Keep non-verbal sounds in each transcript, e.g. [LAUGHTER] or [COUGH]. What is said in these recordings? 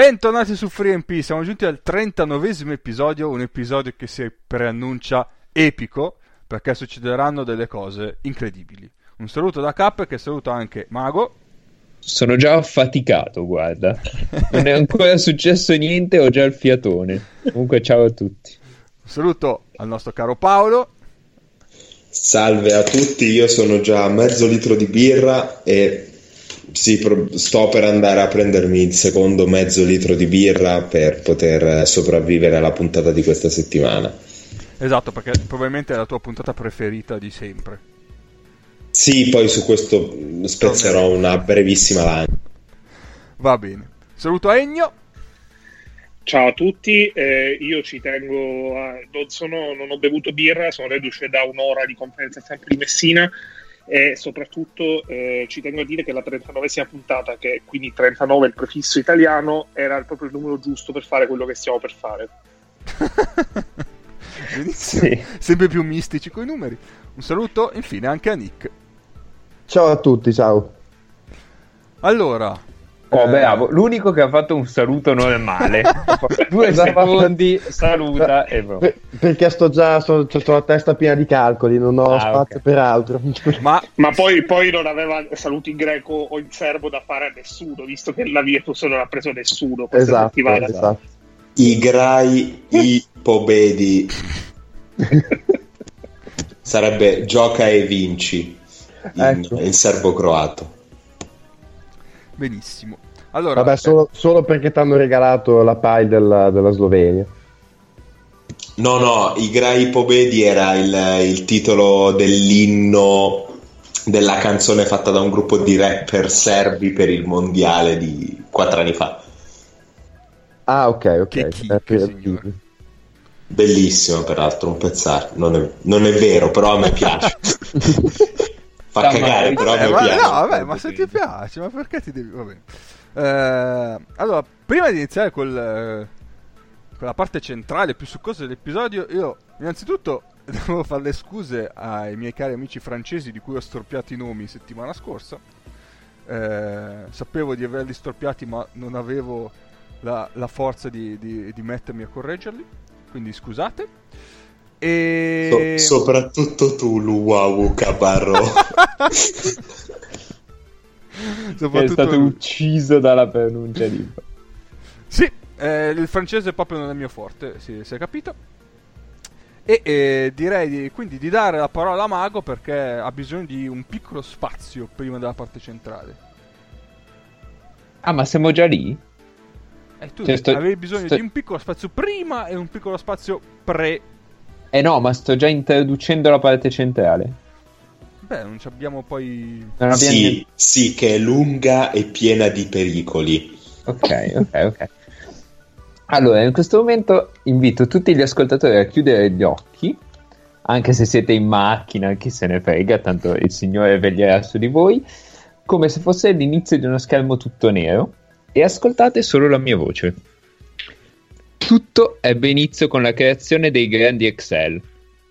Bentornati su FreeMP, siamo giunti al 39 episodio, un episodio che si preannuncia epico perché succederanno delle cose incredibili. Un saluto da Cap che saluto anche Mago. Sono già affaticato, guarda. Non è ancora successo niente, ho già il fiatone. Comunque ciao a tutti. Un saluto al nostro caro Paolo. Salve a tutti, io sono già a mezzo litro di birra e sì, sto per andare a prendermi il secondo mezzo litro di birra per poter sopravvivere alla puntata di questa settimana. Esatto, perché probabilmente è la tua puntata preferita di sempre. Sì, poi su questo spezzerò una brevissima lancia. Va bene. Saluto a Ennio. Ciao a tutti, eh, io ci tengo a... non, sono, non ho bevuto birra, sono reduce da un'ora di conferenza stampa di Messina e soprattutto eh, ci tengo a dire che la 39esima puntata, che quindi 39 è il prefisso italiano, era proprio il numero giusto per fare quello che stiamo per fare. [LAUGHS] Benissimo, sì. sempre più mistici con i numeri. Un saluto infine anche a Nick. Ciao a tutti, ciao. Allora, Oh, bravo. L'unico che ha fatto un saluto normale. [LAUGHS] Due esatto. secondi, saluta e boh. per, Perché sto già, sto, ho la testa piena di calcoli, non ho ah, spazio okay. per altro. [LAUGHS] Ma, ma poi, poi, non aveva saluti in greco o in serbo da fare a nessuno, visto che la Virtus non ha preso nessuno. Esatto, esatto. I grai, i pobedi. [LAUGHS] Sarebbe gioca e vinci in, ecco. in serbo-croato. Benissimo. Allora, Vabbè, solo, solo perché ti hanno regalato la PAI della, della Slovenia. No, no, i Grai Pobedi era il, il, titolo dell'inno della canzone fatta da un gruppo di rapper serbi per il mondiale di quattro anni fa. Ah, ok, ok. Che kick, Bellissimo, peraltro, un pezzare. Non è, non è vero, però a me piace. [LAUGHS] Fa no, cagare, però vabbè, mi ma, piace. No, vabbè, ma se ti piace, ma perché ti devi... Va bene. Eh, allora, prima di iniziare col, eh, con la parte centrale, più succosa dell'episodio, io innanzitutto [LAUGHS] devo fare le scuse ai miei cari amici francesi di cui ho storpiato i nomi settimana scorsa. Eh, sapevo di averli storpiati, ma non avevo la, la forza di, di, di mettermi a correggerli, quindi scusate. E... So, soprattutto tu, Luwawu Cabarro. [LAUGHS] [LAUGHS] soprattutto... È stato ucciso dalla pronuncia di... [LAUGHS] Sì, eh, il francese proprio non è mio forte, si, si è capito. E eh, direi di, quindi di dare la parola a Mago perché ha bisogno di un piccolo spazio prima della parte centrale. Ah, ma siamo già lì? Eh, tu cioè, sto, avevi bisogno sto... di un piccolo spazio prima e un piccolo spazio pre eh no, ma sto già introducendo la parte centrale. Beh, non abbiamo poi... Non sì, niente... sì, che è lunga e piena di pericoli. Ok, ok, ok. Allora, in questo momento invito tutti gli ascoltatori a chiudere gli occhi, anche se siete in macchina, chi se ne frega, tanto il Signore veglierà su di voi, come se fosse l'inizio di uno schermo tutto nero, e ascoltate solo la mia voce. Tutto ebbe inizio con la creazione dei grandi Excel.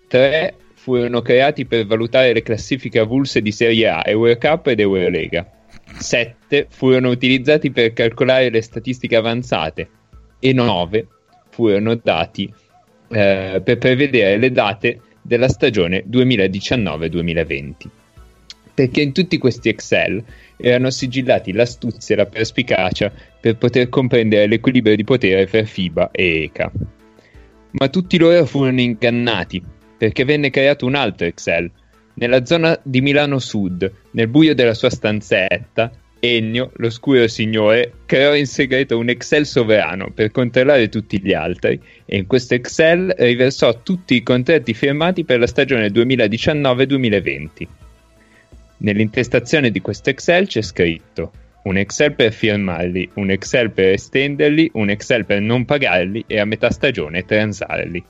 Tre furono creati per valutare le classifiche avulse di Serie A, Eurocup ed Eurolega. Sette furono utilizzati per calcolare le statistiche avanzate e nove furono dati eh, per prevedere le date della stagione 2019-2020. Perché in tutti questi Excel erano sigillati l'astuzia e la perspicacia per poter comprendere l'equilibrio di potere fra FIBA e ECA. Ma tutti loro furono ingannati, perché venne creato un altro Excel. Nella zona di Milano Sud, nel buio della sua stanzetta, Ennio, l'oscuro signore, creò in segreto un Excel sovrano per controllare tutti gli altri e in questo Excel riversò tutti i contratti firmati per la stagione 2019-2020. Nell'intestazione di questo Excel c'è scritto un Excel per firmarli, un Excel per estenderli, un Excel per non pagarli e a metà stagione transarli.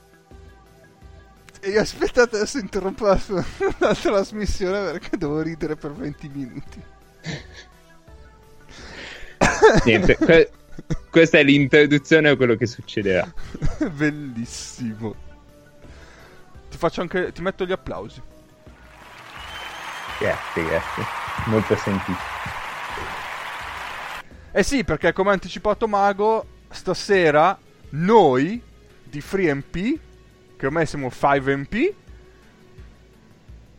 E aspettate, adesso interrompo la, [LAUGHS] la trasmissione perché devo ridere per 20 minuti. [LAUGHS] Niente, que- questa è l'introduzione a quello che succederà. [LAUGHS] Bellissimo. Ti faccio anche. Ti metto gli applausi. Grazie, grazie. Molto sentito. Eh sì, perché come ha anticipato Mago, stasera noi di FreeMP, che ormai siamo 5MP,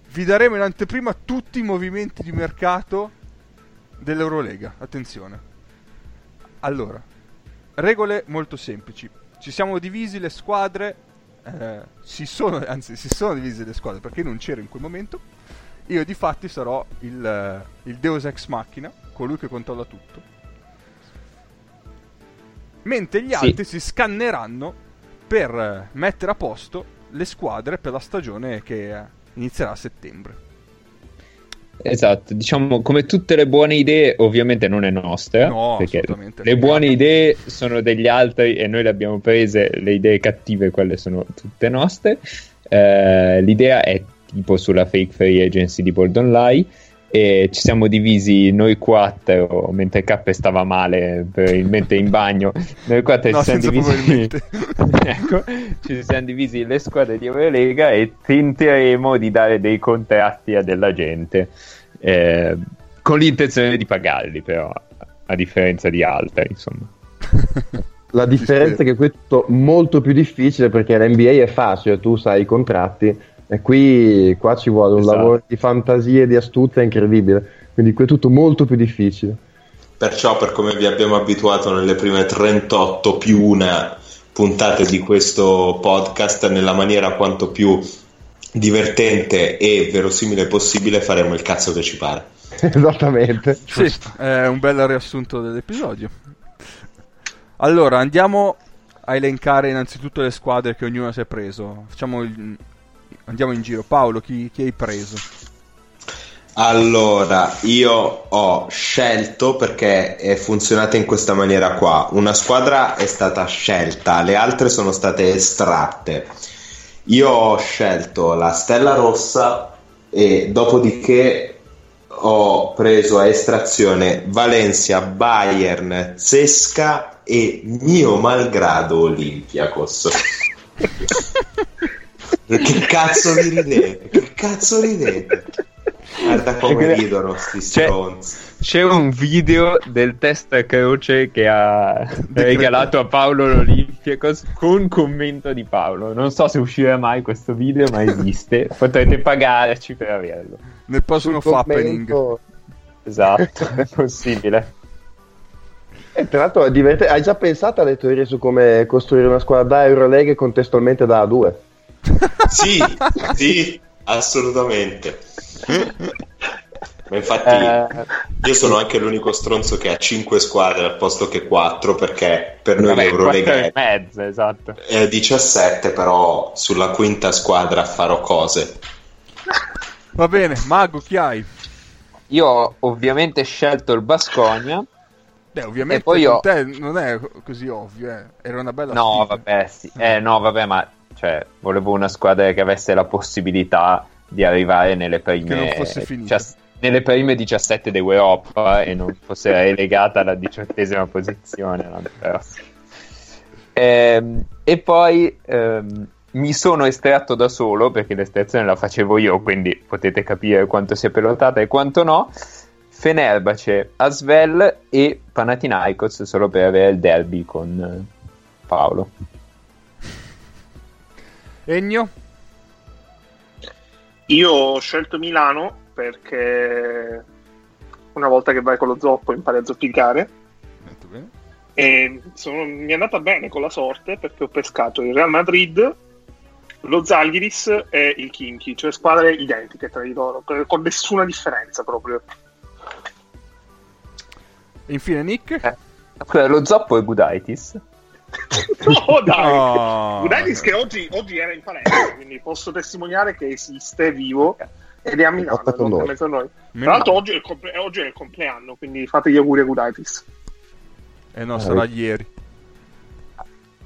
vi daremo in anteprima tutti i movimenti di mercato dell'Eurolega. Attenzione. Allora, regole molto semplici. Ci siamo divisi le squadre, eh, si sono, [LAUGHS] anzi si sono divise le squadre perché non c'ero in quel momento. Io di fatti sarò il, eh, il Deus Ex Machina, colui che controlla tutto. Mentre gli Sì. altri si scanneranno per mettere a posto le squadre per la stagione che inizierà a settembre. Esatto, diciamo come tutte le buone idee, ovviamente non è nostra, No, perché assolutamente. le buone idee sono degli altri e noi le abbiamo prese, le idee cattive quelle sono tutte nostre. Eh, l'idea è tipo sulla fake free agency di Bold Online e ci siamo divisi noi quattro, mentre K stava male probabilmente in bagno, noi quattro No, ci siamo divisi [LAUGHS] ecco, ci siamo divisi le squadre di Eurolega e tenteremo di dare dei contratti a della gente eh, con l'intenzione di pagarli però a differenza di altre insomma. [LAUGHS] La differenza è che questo è molto più difficile perché l'NBA è facile, tu sai i contratti e qui qua ci vuole un Esatto. lavoro di fantasia e di astuzia incredibile. Quindi qui è tutto molto più difficile. Perciò, per come vi abbiamo abituato nelle prime 38 più una puntate di questo podcast, nella maniera quanto più divertente e verosimile possibile, faremo il cazzo che ci pare. [LAUGHS] Esattamente. Sì, è un bel riassunto dell'episodio. Allora, andiamo a elencare innanzitutto le squadre che ognuno si è preso. Facciamo il- Andiamo in giro. Paolo, chi, chi hai preso? Allora, io ho scelto perché è funzionata in questa maniera qua. Una squadra è stata scelta, le altre sono state estratte. Io ho scelto la Stella Rossa e dopodiché ho preso a estrazione Valencia, Bayern, Zesca e mio malgrado Olympiacos. [LAUGHS] che cazzo vi ridete? Che cazzo ridete? Guarda come Perché- ridono sti stronzi. c'è un video del test a croce che [LAUGHS] ha regalato a Paolo l'Olimpiakos con commento di Paolo non so se uscirà mai questo video ma esiste [LAUGHS] potrete pagarci per averlo Nel prossimo Fappening. esatto è possibile [LAUGHS] E tra l'altro è diverte- hai già pensato alle teorie su come costruire una squadra da Eurolega e contestualmente da A2? [LAUGHS] Sì, sì, assolutamente. Ma infatti Eh, io sono anche l'unico stronzo che ha 5 squadre al posto che 4 perché per noi vabbè, l'Eurolega e è, mezzo esatto è 17, però sulla quinta squadra farò cose. Va bene, Mago, chi hai? io ho ovviamente scelto il Basconia Beh, ovviamente E poi con io- te non è così ovvio, eh. Era una bella No, sfida. vabbè, sì. Eh, no, vabbè, ma cioè, volevo una squadra che avesse la possibilità di arrivare nelle prime, cias- nelle prime 17 d'Europa e non fosse [LAUGHS] relegata alla diciottesima posizione l'anno prossimo. Ehm, e poi ehm, mi sono estratto da solo perché l'estrazione la facevo io, quindi potete capire quanto sia pelotata e quanto no. Fenerbahce, Asvel e Panathinaikos solo per avere il derby con eh, Paolo. Egno? Io ho scelto Milano perché una volta che vai con lo zoppo impari a zoppicare e sono- mi è andata bene con la sorte perché ho pescato il Real Madrid, lo Zalgiris e il Kinky, cioè squadre identiche tra di loro, con nessuna differenza proprio. E infine Nick? Eh. Lo zoppo è Gudaitis. [LAUGHS] no, dai! Oh. Udaitis che oggi, oggi era in palestra, quindi posso testimoniare che esiste, è vivo ed è a Milano. Con noi. mezzo a noi. Meno Tra l'altro oggi è, il comple- oggi è il compleanno, quindi fate gli auguri a Gudaitis. Eh no, sarà ieri.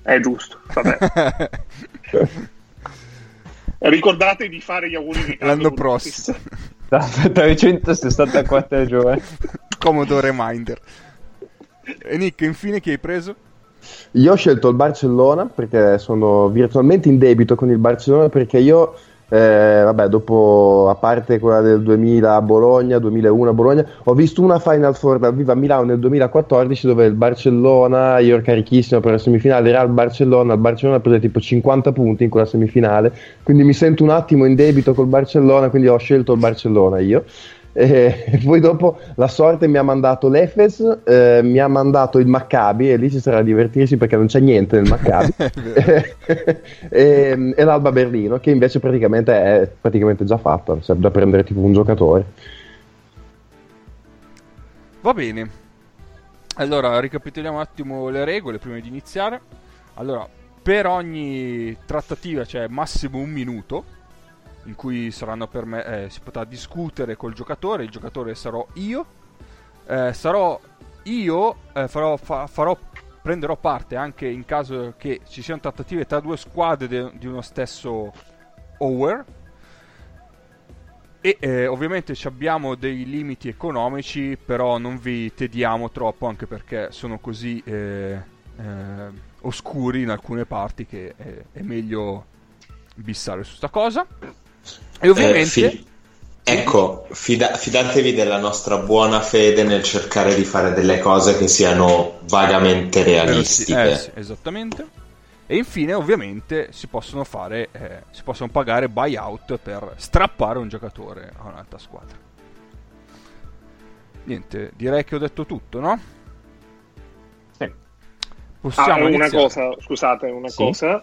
È giusto, vabbè. [LAUGHS] Ricordate di fare gli auguri di L'anno prossimo. [LAUGHS] Da 364 giorni. Comodo reminder. E Nick, infine chi hai preso? Io ho scelto il Barcellona perché sono virtualmente in debito con il Barcellona perché io eh, vabbè, dopo, a parte quella del 2000 a Bologna, 2001 a Bologna, ho visto una Final Four dal vivo a Milano nel 2014 dove il Barcellona, io ero carichissimo per la semifinale, Real Barcellona, il Barcellona ha preso tipo 50 punti in quella semifinale, quindi mi sento un attimo in debito col Barcellona, quindi ho scelto il Barcellona io. E [LAUGHS] poi dopo la sorte mi ha mandato l'Efes, eh, mi ha mandato il Maccabi e lì ci sarà a divertirsi perché non c'è niente nel Maccabi [LAUGHS] e, [LAUGHS] e, l'Alba Berlino che invece praticamente è praticamente già fatta, serve da prendere tipo un giocatore. Va bene. Allora, ricapitoliamo un attimo le regole prima di iniziare. Allora, per ogni trattativa c'è massimo un minuto in cui me- eh, si potrà discutere col giocatore, il giocatore sarò io, eh, sarò io, eh, farò, fa- farò, prenderò parte anche in caso che ci siano trattative tra due squadre de- di uno stesso over. E eh, ovviamente abbiamo dei limiti economici, però non vi tediamo troppo anche perché sono così eh, eh, oscuri in alcune parti che è, è meglio bissare su sta cosa. E ovviamente... Eh, fi- ecco, fida- fidatevi della nostra buona fede nel cercare di fare delle cose che siano vagamente realistiche. Eh, sì, esattamente. E infine, ovviamente, si possono fare, eh, si possono pagare buyout per strappare un giocatore a un'altra squadra. Niente, direi che ho detto tutto, no? Sì. Possiamo ah, una cosa, scusate, una sì? cosa.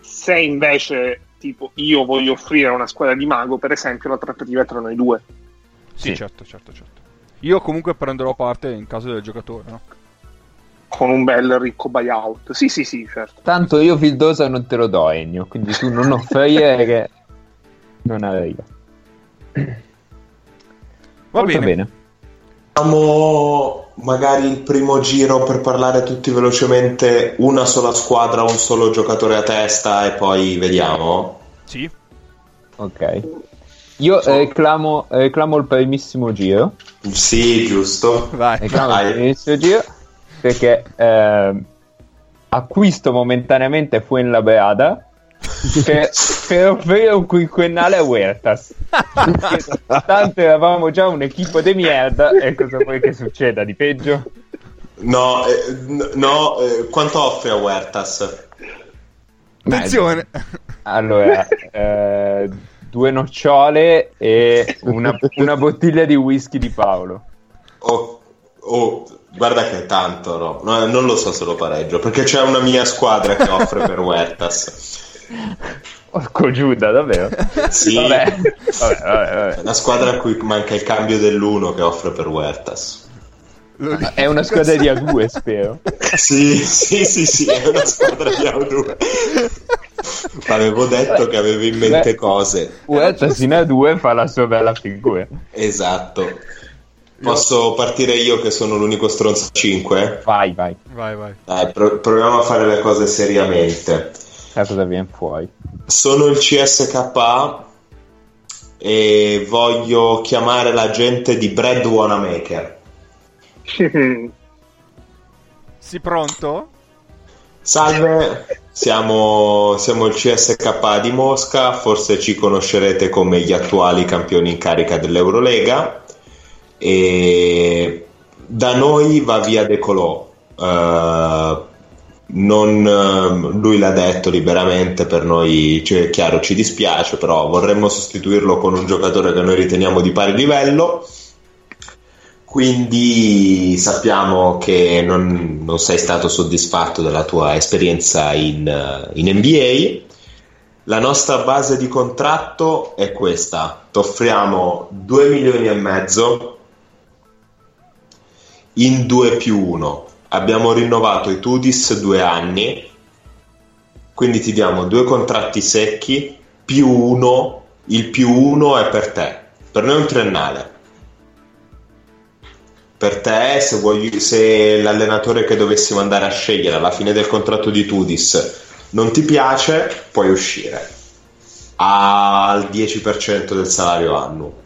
Se invece tipo io voglio offrire a una squadra di mago, per esempio, la trattativa tra noi due. Sì, sì. certo, certo, certo. Io comunque prenderò parte in caso del giocatore, no? Con un bel ricco buyout. Sì, sì, sì, certo. Tanto io Fildosa non te lo do, Ennio, quindi tu non offrire [LAUGHS] che non arriva. Va bene. bene. Facciamo magari il primo giro per parlare tutti velocemente una sola squadra, un solo giocatore a testa e poi vediamo? Sì. Ok. Io reclamo, reclamo, il primissimo giro. Sì, giusto. Vai. Reclamo Vai. il primissimo giro perché eh, acquisto momentaneamente Fuenlabrada per, per offrire un quinquennale a Huertas. [LAUGHS] Tanto eravamo già un'equipe di merda e cosa vuoi che succeda di peggio? No, eh, no eh, quanto offre a Huertas? Attenzione! Allora, eh, due nocciole e una, una, bottiglia di whisky di Paolo. Oh, oh, guarda che tanto, no? no? Non lo so se lo pareggio, perché c'è una mia squadra che offre per Huertas. Porco Giuda, davvero? sì, vabbè. Vabbè, vabbè, vabbè. Una squadra a cui manca il cambio dell'uno che offre per Huertas. È una squadra di A2, spero. sì, sì, sì, sì, è una squadra di A2. Avevo detto che avevo in mente Beh, cose. Huertas in A2 fa la sua bella figura. Esatto. Posso partire io che sono l'unico stronzo 5? Vai, vai. Vai, vai. Dai, pro- proviamo a fare le cose seriamente. Sai cosa viene fuori? Sono il CSKA e voglio chiamare la gente di Bread Wanamaker. [LAUGHS] si pronto? Salve, siamo, siamo, il CSK di Mosca, forse ci conoscerete come gli attuali campioni in carica dell'Eurolega e da noi va via De Colò. Uh, non, ehm, lui l'ha detto liberamente, per noi cioè, chiaro ci dispiace, però vorremmo sostituirlo con un giocatore che noi riteniamo di pari livello. Quindi sappiamo che non, non sei stato soddisfatto della tua esperienza in, in NBA. La nostra base di contratto è questa: ti offriamo 2 milioni e mezzo in 2 più 1 abbiamo rinnovato i Tudis due anni, quindi ti diamo due contratti secchi più uno, il più uno è per te, per noi è un triennale. Per te, se, vuoi, se l'allenatore che dovessimo andare a scegliere alla fine del contratto di Tudis non ti piace, puoi uscire al 10% del salario annuo.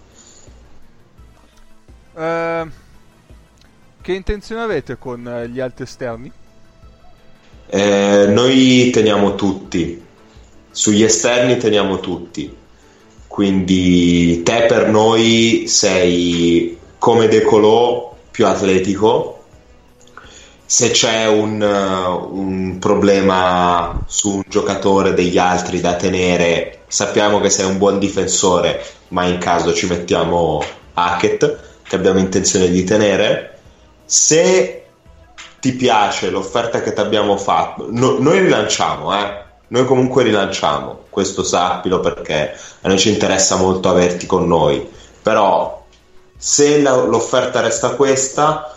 Uh che intenzione avete con eh, gli altri esterni? Eh, noi teniamo tutti, sugli esterni teniamo tutti. quindi te per noi sei come De Colò più atletico. Se c'è un, uh, un problema su un giocatore degli altri da tenere, sappiamo che sei un buon difensore, ma in caso ci mettiamo Hackett, che abbiamo intenzione di tenere. Se ti piace l'offerta che ti abbiamo fatto, no, noi rilanciamo, eh? Noi comunque rilanciamo, questo sappilo perché a noi ci interessa molto averti con noi, però se la, l'offerta resta questa,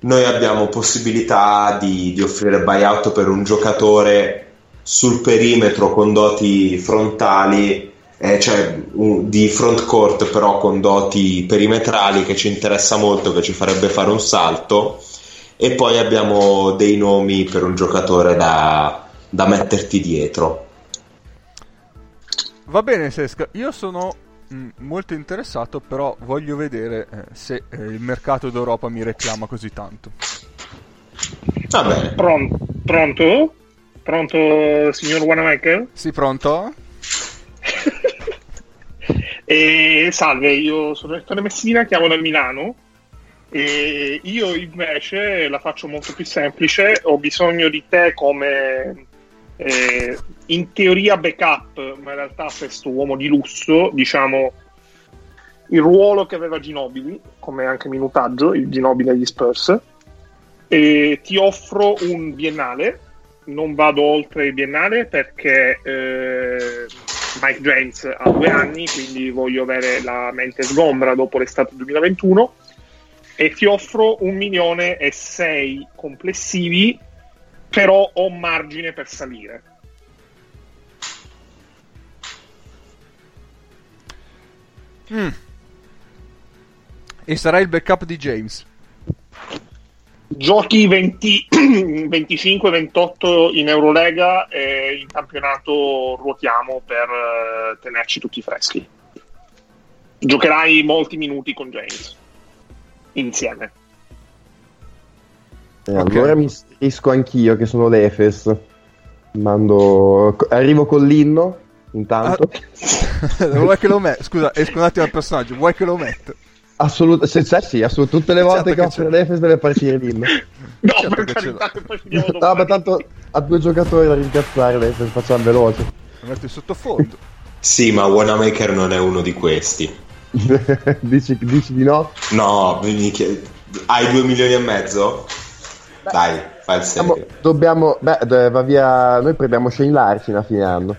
noi abbiamo possibilità di, di offrire buyout per un giocatore sul perimetro con doti frontali eh, cioè un, di front court però con doti perimetrali che ci interessa molto, che ci farebbe fare un salto e poi abbiamo dei nomi per un giocatore da, da metterti dietro. Va bene Sesca, io sono mh, molto interessato però voglio vedere eh, se eh, il mercato d'Europa mi reclama così tanto. Va bene. Pronto? Pronto? Pronto, signor Wanamaker? Sì, pronto? [LAUGHS] e, salve, io sono Ettore Messina, chiamo da Milano. E io invece la faccio molto più semplice. Ho bisogno di te come eh, in teoria backup, ma in realtà questo uomo di lusso, diciamo il ruolo che aveva Ginobili, come anche minutaggio, il Ginobili agli Spurs. E ti offro un biennale. Non vado oltre il biennale perché eh, Mike James ha due anni, quindi voglio avere la mente sgombra dopo l'estate 2021 e ti offro un milione e sei complessivi, però ho margine per salire. Mm. E sarà il backup di James. Giochi 20, 25-28 [CLEARS THROAT] in Eurolega e in campionato ruotiamo per eh, tenerci tutti freschi. Giocherai molti minuti con James insieme. E allora mi strisco anch'io che sono l'Efes. Mando... Arrivo con l'inno intanto. Ah, [LAUGHS] vuoi che lo metto? Scusa, esco un attimo dal personaggio. Vuoi che lo metto? Assolutamente, sì, sì, assolut- tutte le volte Certo che che offre l'Efes deve partire l'inno. [LAUGHS] No, Certo per carità, che poi finiamo No, ma tanto ha due giocatori da rincazzare l'Efes, facciamo veloce. Lo metto in sottofondo. [LAUGHS] Sì, ma Wanamaker non è uno di questi. [LAUGHS] dici, dici di no? No, chied- hai due milioni e mezzo? Dai, fai il Dobbiamo, serio. dobbiamo- beh, va via, noi prendiamo Shane Larkin a fine anno.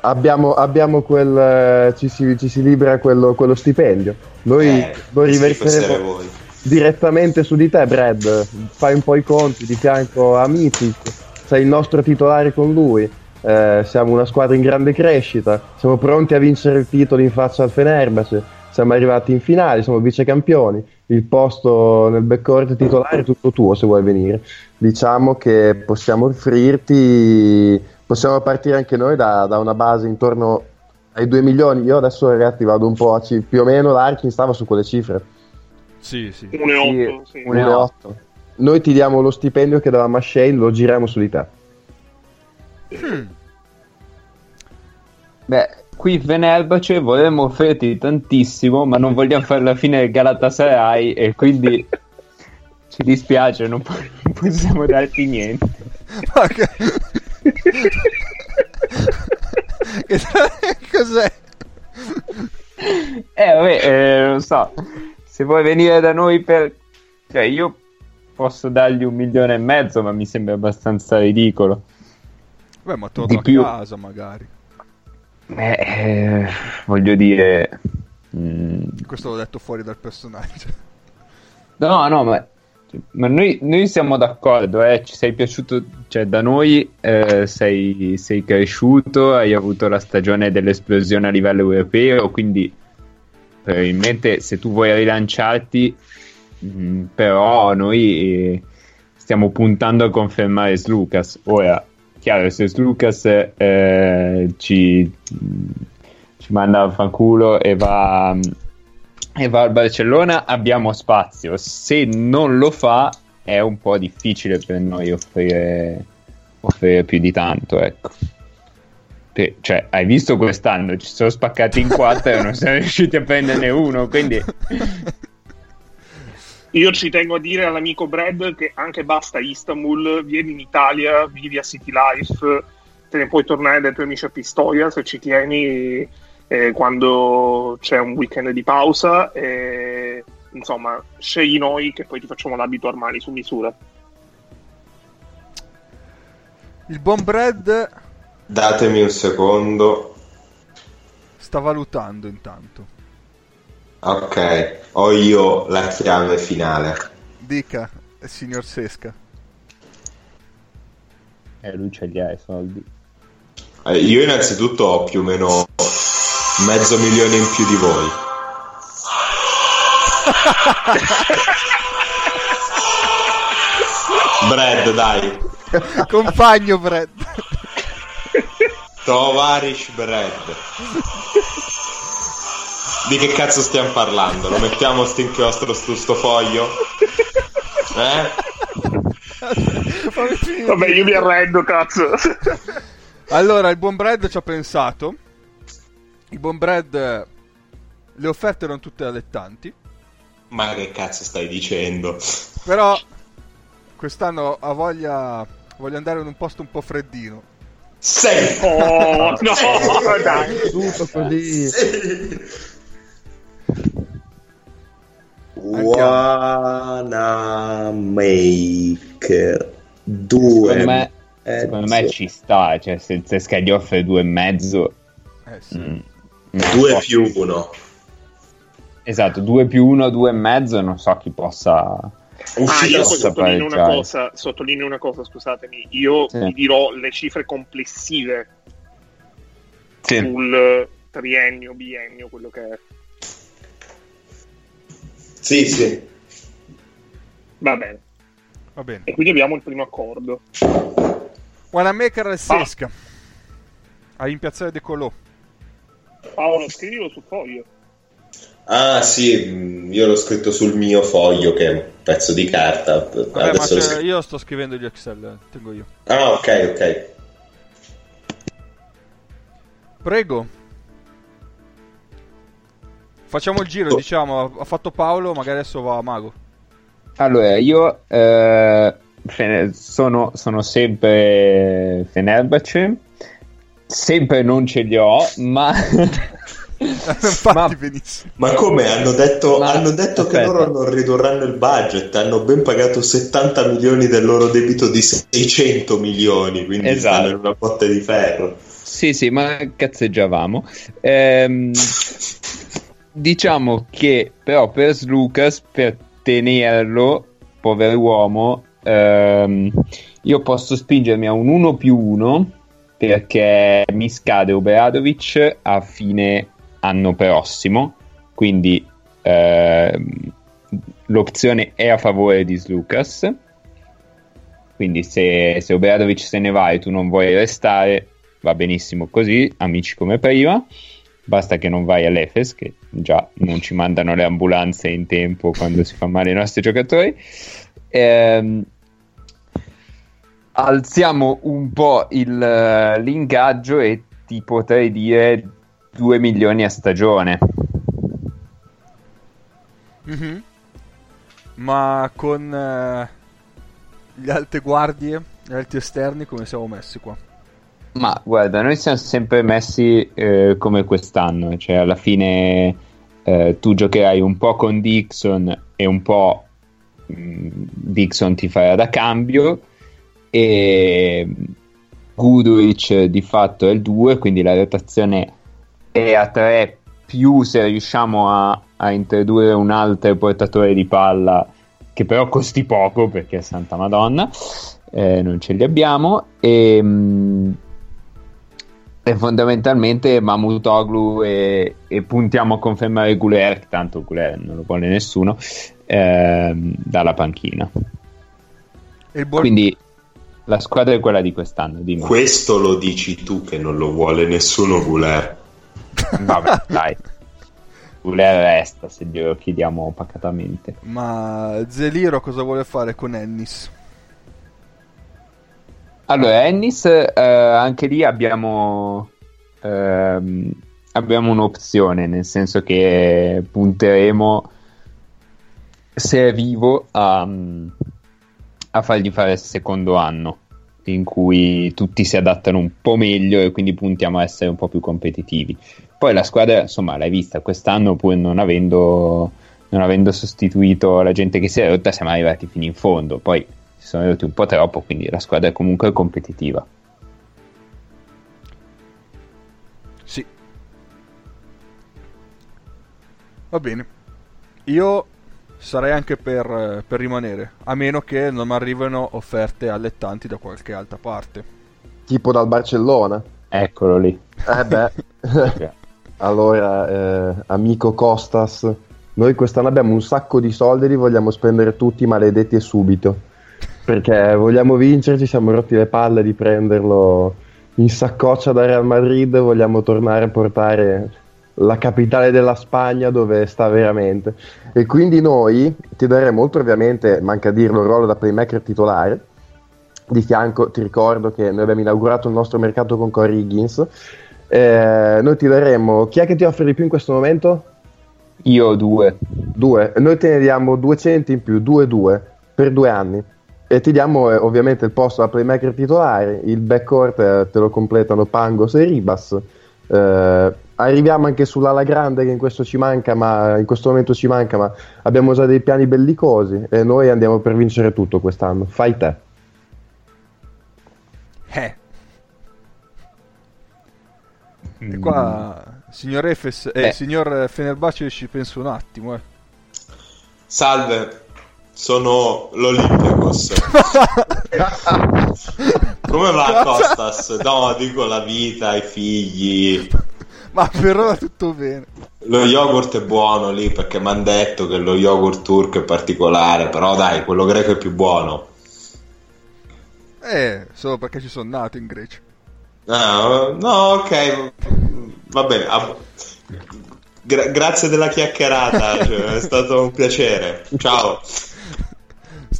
Abbiamo, abbiamo quel, eh, ci si, ci si libera quello, quello stipendio. Noi Eh, lo riverseremo direttamente su di te, Brad. Fai un po' i conti di fianco a Mitic. Sei il nostro titolare con lui. Eh, siamo una squadra in grande crescita. Siamo pronti a vincere il titolo in faccia al Fenerbahce. Siamo arrivati in finale, siamo vice campioni. Il posto nel backcourt titolare è tutto tuo se vuoi venire. Diciamo che possiamo offrirti. Possiamo partire anche noi da, da una base intorno ai 2 milioni. Io adesso, ragazzi, vado un po' a ci- più o meno l'Arkin stava su quelle cifre. Sì, sì. 1,8. Sì. un- 1,8. 1,8. Noi ti diamo lo stipendio che davamo a Shane, lo giriamo su di te. Beh, qui Fenerbahce vorremmo offrirti tantissimo, ma non vogliamo fare la fine del Galatasaray e quindi ci dispiace, non, po- non possiamo darti niente. [LAUGHS] Ma che... [LAUGHS] [LAUGHS] che... Cos'è? Eh, vabbè, eh, non so, se vuoi venire da noi per... Cioè, io posso dargli un milione e mezzo, ma mi sembra abbastanza ridicolo. Beh, ma torno Di a più. casa magari. Eh, eh, voglio dire... mm, Questo l'ho detto fuori dal personaggio. No, no, ma, ma noi, noi siamo d'accordo, eh, ci sei piaciuto, cioè da noi eh, sei, sei cresciuto, hai avuto la stagione dell'esplosione a livello europeo, quindi probabilmente se tu vuoi rilanciarti, mh, però noi eh, stiamo puntando a confermare Slucas. Ora, chiaro, se Slucas eh, ci, ci manda a fanculo e va e va al Barcellona abbiamo spazio. Se non lo fa, è un po' difficile per noi offrire, offrire più di tanto. Ecco. Pe- cioè, hai visto quest'anno? Ci sono spaccati in quattro e non siamo [LAUGHS] riusciti a prenderne uno, quindi... [LAUGHS] Io ci tengo a dire all'amico Brad che anche basta Istanbul, vieni in Italia, vivi a City Life, te ne puoi tornare dai tuoi amici a Pistoia se ci tieni eh, quando c'è un weekend di pausa. E, insomma, scegli noi che poi ti facciamo l'abito Armani su misura. Il buon Brad Datemi un secondo. sta valutando intanto. Ok, ho io la chiave finale. Dica, eh, signor Sesca. Eh, lui ce li ha i soldi. Eh, io innanzitutto ho più o meno mezzo milione in più di voi. [LAUGHS] Brad, dai. Compagno Brad. Tovarish Brad. Di che cazzo stiamo parlando? Lo mettiamo sto inchiostro su sto foglio? Eh? Vabbè, io mi arrendo, cazzo. Allora, il buon Brad ci ha pensato. Il buon Brad, eh, le offerte erano tutte allettanti. Ma che cazzo stai dicendo? Però quest'anno ha voglia, voglio andare in un posto un po' freddino. Sei! Oh, [LAUGHS] no, dai. Tutto così. Wanna make due. Secondo me, secondo me ci sta, cioè se Zesca gli offre due e mezzo... Eh sì. mm, Due non so- più uno. Esatto, due più uno, due e mezzo, non so chi possa... Ah, io sottolineo una, cosa, sottolineo una cosa, scusatemi. Io Sì. vi dirò le cifre complessive Sì. sul triennio, biennio, quello che è. Sì, sì. Va bene. Va bene. E quindi abbiamo il primo accordo. Wanamaker e Sesca. A rimpiazzare De Colò. Paolo, scrivilo sul foglio. Ah, sì, io l'ho scritto sul mio foglio che è un pezzo di carta. Vabbè, ma io sto scrivendo gli Excel, eh, tengo io. Ah, ok, ok. Prego. Facciamo il giro, Oh. diciamo. Ha fatto Paolo, magari adesso va a Mago. Allora, io eh, sono, sono sempre Fenerbahce, sempre non ce li ho, ma... [LAUGHS] Ma-. Ma come? Hanno detto, Ma- hanno detto che loro non ridurranno il budget, hanno ben pagato 70 milioni del loro debito di 600 milioni, quindi Esatto. stanno in una botte di ferro. Sì, sì, ma cazzeggiavamo. Ehm, diciamo che però per Lucas, per tenerlo, pover'uomo, ehm, io posso spingermi a un 1 più 1 perché mi scade Obradovic a fine anno prossimo, quindi ehm, l'opzione è a favore di Slucas. Quindi se, se Obradovic se ne va e tu non vuoi restare, va benissimo così, amici come prima. Basta che non vai all'Efes, che già non ci mandano le ambulanze in tempo quando si fa male i nostri giocatori. Ehm, alziamo un po' il, eh, l'ingaggio e ti potrei dire 2 milioni a stagione. Mhm. Ma con eh, gli alte guardie, gli alti esterni, come siamo messi qua? Ma guarda, noi siamo sempre messi eh, come quest'anno, cioè alla fine eh, tu giocherai un po' con Dixon e un po' mh, Dixon ti farà da cambio e Guduric di fatto è il 2, quindi la rotazione è a 3 più se riusciamo a, a introdurre un altro portatore di palla che però costi poco perché Santa Madonna eh, non ce li abbiamo. E, mh, e fondamentalmente Mamutoglu e, e puntiamo a confermare Guler tanto Guler non lo vuole nessuno ehm, dalla panchina. E il buon... quindi la squadra è quella di quest'anno dimmi. Questo lo dici tu che non lo vuole nessuno Guler. [LAUGHS] vabbè dai Guler resta se glielo chiediamo pacatamente Ma Zeliro cosa vuole fare con Ennis? Allora, Ennis, eh, anche lì abbiamo ehm, abbiamo un'opzione, nel senso che punteremo, se è vivo, a, a fargli fare il secondo anno in cui tutti si adattano un po' meglio e quindi puntiamo a essere un po' più competitivi. Poi la squadra, insomma, l'hai vista quest'anno, pur non avendo, non avendo sostituito la gente che si è rotta, siamo arrivati fino in fondo. Poi si sono rotti un po' troppo, quindi la squadra è comunque competitiva. Sì. Va bene. Io sarei anche per, per rimanere, a meno che non mi arrivino offerte allettanti da qualche altra parte. Tipo dal Barcellona. Eccolo lì. Eh beh. [LAUGHS] allora, eh, amico Costas, noi quest'anno abbiamo un sacco di soldi, li vogliamo spendere tutti maledetti e subito. Perché vogliamo vincere, ci siamo rotti le palle di prenderlo in saccoccia da Real Madrid, vogliamo tornare a portare la capitale della Spagna dove sta veramente. E quindi noi ti daremo, oltre ovviamente, manca a dirlo, il ruolo da playmaker titolare. Di fianco ti ricordo che noi abbiamo inaugurato il nostro mercato con Corey Higgins. Eh, noi ti daremo. Chi è che ti offre di più in questo momento? Io due. Due. Noi te ne diamo 200 in più, 2-2 per due anni. E ti diamo eh, ovviamente il posto da playmaker titolare. Il backcourt eh, te lo completano Pangos e Ribas. Eh, arriviamo anche sull'ala grande che in questo ci manca, ma in questo momento ci manca, ma abbiamo già dei piani bellicosi e noi andiamo per vincere tutto quest'anno. Fai te. Eh. E qua, signor Efes, eh, Eh. signor Fenerbahce ci penso un attimo, eh. Salve, sono l'Olympiakos. [LAUGHS] Come va Costas? No, dico la vita, i figli. Ma per ora tutto bene. Lo yogurt è buono lì perché mi hanno detto che lo yogurt turco è particolare, però dai, quello greco è più buono. Eh, solo perché ci sono nato in Grecia. Ah, no, ok, va bene. ah, gra- grazie della chiacchierata, [LAUGHS] cioè, è stato un piacere. Ciao.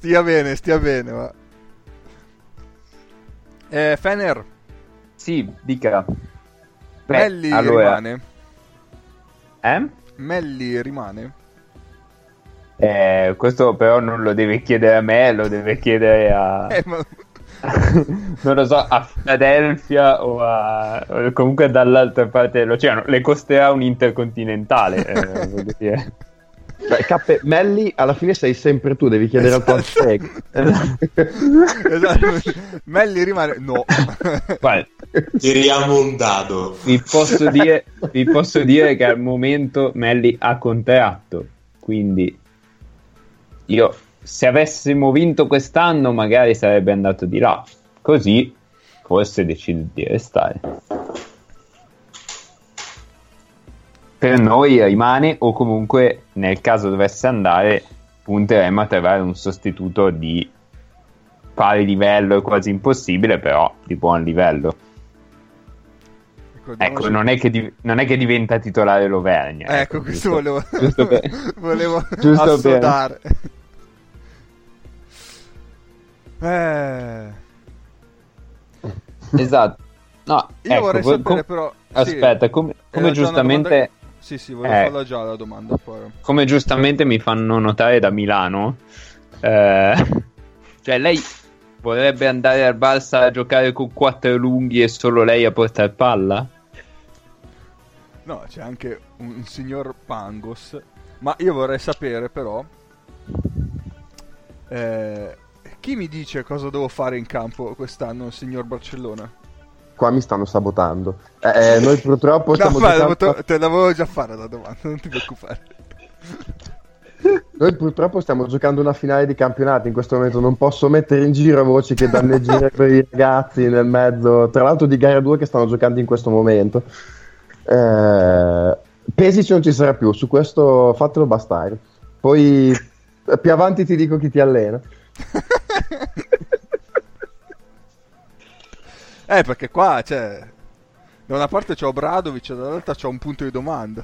Stia bene, stia bene, ma... Eh, Fener, Sì, dica. Beh, Melli allora, rimane? Eh? Melli rimane? Eh, questo però non lo deve chiedere a me, lo deve chiedere a... Eh, ma... [LAUGHS] non lo so, a Philadelphia o, a, o comunque dall'altra parte dell'oceano. Le costerà un intercontinentale, eh, voglio dire. Cioè, Cappe, Melli, alla fine sei sempre tu, devi chiedere al tuo Esatto. alter [LAUGHS] esatto. Melli rimane? No. Guarda, Tiriamo un dado. vi posso, dire, vi posso dire che al momento Melli ha contratto, quindi io se avessimo vinto quest'anno magari sarebbe andato di là, così forse decide di restare. Per noi rimane o comunque nel caso dovesse andare punteremo a trovare un sostituto di pari livello, è quasi impossibile, però di buon livello. Ecco, non è che, di- non è che diventa titolare l'Auvergne. Ecco, questo giusto- volevo, [LAUGHS] giusto per- [LAUGHS] volevo giusto per-. Eh, Esatto. No, io ecco, vorrei vo- sapere com- però... sì, Aspetta, come, come una giustamente, domanda- Sì, sì, volevo Eh. farla già la domanda. Poi. come giustamente mi fanno notare da Milano, eh, [LAUGHS] cioè lei vorrebbe andare al Barça a giocare con quattro lunghi e solo lei a portare palla? No, c'è anche un signor Pangos. Ma io vorrei sapere però... eh, chi mi dice cosa devo fare in campo quest'anno, signor Barcellona? Qua mi stanno sabotando. Eh, eh, noi purtroppo [LAUGHS] No, stiamo ma giocando... te te l'avevo già fare la domanda, non ti preoccupare. Noi purtroppo stiamo giocando una finale di campionato in questo momento, non posso mettere in giro voci che danneggerebbero i ragazzi nel mezzo, tra l'altro di gara 2 che stanno giocando in questo momento. Eh, Pesic non ci sarà più, su questo fatelo bastare. Poi più avanti ti dico chi ti allena. [LAUGHS] Eh, perché qua, cioè... Da una parte c'ho Bradovic, dall'altra c'ho un punto di domanda.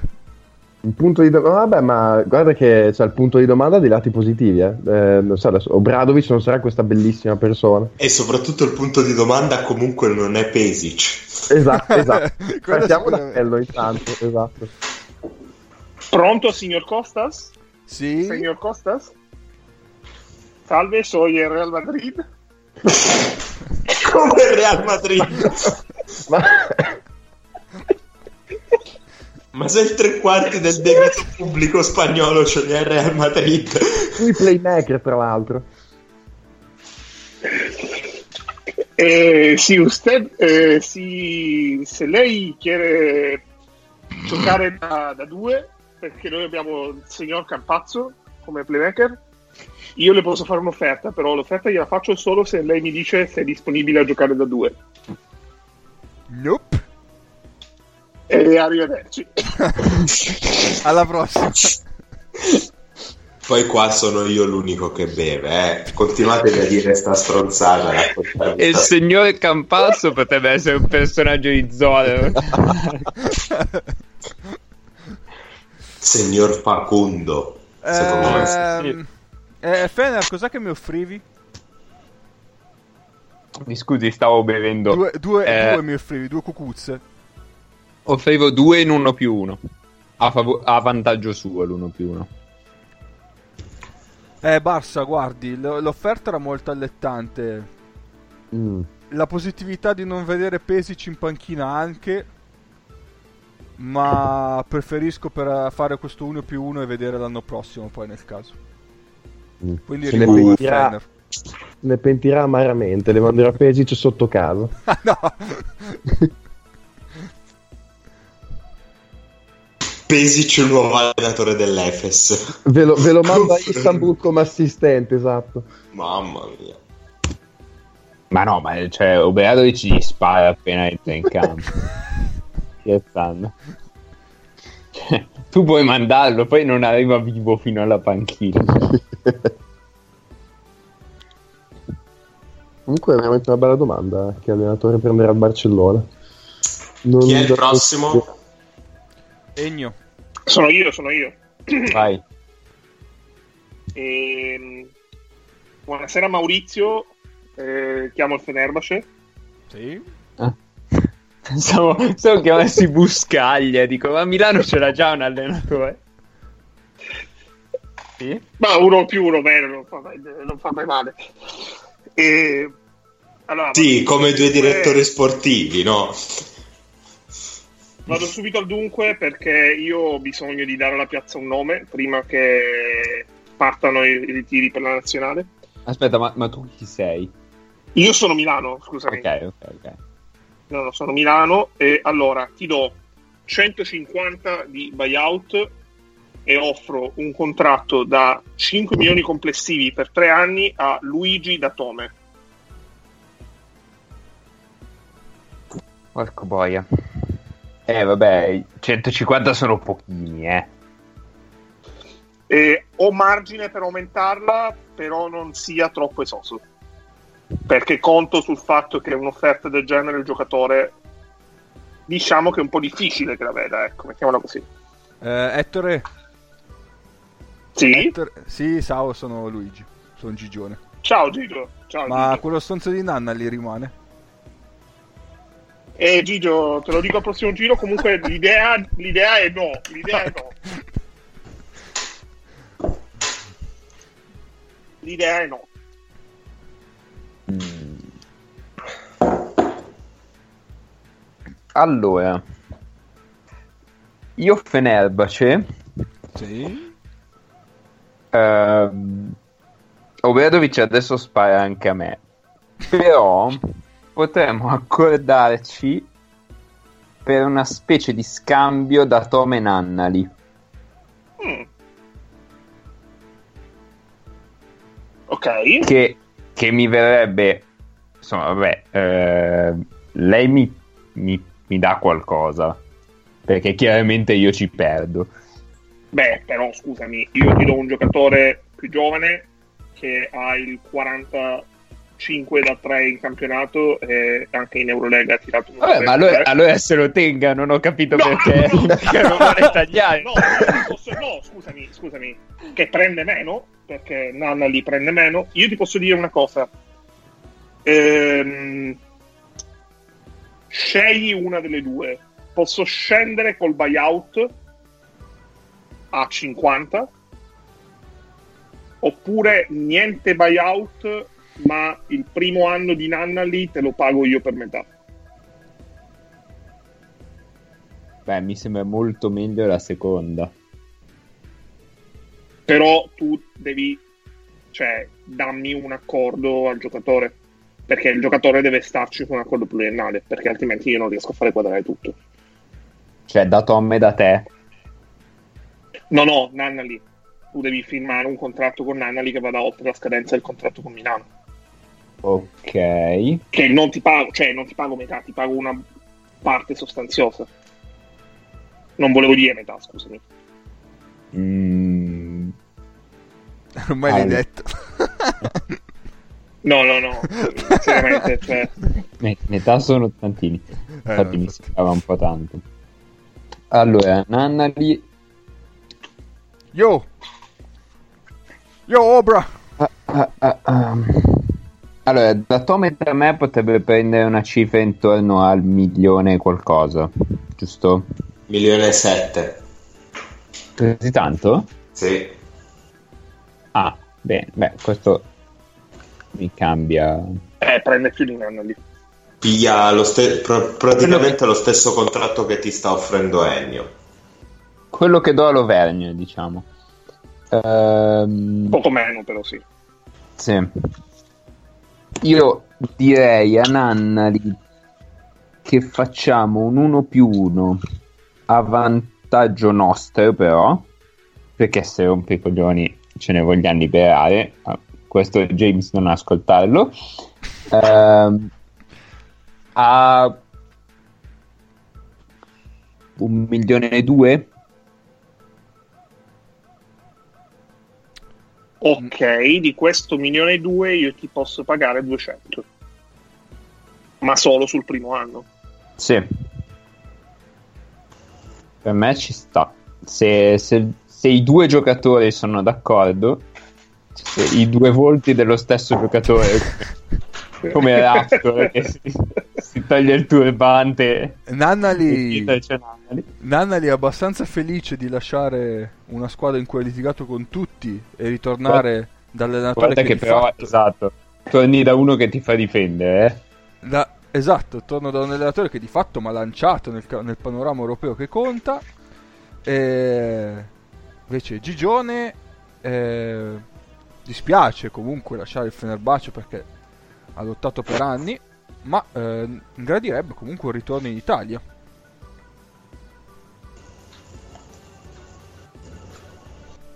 Un punto di domanda, vabbè, ma guarda che c'è il punto di domanda dei lati positivi. Eh. Eh, non so, adesso, Obradovic non sarà questa bellissima persona. E soprattutto il punto di domanda comunque non è Pesic. Esatto, esatto. [LAUGHS] Partiamo da quello intanto, esatto. Pronto, signor Costas? Sì. Signor Costas? Salve, soy el Real Madrid. [LAUGHS] [LAUGHS] Come il Real Madrid. Ma... Ma se il tre quarti del debito pubblico spagnolo ce l'ha il Real Madrid. Lui playmaker, tra l'altro. Eh, si usted, eh, si, se lei quiere giocare da, da due, perché noi abbiamo il signor Campazzo come playmaker, io le posso fare un'offerta, però l'offerta gliela faccio solo se lei mi dice se è disponibile a giocare da due. Nope. E arrivederci. [LAUGHS] Alla prossima. Poi qua sono io l'unico che beve, eh. Continuate a dire sta stronzata. E il sta- signor Campazzo potrebbe essere un personaggio di Zola. Signor Facundo. Secondo me. Eh, Fener, cos'è che mi offrivi? Mi scusi, stavo bevendo. Due, due, Eh, due mi offrivi, due cucuzze. Offrivo due in uno più uno. A, fav- a vantaggio suo l'uno più uno. Eh, Barça, guardi, l- l'offerta era molto allettante. Mm. La positività di non vedere Pesic in panchina anche. Ma preferisco per fare questo 1 più 1 e vedere l'anno prossimo poi nel caso. Mm. Quindi Se ne rimango a pentirà, ne pentirà amaramente, le manderà Pesic sotto casa. [LAUGHS] Ah, no. Pesic, il nuovo allenatore dell'Efes. Ve lo, ve lo manda a Istanbul come assistente, esatto. Mamma mia. Ma no, ma cioè, Obradovic gli spara appena entra in campo. [LAUGHS] Scherzando. Cioè, tu puoi mandarlo, poi non arriva vivo fino alla panchina. [LAUGHS] Comunque è veramente una bella domanda. Che allenatore prenderà il Barcellona? Non Chi è il prossimo? Egno. Sono io, sono io. [CLEARS THROAT] Vai. Ehm, buonasera Maurizio, eh, chiamo il Fenerbahce. Sì. Ah. Pensavo, pensavo chiamassi Buscaglia, dico, ma a Milano c'era già un allenatore. Sì? Ma uno più uno bene, non fa mai, non fa mai male. E, allora, Sì, come due direttori sportivi, no? Vado subito al dunque perché io ho bisogno di dare alla piazza un nome prima che partano i, i ritiri per la nazionale. Aspetta, ma, ma tu chi sei? Io sono Milano, scusami. Ok, ok, ok. No, no, sono Milano e allora ti do 150 di buyout e offro un contratto da 5 milioni complessivi per 3 anni a Luigi Datome. Porco boia. Eh, vabbè, 150 sono pochini, eh. E ho margine per aumentarla, però non sia troppo esoso. Perché conto sul fatto che un'offerta del genere il giocatore diciamo che è un po' difficile che la veda, ecco, mettiamola così. Eh, Ettore. Sì? Ettore- Sì, ciao, sono Luigi. Sono Gigione. Ciao Gigio. Ciao Ma Gigio. quello stronzo di Nanna lì rimane? Eh Gigio, te lo dico al prossimo giro, comunque l'idea, l'idea è no, l'idea è no. [LAUGHS] L'idea è no. Mm. Allora, io Fenerbahce, Sì. ehm, Obradovic adesso spara anche a me, però potremmo accordarci per una specie di scambio da Tom e Nannali. Mm. Ok. che, che mi verrebbe insomma vabbè eh, lei mi, mi- mi dà qualcosa perché chiaramente io ci perdo. Beh, però scusami, io ti do un giocatore più giovane che ha il 40 5 da 3 in campionato e anche in Eurolega ha tirato una Vabbè, ma allora, allora se lo tenga, non ho capito No, perché. [LAUGHS] No, non vuole tagliare. No, no, scusami, scusami, che prende meno, perché Nanna li prende meno. Io ti posso dire una cosa. Ehm, scegli una delle due. Posso scendere col buyout a 50 oppure niente buyout ma il primo anno di Nannali te lo pago io per metà. Beh, mi sembra molto meglio la seconda. Però tu devi cioè dammi un accordo al giocatore. Perché il giocatore deve starci con un accordo pluriennale perché altrimenti io non riesco a fare quadrare tutto. Cioè, da Tom e da te. no no Nannali tu devi firmare un contratto con Nannali che vada oltre la scadenza del contratto con Milano. Ok. che non ti pago cioè non ti pago metà ti pago una parte sostanziosa. Non volevo dire metà scusami. Mm, Non mai l'hai detto. no no no sinceramente cioè, me- metà sono tantini. Eh, Infatti mi infatti. sembrava un po' tanto. Allora, Nannali... Yo! Yo, Obra! Ah, ah, ah, ah. Allora, da Tom e da me potrebbe prendere una cifra intorno al milione e qualcosa, giusto? Milione e sette. Così tanto? Sì. Ah, bene, beh, questo mi cambia. eh, prende più di Nannali Piglia lo ste- pr- praticamente lo stesso contratto che ti sta offrendo Ennio. Quello che do all'Auvergne, diciamo. Ehm, poco meno però sì sì. Io direi a Nannali che facciamo un 1 più 1 a vantaggio nostro, però, perché se rompe i coglioni ce ne vogliamo liberare. Ah, Questo James non ascoltarlo. Ehm, a un milione e due Ok, di questo milione e due io ti posso pagare 200. Ma solo sul primo anno. Sì. Per me ci sta. Se, se- se i due giocatori sono d'accordo, se i due volti dello stesso giocatore, [LAUGHS] come Raptor che si, si toglie il turbante Nannali, Nannali. Nannali è abbastanza felice di lasciare una squadra in cui ha litigato con tutti e ritornare dall'allenatore Guarda che di però, fatto- esatto, torni da uno che ti fa difendere, eh. Da- esatto, torno da un allenatore che di fatto mi ha lanciato nel, nel panorama europeo che conta. E invece Gigione eh, dispiace comunque lasciare il Fenerbahce perché ha lottato per anni, ma eh, gradirebbe comunque un ritorno in Italia.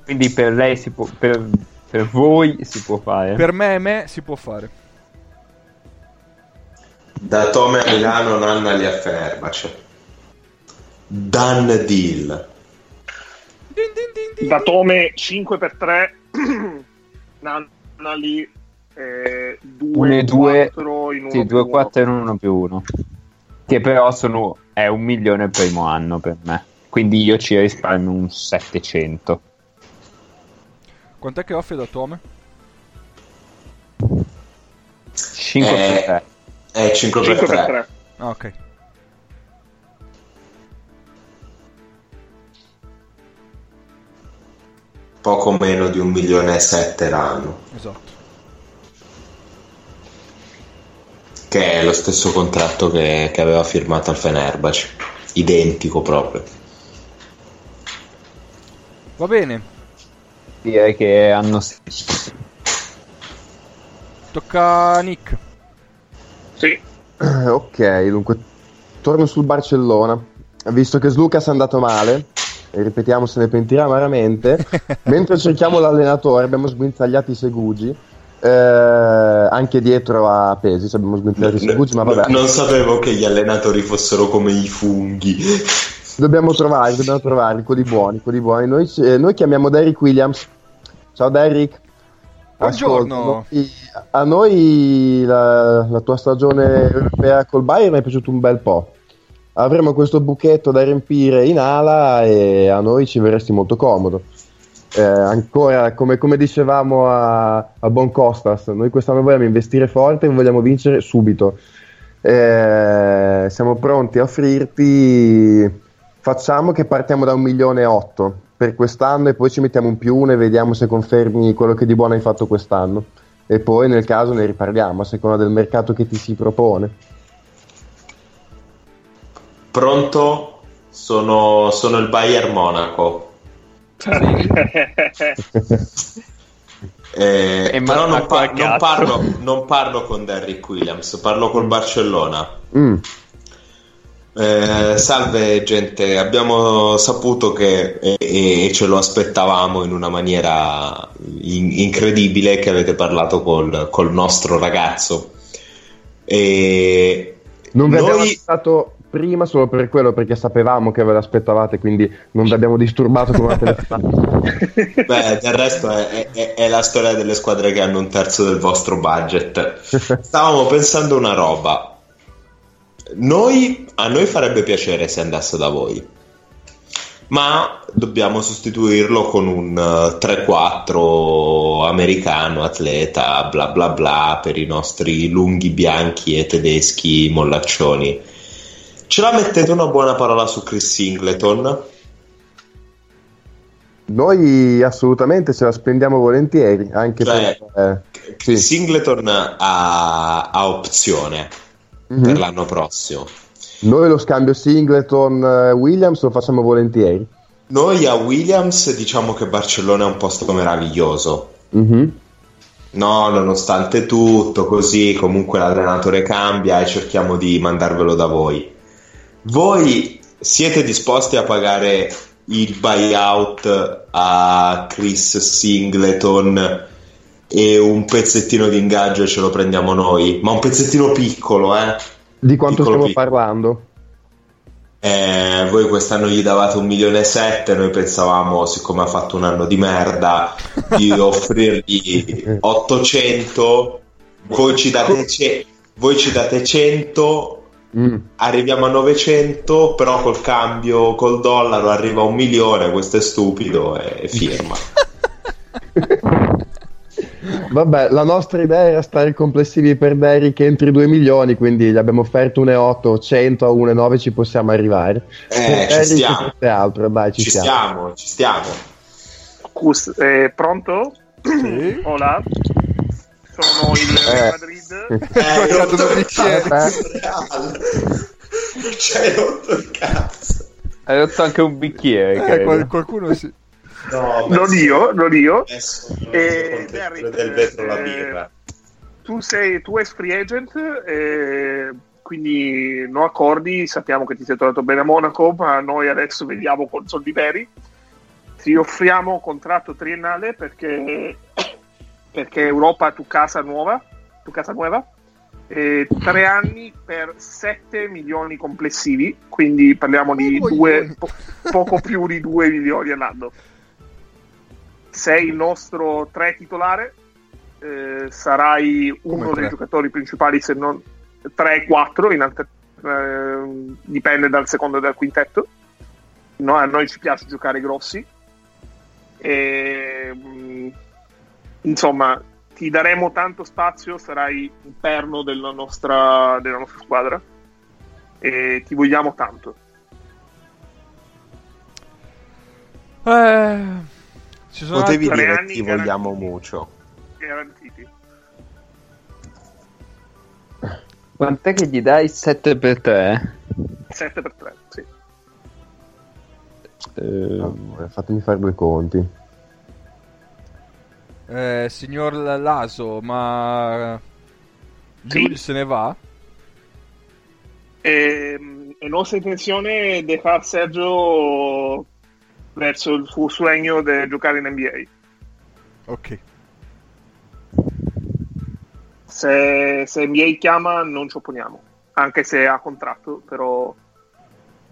Quindi per lei si può, per, per voi si può fare. Per me e me si può fare. Da Tome a Milano, Nannali a Fenerbahce. Done deal. Da Tome 5 per 3 [CLEARS THROAT] Nannali eh, 2 1 e 2 4 in 1 sì, 2 4 in 1 più 1 che però sono è un milione il primo anno per me. Quindi io ci risparmio un 700 Quant'è che offre da Tome? 5 Eh, per 3 È 5 per 5 per 3. 3 Ah, ok. Poco meno di un milione e sette l'anno. Esatto. Che è lo stesso contratto che, che aveva firmato al Fenerbahce. Identico proprio. Va bene, direi che hanno tocca a Nick. Sì Ok, dunque torno sul Barcellona. Visto che Slucas è andato male, ripetiamo se ne pentirà amaramente, [LAUGHS] mentre cerchiamo l'allenatore abbiamo sguinzagliato i Segugi, eh, anche dietro a Pesi abbiamo sguinzagliato i Segugi, ma vabbè, Non sapevo che gli allenatori fossero come i funghi. dobbiamo trovare, dobbiamo trovare quelli buoni, quelli buoni. Noi, eh, noi chiamiamo Derrick Williams. Ciao Derrick. Buongiorno. Ascolta, a noi la, la tua stagione europea col Bayern mi è piaciuto un bel po'. Avremo questo buchetto da riempire in ala e a noi ci verresti molto comodo. Eh, ancora, come, come dicevamo a, a Bon Costas, noi quest'anno vogliamo investire forte e vogliamo vincere subito. Eh, siamo pronti a offrirti. Facciamo che partiamo da un milione e otto per quest'anno e poi ci mettiamo un più uno e vediamo se confermi quello che di buono hai fatto quest'anno. E poi nel caso ne riparliamo a seconda del mercato che ti si propone. Pronto? Sono, sono il Bayern Monaco. [LAUGHS] Eh, E però non, Monaco pa- a non parlo, non parlo con Derrick Williams, parlo col Barcellona. Mm. Eh, salve gente, abbiamo saputo che e, e ce lo aspettavamo in una maniera in- incredibile che avete parlato col, col nostro ragazzo. E Non vi abbiamo noi, aspettato prima solo per quello perché sapevamo che ve l'aspettavate, quindi non vi abbiamo disturbato con una telefonata. [LAUGHS] beh, del resto è, è- è la storia delle squadre che hanno un terzo del vostro budget. [LAUGHS] Stavamo pensando una roba. Noi, a noi farebbe piacere se andasse da voi, ma dobbiamo sostituirlo con un eh, 3-4 americano, atleta, bla bla bla, per i nostri lunghi bianchi e tedeschi mollaccioni. Ce la mettete una buona parola su Chris Singleton? Noi assolutamente ce la spendiamo volentieri, anche Cioè, per... eh, sì. Singleton ha, ha opzione Mhm. per l'anno prossimo. Noi lo scambio Singleton-Williams lo facciamo volentieri. Noi a Williams diciamo che Barcellona è un posto meraviglioso. Mhm. No, nonostante tutto, così comunque l'allenatore cambia e cerchiamo di mandarvelo da voi. Voi siete disposti a pagare il buyout a Chris Singleton e un pezzettino di ingaggio ce lo prendiamo noi? Ma un pezzettino piccolo, eh? Di quanto Piccolo stiamo piccolo. parlando? Eh, voi quest'anno gli davate un milione e sette, noi pensavamo, siccome ha fatto un anno di merda, di [LAUGHS] offrirgli 800, voi ci date, ce- voi ci date 100, Mm. arriviamo a 900, però col cambio, col dollaro arriva a un milione, questo è stupido e firma. [LAUGHS] Vabbè, la nostra idea era stare complessivi per Derrick entro i 2 milioni, quindi gli abbiamo offerto 1,8, 100 a 1,9 ci possiamo arrivare. Eh, ci stiamo. altro, dai, ci, Ci siamo. stiamo, ci stiamo. Cus- eh, pronto? Sì. Hola. Sono il Eh. Madrid. Eh, Guarda rotto il bicchiere. cazzo, Real. Ci hai rotto il cazzo. Hai rotto anche un bicchiere, Eh, qual- qualcuno si... No, Non io, non io. Eh, del Derrick, vetro la eh, birra. Tu sei tu ex free agent, eh, quindi no accordi, sappiamo che ti sei trovato bene a Monaco, ma noi adesso vediamo con soldi veri. Ti offriamo contratto triennale perché, [COUGHS] perché Europa tu casa nuova, tu casa nuova, eh, tre anni per 7 milioni complessivi, quindi parliamo di Oh, due, po- poco più di 2 milioni all'anno. Sei il nostro tre titolare, eh, sarai uno Come dei tre? giocatori principali, se non 3-4, in alter- eh, dipende dal secondo e dal quintetto. No, a noi ci piace giocare grossi. E, mh, insomma, ti daremo tanto spazio, sarai un perno della nostra, della nostra squadra e ti vogliamo tanto. Eh, ci sono Potevi dire anni ti garantiti. vogliamo mucho. Garantiti. Quant'è che gli dai 7 per 3? 7 per 3, sì. Allora, fatemi fare due conti. Eh, signor Laso, ma... Sì. Giul se ne va? E, è nostra intenzione dejar Sergio verso il suo sogno di giocare in NBA. Ok. Se, se NBA chiama non ci opponiamo, anche se ha contratto, però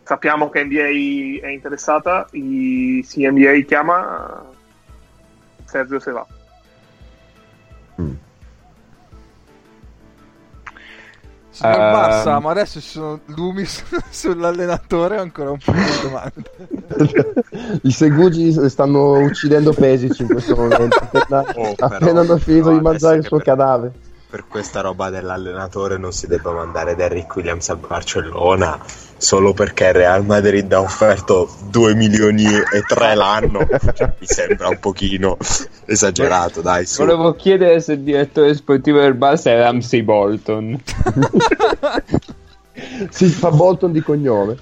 sappiamo che NBA è interessata, i- se NBA chiama Sergio se va. Signor Ehm. Barça, ma adesso ci sono lumi su- [LAUGHS] sull'allenatore ancora un po' di domande. [LAUGHS] I segugi stanno uccidendo Pesic in questo momento. [LAUGHS] Appena, Oh, però, appena hanno finito però di mangiare il suo per- cadavere. Per questa roba dell'allenatore non si debba mandare Derrick Williams al Barcellona solo perché il Real Madrid ha offerto 2 milioni e 3 l'anno. Cioè, mi sembra un pochino esagerato, dai. Su. Volevo chiedere se il direttore sportivo del Barça è Ramsey Bolton. [LAUGHS] Si fa Bolton di cognome.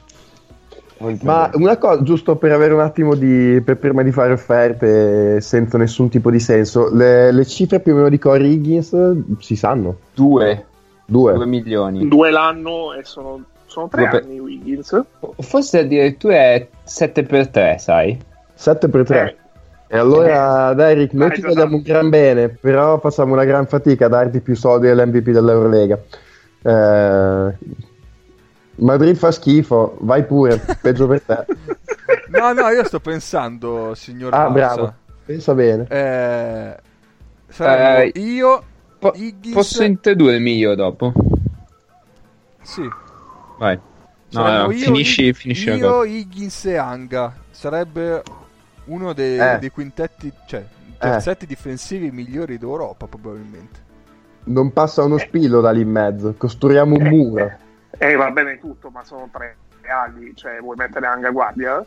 Molto Ma bene. una cosa, giusto per avere un attimo di. per prima di fare offerte senza nessun tipo di senso, le, le cifre più o meno di Corey Higgins si sanno? Due, Due. due milioni. Due l'anno e sono, sono tre Due per- anni Wiggins. Forse addirittura è 7 per 3 sai? 7 per 3. Eh, E allora, Derek, noi ti vogliamo un gran bene, però facciamo una gran fatica a darti più soldi dell'MVP dell'Eurolega. Eh, Madrid fa schifo, vai pure, peggio per te. [LAUGHS] No, no, io sto pensando, signor Ah, Barça. bravo, pensa bene. Eh, saremmo Eh, io, Po- Higgins... posso introdurmi io dopo? Sì. Vai. No, Saremmo no, io, finisci, Hig- finisci la io, cosa. Higgins e Anga. Sarebbe uno dei, Eh. dei quintetti, cioè, terzetti difensivi migliori d'Europa, probabilmente. Non passa uno spillo da lì in mezzo, costruiamo un muro. [LAUGHS] eh, va bene tutto, ma sono tre ali. Cioè, vuoi mettere anche a guardia?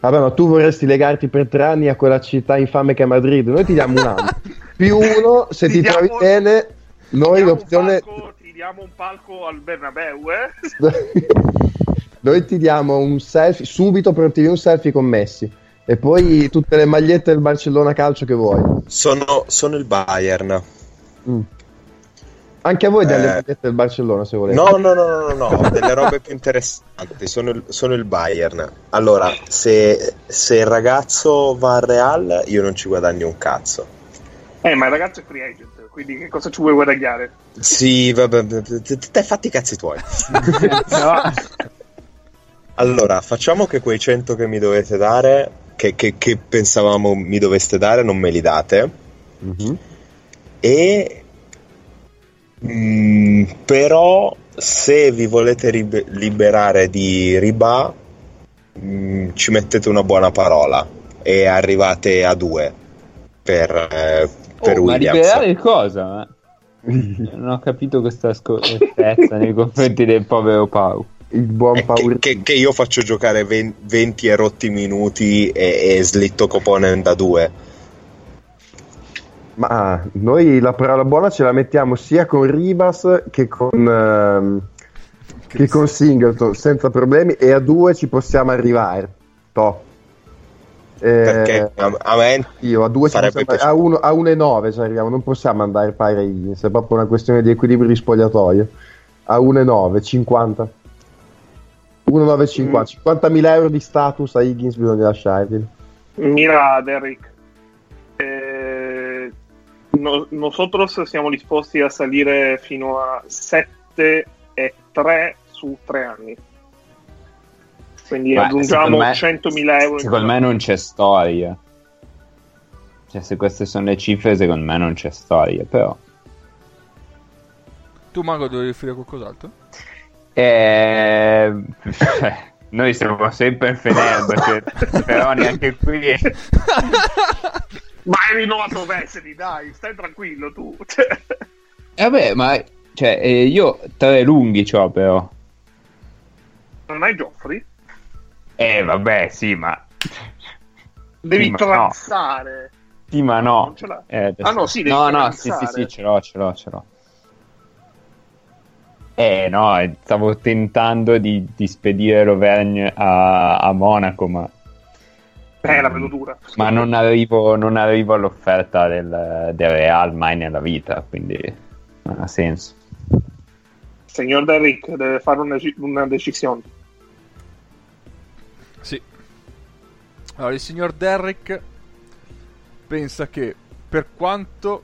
Vabbè, ma tu vorresti legarti per tre anni a quella città infame che è Madrid. Noi ti diamo un anno. [LAUGHS] Più uno, se ti, Ti trovi diamo- bene, noi un l'opzione... palco- ti diamo un palco al Bernabeu, eh? [LAUGHS] noi ti diamo un selfie, subito pronti un selfie con Messi. E poi tutte le magliette del Barcellona calcio che vuoi. Sono, sono il Bayern. Mm. Anche a voi delle Eh. magliette del Barcellona, se volete. No, no, no, no, no, delle robe più interessanti. Sono il, sono il Bayern. Allora, se, se il ragazzo va al Real, io non ci guadagno un cazzo. Eh, ma il ragazzo è free agent, quindi che cosa ci vuoi guadagnare? Sì, vabbè, te, fatti i cazzi tuoi. [LAUGHS] Allora, facciamo che quei 100 che mi dovete dare, che, che- che pensavamo mi doveste dare, non me li date. Mhm. E mm, però, se vi volete rib- liberare di Riba, mm, ci mettete una buona parola e arrivate a due per, eh, per Oh, ma liberare cosa? [LAUGHS] Non ho capito questa scorrettezza nei confronti del povero Pau. Il buon Eh, Paul. che, che- che io faccio giocare ven- 20 e rotti minuti e, e slitto Coponen da due. Ma noi la parola buona ce la mettiamo sia con Ribas che con, ehm, che con Singleton senza problemi e a due ci possiamo arrivare. Toh. Eh, Perché a, a me io a due ci farebbe possiamo- a, uno, a uno e nove ci arriviamo, non possiamo andare pari a Higgins, è proprio una questione di equilibrio di spogliatoio. A 1 e 9, 50. 1 9 50, 50.000 euro di status a Higgins bisogna lasciarglieli. Mira, Derrick. No- nosotros siamo disposti a salire fino a 7 e 3 su 3 anni. Quindi Beh, aggiungiamo secondo me- 100.000 euro. in Secondo me non c'è storia. Cioè, se queste sono le cifre, secondo me non c'è storia, però. Tu, Mago, devi riferire qualcos'altro? Eh, noi siamo sempre in Fenerbahce, [LAUGHS] però neanche qui. [LAUGHS] Ma hai rinnovato Vesely, dai, stai tranquillo tu. [LAUGHS] Cioè, E vabbè, ma cioè, eh, io tre lunghi c'ho però. non hai Geoffrey? Eh, vabbè, sì, ma. Devi Sì, ma transare. Sì, ma no. Non ce l'ha. Eh, adesso- Ah, no, sì, devi no, no, sì, sì, sì, ce l'ho, ce l'ho, ce l'ho. Eh, no, eh, stavo tentando di, di spedire Roverne a, a Monaco, ma. Eh, la vedo dura. Ma non arrivo, non arrivo all'offerta del, del Real mai nella vita, quindi non ha senso. Signor Derrick deve fare una, una decisione. Sì. Allora, il signor Derrick pensa che per quanto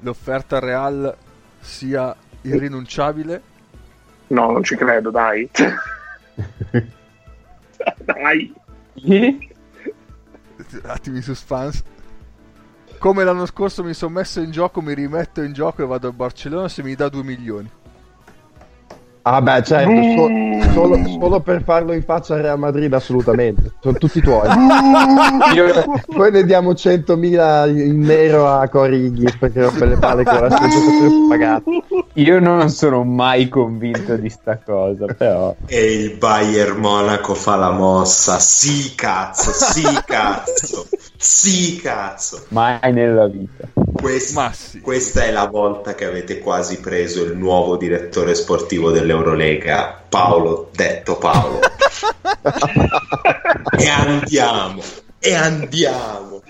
l'offerta Real sia irrinunciabile, No, non ci credo, dai. [LAUGHS] dai. Attimi di suspense. Come l'anno scorso mi sono messo in gioco, mi rimetto in gioco e vado al Barcellona se mi dà 2 milioni. Ah beh, certo, so- solo, solo per farlo in faccia al Real Madrid assolutamente. Sono tutti tuoi. Poi ne diamo 100.000 in nero a Corey Higgins perché rompe le palle con la pagato. Io non sono mai convinto di sta cosa, però... E il Bayern Monaco fa la mossa. Sì, cazzo, sì, cazzo, sì, cazzo. Mai nella vita. Quest-. Questa è la volta che avete quasi preso il nuovo direttore sportivo dell'Eurolega, Paolo, detto Paolo. [LAUGHS] e andiamo, e andiamo.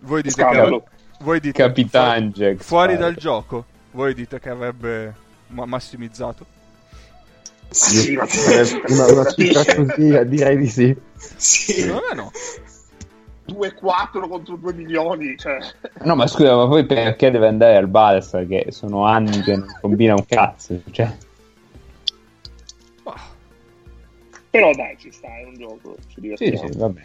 Voi dite Scandalo. che voi dite Capitan fuori, Jack fuori dal gioco. Voi dite che avrebbe ma- massimizzato. Sì, ma Una, una cifra così, direi di sì. Sì. Secondo me no. 2-4 contro 2 milioni, cioè... No, ma scusa, ma poi perché deve andare al Barça? Che sono anni che non combina un cazzo. Cioè, Però dai, ci sta, è un gioco, ci sì, divertiamo. sì, vabbè.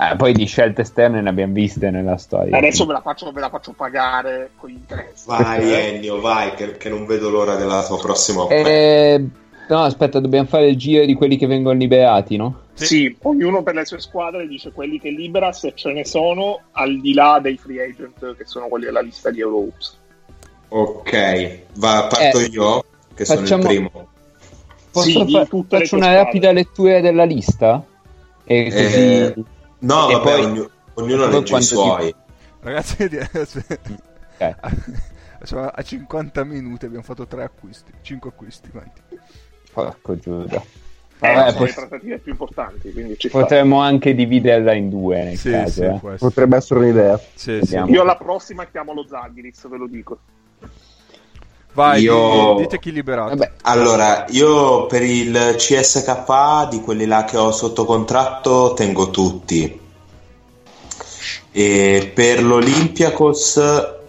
Eh, poi di scelte esterne ne abbiamo viste nella storia. Adesso ve la, faccio, ve la faccio pagare con gli interessi. Vai Ennio, vai, che, che non vedo l'ora della tua prossima offerta. Eh, no, aspetta, dobbiamo fare il giro di quelli che vengono liberati, no? Sì. ognuno per le sue squadre dice quelli che libera se ce ne sono, al di là dei free agent che sono quelli della lista di Euroops. Ok, va, parto Eh, io, che sono facciamo- il primo. Posso Sì, fa- faccio una squadre. rapida lettura della lista? E così... Eh, No, E vabbè, poi- ognu- ognuno legge i suoi. ragazzi, di- aspetta. Ok. [LAUGHS] Siamo a 50 minuti abbiamo fatto 3 acquisti, 5 acquisti. quanti? Porco Giuda. Eh, Vabbè, sono le pot- trattative più importanti, quindi ci sta. potremmo anche dividerla in due nel Sì, caso. sì, eh. Potrebbe essere un'idea. Sì. Io alla prossima chiamo lo Zaghiris, ve lo dico. Vai, Io- di- dite chi liberato. Vabbè, Allora, io per il CSKA di quelli là che ho sotto contratto tengo tutti. E per l'Olympiakos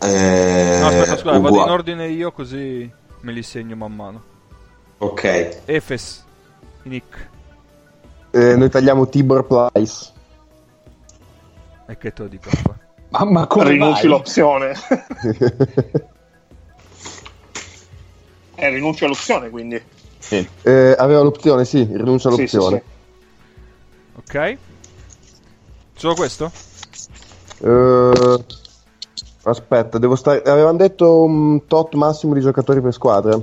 eh, No, aspetta, scusa, vado in ordine io così me li segno man mano. Ok, Efes, Nick, Eh, noi tagliamo Tibor Price. e che te lo dico qua. [LAUGHS] Mamma come rinunci mai? l'opzione. [LAUGHS] eh, rinunci all'opzione, quindi. Sì. Eh, aveva l'opzione, sì, rinuncia Sì, sì, all'opzione. sì. Ok? Solo questo? Eh, aspetta, devo stare. Avevamo detto un tot massimo di giocatori per squadra.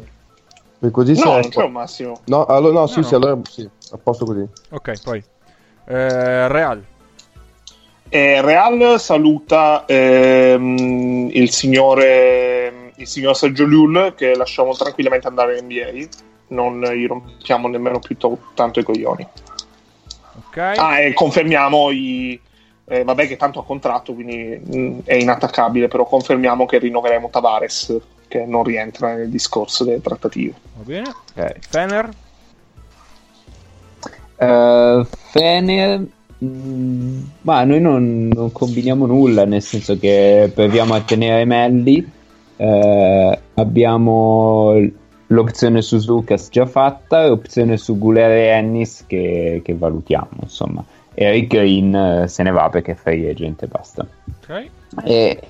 E così No, non c'è un massimo. No, allora, no, sì, No, sì, no. allora sì, a posto così. Ok, poi. Eh, Real. Eh, Real saluta ehm, il signore il signor Sergio Llull che lasciamo tranquillamente andare in NBA non gli rompiamo nemmeno più to- tanto i coglioni Ok. ah e confermiamo i eh, vabbè che tanto ha contratto quindi mh, è inattaccabile però confermiamo che rinnoveremo Tavares che non rientra nel discorso delle trattative Va bene. Ok. Fener. Eh, Fener, mm, ma noi non, non combiniamo nulla, nel senso che proviamo a tenere Melli. eh, abbiamo l'opzione su Lucas già fatta, l'opzione su Guler e Ennis che, che valutiamo. Insomma, Eric Green eh, se ne va perché è free agent e basta. Ok. E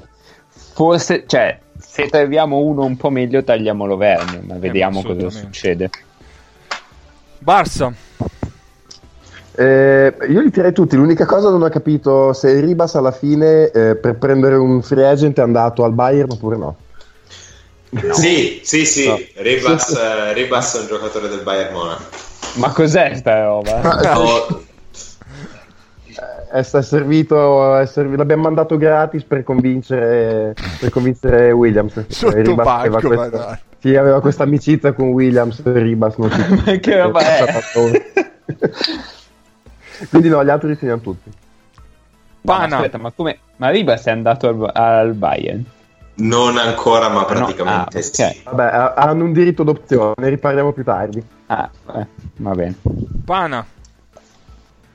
forse, cioè, se troviamo uno un po' meglio, tagliamolo Verne, ma vediamo cosa assolutamente. succede. Barça. Eh, io li tirei tutti. L'unica cosa non ho capito se Ribas alla fine eh, per prendere un free agent è andato al Bayern oppure no. Sì, sì, sì, No. Ribas, eh, Ribas è un giocatore del Bayern Monaco. Ma cos'è sta roba? No, È, è servito, è servi- l'abbiamo mandato gratis per convincere, per convincere Williams. [LAUGHS] Sotto banco, aveva ma questa, sì, aveva questa amicizia con Williams. Ribas non si [LAUGHS] Ma che roba è? [LAUGHS] Quindi no, gli altri li teniamo tutti. Ma Pana. aspetta, ma come? Ma Ribas è andato al, al Bayern? non ancora, ma No, praticamente ah, sì. ok. Vabbè, ha- hanno un diritto d'opzione, ne riparliamo più tardi. Ah, eh, va bene. Pana.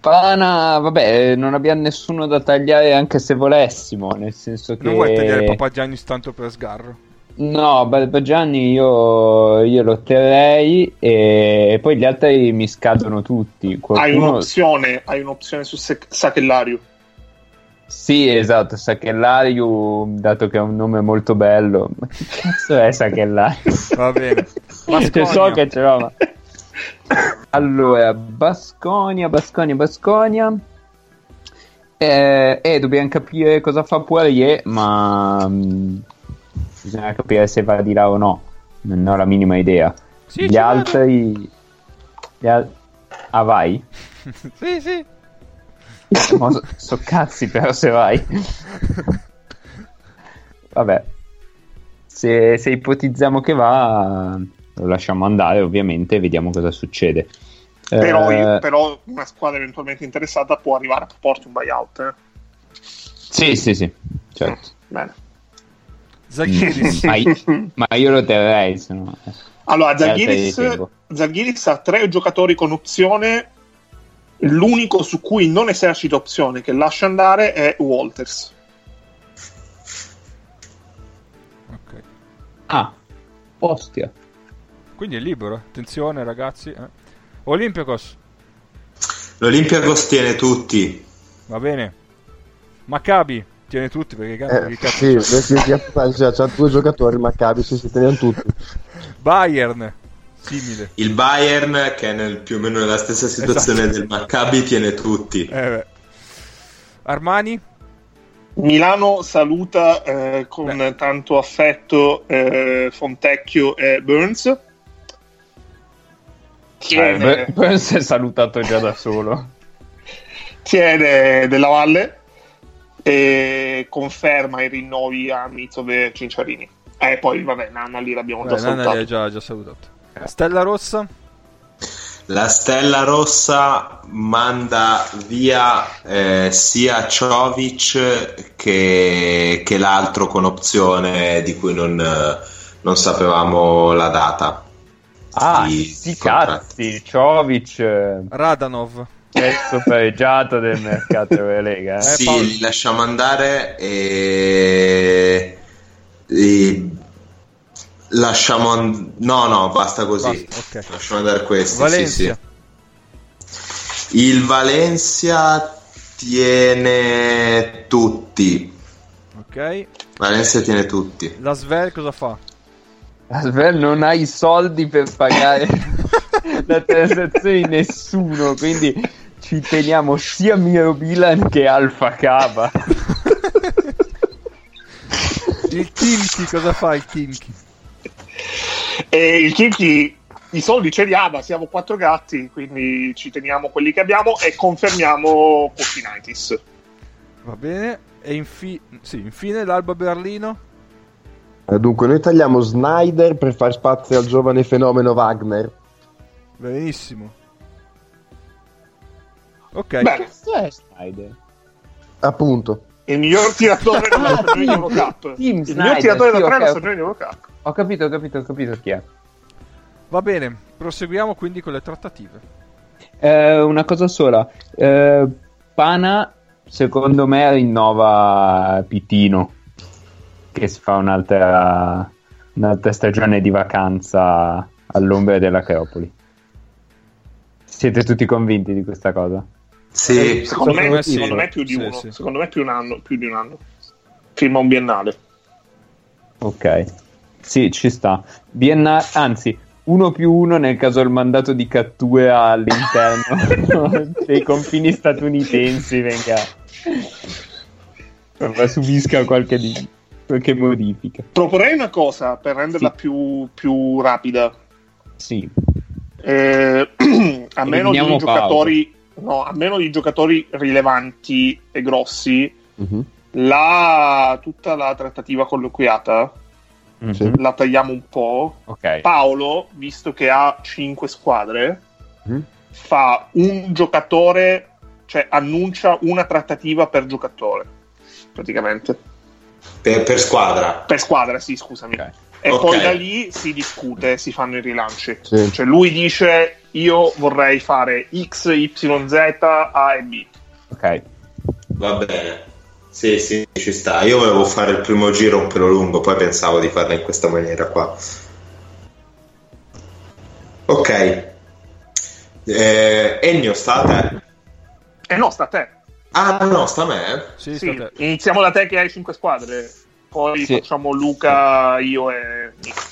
Pana, vabbè, non abbiamo nessuno da tagliare anche se volessimo, nel senso che... Non vuoi tagliare Papa Gianni tanto per sgarro? No, Barbagianni io, io lo terrei e poi gli altri mi scadono tutti. hai Qualcuno... un'opzione hai un'opzione su Sec- Sachellario Sì, esatto, Sacchellarium, dato che è un nome molto bello. Ma che cazzo è Sacchellarium? Va bene. [LAUGHS] Cioè, so che ce l'ho, ma... Allora, Basconia, Basconia, Basconia. Eh, eh, dobbiamo capire cosa fa Poirier, ma mh, bisogna capire se va di là o no. Non ho la minima idea. Sì, Gli altri... Gli al- Ah, vai? [LAUGHS] sì, sì. Ma so, so cazzi però se vai. [LAUGHS] Vabbè. Se, se ipotizziamo che va, lo lasciamo andare ovviamente e vediamo cosa succede. Però, Eh, io- però una squadra eventualmente interessata può arrivare a proporti un buyout. Eh? Sì, sì, sì, certo. Bene. Zaghiris. [LAUGHS] ma, io, ma io lo terrei, se no... Allora. Zalgiris ha tre giocatori con opzione. L'unico su cui non esercita opzione che lascia andare è Walters. Ok. Ah, Ostia. Quindi è libero. Attenzione, ragazzi. eh. Olympiacos. L'Olympiacos tiene tutti. Va bene. Maccabi. Tiene tutti perché cazzo, Eh, che cazzo sì, sì, c'ha, c'ha due giocatori, Maccabi, sì, si teniamo tutti. Bayern. Simile. Il Bayern, che è nel- più o meno nella stessa situazione Esatto. del Maccabi, tiene tutti. Eh. Armani. Milano saluta eh, con Beh. tanto affetto eh, Fontecchio e Burns. Eh, Tiene, Bur- Burns è salutato già da solo. tiene della Valle e conferma i rinnovi a Mizove e Cinciarini. E poi, vabbè, Nanna lì l'abbiamo già Beh, Nana salutato. li ha già, già salutato. Stella Rossa. La Stella Rossa manda via eh, sia Ciovic che, che l'altro con opzione di cui non, eh, non sapevamo la data. Ah, Di sti cazzi, Ciovic, eh, Radanov. pezzo pareggiato del mercato della Lega. eh. sì, Paolo. li lasciamo andare e, e lasciamo and- no no basta così Basta, ok. lasciamo andare questi Valencia. sì, sì. il Valencia tiene tutti Ok. Valencia tiene tutti La Svel cosa fa? Svel non ha i soldi per pagare [LAUGHS] la transazione di nessuno, quindi ci teniamo sia Miro Bilan che Alfa Cava. [LAUGHS] Il Kimchi cosa fa il Kimchi? E il Kimchi i soldi ce li ha, ma siamo quattro gatti, quindi ci teniamo quelli che abbiamo e confermiamo Cofinaitis. Va bene. E infi- sì, infine l'Alba Berlino. Eh, dunque, noi tagliamo Snyder per far spazio al giovane fenomeno Wagner. Benissimo. Ok. Bene, Cazzo è Snyder? Appunto. il miglior tiratore della Ah, stagione di Team- Eurocup. Team Il miglior tiratore da sì, tre della stagione di Eurocup. Ho capito, ho capito, ho capito chi è. Va bene. Proseguiamo quindi con le trattative. Eh, una cosa sola. Eh, Pana, secondo me, rinnova Pitino. Che si fa un'altra, un'altra stagione di vacanza all'ombra dell'Acropoli. Siete tutti convinti di questa cosa? sì Secondo me, Secondo me sì. secondo me più di Sì, uno. sì. Secondo me più, un anno, più di un anno. Firma un biennale. Ok. Sì, ci sta. Biennale, anzi, uno più uno nel caso il mandato di cattura all'interno [LAUGHS] dei confini statunitensi venga. [LAUGHS] subisca qualche, di- [LAUGHS] qualche modifica. Proporrei una cosa per renderla Sì. più, più rapida. Sì. Eh, [CLEARS THROAT] a meno di Eliminiamo giocatori, no, a meno di giocatori rilevanti e grossi, Mhm. la, tutta la trattativa colloquiata Sì. la tagliamo un po'. Ok. Paolo, visto che ha 5 squadre, Mhm. fa un giocatore, cioè annuncia una trattativa per giocatore, praticamente. Per, per squadra Per squadra, sì, scusami. Ok. E Ok. poi da lì si discute, si fanno i rilanci. Sì. Cioè lui dice io vorrei fare X, Y, Z, A e B. Ok. va bene sì sì ci sta io volevo fare il primo giro un pelo lungo poi pensavo di farla in questa maniera qua ok eh, Ennio sta a te E no, sta a te. Ah, no, sta a me. Sì, Sì, sta a te. iniziamo da te che hai 5 squadre, poi Sì. facciamo Luca, io e Nick.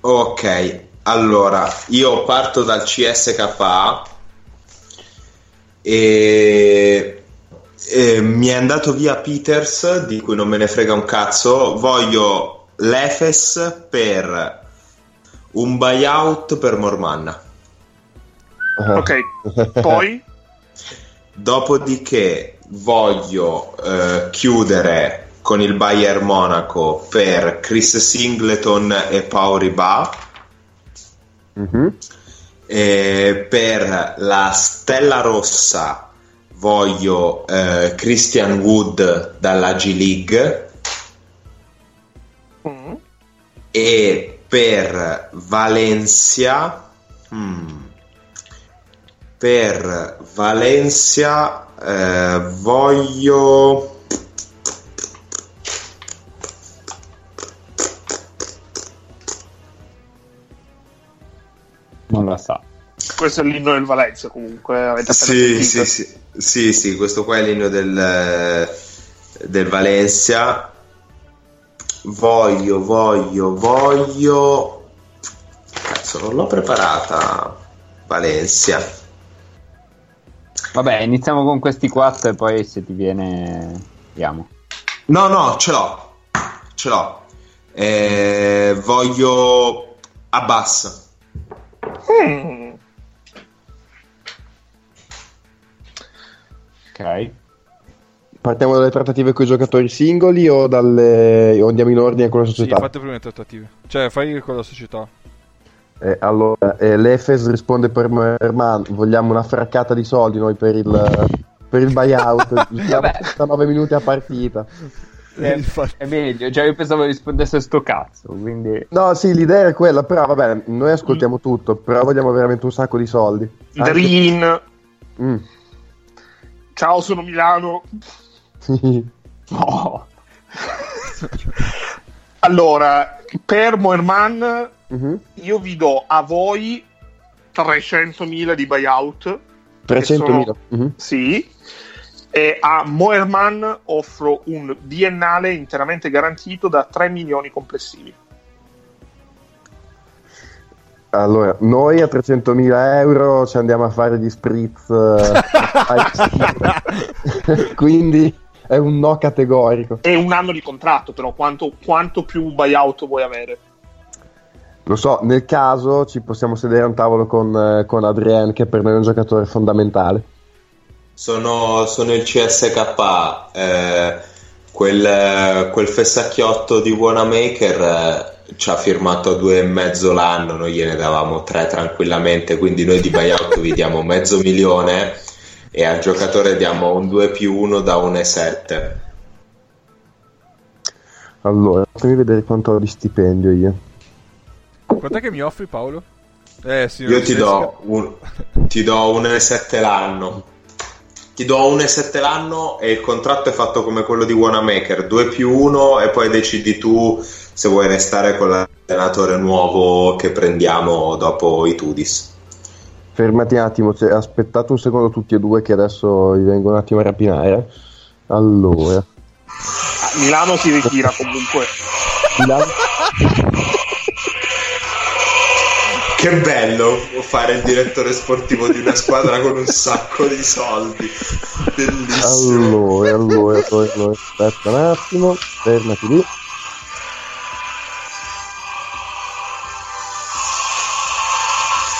Ok, allora io parto dal CSKA e, e mi è andato via Peters, di cui non me ne frega un cazzo. Voglio l'Efes per un buyout per Mormanna. Ok, poi [LAUGHS] Dopodiché voglio eh, chiudere con il Bayern Monaco per Chris Singleton e Pauri Ba. Mhm. E per la Stella Rossa voglio eh, Christian Wood dalla G League Mm. e per Valencia hmm, per Valencia eh, voglio Non la sa. questo è l'inno del Valencia comunque, avete Sì, sì, sì, sì, sì, questo qua è l'inno del, del Valencia. Voglio, voglio, voglio. Cazzo, non l'ho preparata. Valencia. Vabbè, iniziamo con questi quattro e poi se ti viene... Vediamo. No, no, ce l'ho. Ce l'ho. Eh, voglio Abbas. Mm. Ok. Partiamo dalle trattative con i giocatori singoli o, dalle... o andiamo in ordine con la Sì, società? fate prima le trattative. Cioè, fai con la società. Eh, allora, eh, l'Efes risponde per Merman, vogliamo una fraccata di soldi noi per il, per il buyout, [LAUGHS] giochiamo Vabbè. 69 minuti a partita. È, Infatti. è meglio, cioè io pensavo rispondesse a sto cazzo, quindi... No, sì, l'idea è quella, però vabbè, noi ascoltiamo tutto, però vogliamo veramente un sacco di soldi. Anche- Dream, Mm. ciao sono Milano. [LAUGHS] Sì. Oh. Allora, per Moerman Mhm. io vi do a voi 300.000 di buyout, 300.000. Mhm. sì, e a Moerman offro un biennale interamente garantito da 3 milioni complessivi. Allora, noi a 300.000 euro ci andiamo a fare gli spritz, eh, [LAUGHS] [LAUGHS] quindi è un no categorico. E un anno di contratto, però quanto, quanto più buyout vuoi avere? Lo so, nel caso ci possiamo sedere a un tavolo con, eh, con Adrien, che per noi è un giocatore fondamentale. Sono, sono il CSK, eh, quel, quel fessacchiotto di Wanamaker eh, ci ha firmato due e mezzo l'anno, noi gliene davamo tre tranquillamente, quindi noi di buyout vi diamo mezzo milione e al giocatore diamo un 2 più 1 da 1,7. Allora, fammi vedere quanto ho di stipendio io. Quant'è che mi offri, Paolo? Eh, sì, Io ti do, un, ti do 1,7 l'anno. Ti do 1,7 l'anno e il contratto è fatto come quello di Wanamaker, 2 più 1 e poi decidi tu se vuoi restare con l'allenatore nuovo che prendiamo dopo i Tudis. Fermati un attimo, cioè, aspettate un secondo tutti e due che adesso vi vengo un attimo a rapinare. Allora, Milano si ritira comunque. Milano- Che bello fare il direttore sportivo di una squadra con un sacco di soldi. Bellissimo. allora, allora, allora, allora, aspetta un attimo, fermati lì.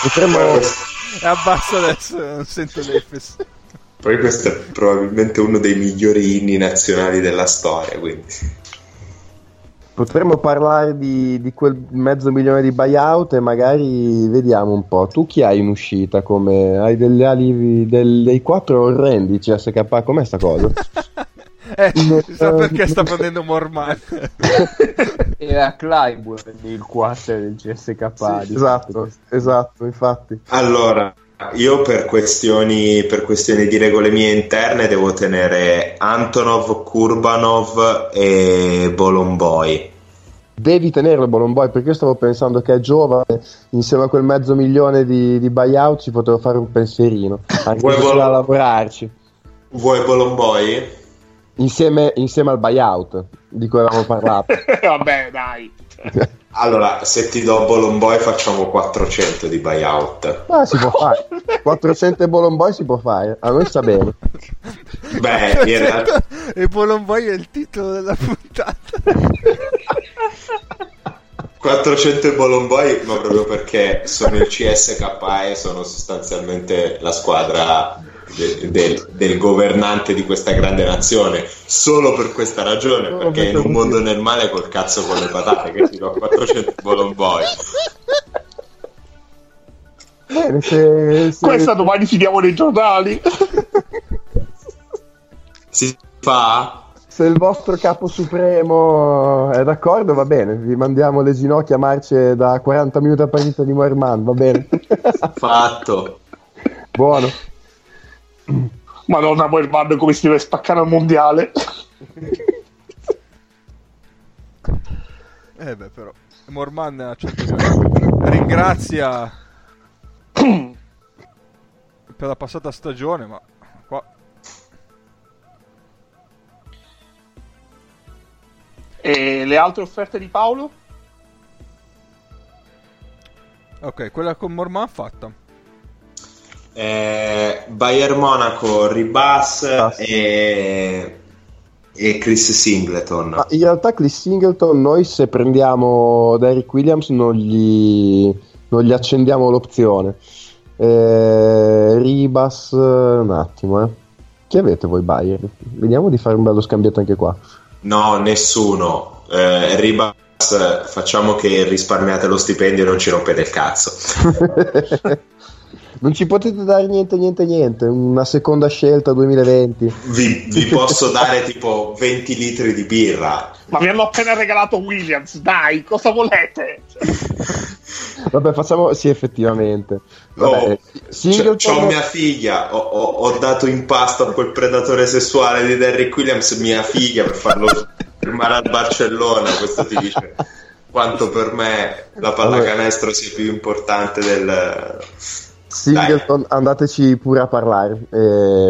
Potremmo... abbasso adesso, non sento l'Efes. Poi questo è probabilmente uno dei migliori inni nazionali della storia, quindi. Potremmo parlare di, di quel mezzo milione di buyout e magari vediamo un po'. Tu chi hai in uscita? Come hai delle ali del- dei quattro orrendi CSK? Com'è sta cosa? [LAUGHS] Eh, chissà perché sta prendendo Morman. [LAUGHS] Era Clyburn il 4 del CSK. di esatto, esatto, infatti. Allora, io per questioni, per questioni di regole mie interne devo tenere Antonov, Kurbanov e Bolomboy. Devi tenerlo Bolomboy perché io stavo pensando che è giovane, insieme a quel mezzo milione di, di buyout ci potevo fare un pensierino, anche Vuoi se Bol- da lavorarci. Vuoi Bolomboy? Insieme, insieme al buyout di cui avevamo parlato. [LAUGHS] Vabbè, dai. [LAUGHS] Allora, se ti do Bolomboy facciamo 400 di buyout. Ma si può fare. 400 Bolomboy si può fare. A noi sta bene. Beh, in realtà... E Bolomboy è il titolo della puntata. [LAUGHS] 400 Bolomboy, ma proprio perché sono il CSKA e sono sostanzialmente la squadra de- del, del governante di questa grande nazione. Solo per questa ragione, Solo perché per in un mondo nel male col cazzo con le patate che ti do 400 Bolomboy. Bene, se, se- Questa domani fidiamo nei giornali. Si fa? se il vostro capo supremo è d'accordo, va bene. Vi mandiamo le ginocchia a marce da 40 minuti a partita di Moerman, va bene. Fatto. Buono. Madonna, poi il Van come si deve spaccare al mondiale. Eh beh, però. Morman certo ringrazia per la passata stagione, ma qua E le altre offerte di Paolo? Ok, quella con Morman fatta. Eh, Bayern Monaco, Ribas Ah, sì. e, e Chris Singleton. Ma in realtà Chris Singleton, noi se prendiamo Derrick Williams non gli, non gli accendiamo l'opzione. Eh, Ribas, un attimo, eh. Chi avete voi Bayern? Vediamo di fare un bello scambiato anche qua. No, nessuno. Eh, Ribas, facciamo che risparmiate lo stipendio e non ci rompete il cazzo. [LAUGHS] non ci potete dare niente, niente, niente. Una seconda scelta 2020. Vi, vi posso dare tipo 20 litri di birra. Ma mi hanno appena regalato Williams, dai, cosa volete? Vabbè, facciamo. Sì, effettivamente. Vabbè, Oh, Singleton- c'ho mia figlia, ho, ho- ho dato in pasto a quel predatore sessuale di Derrick Williams mia figlia per farlo firmare al Barcellona. Questo ti dice quanto per me la pallacanestro sia più importante del... Singleton, andateci pure a parlare,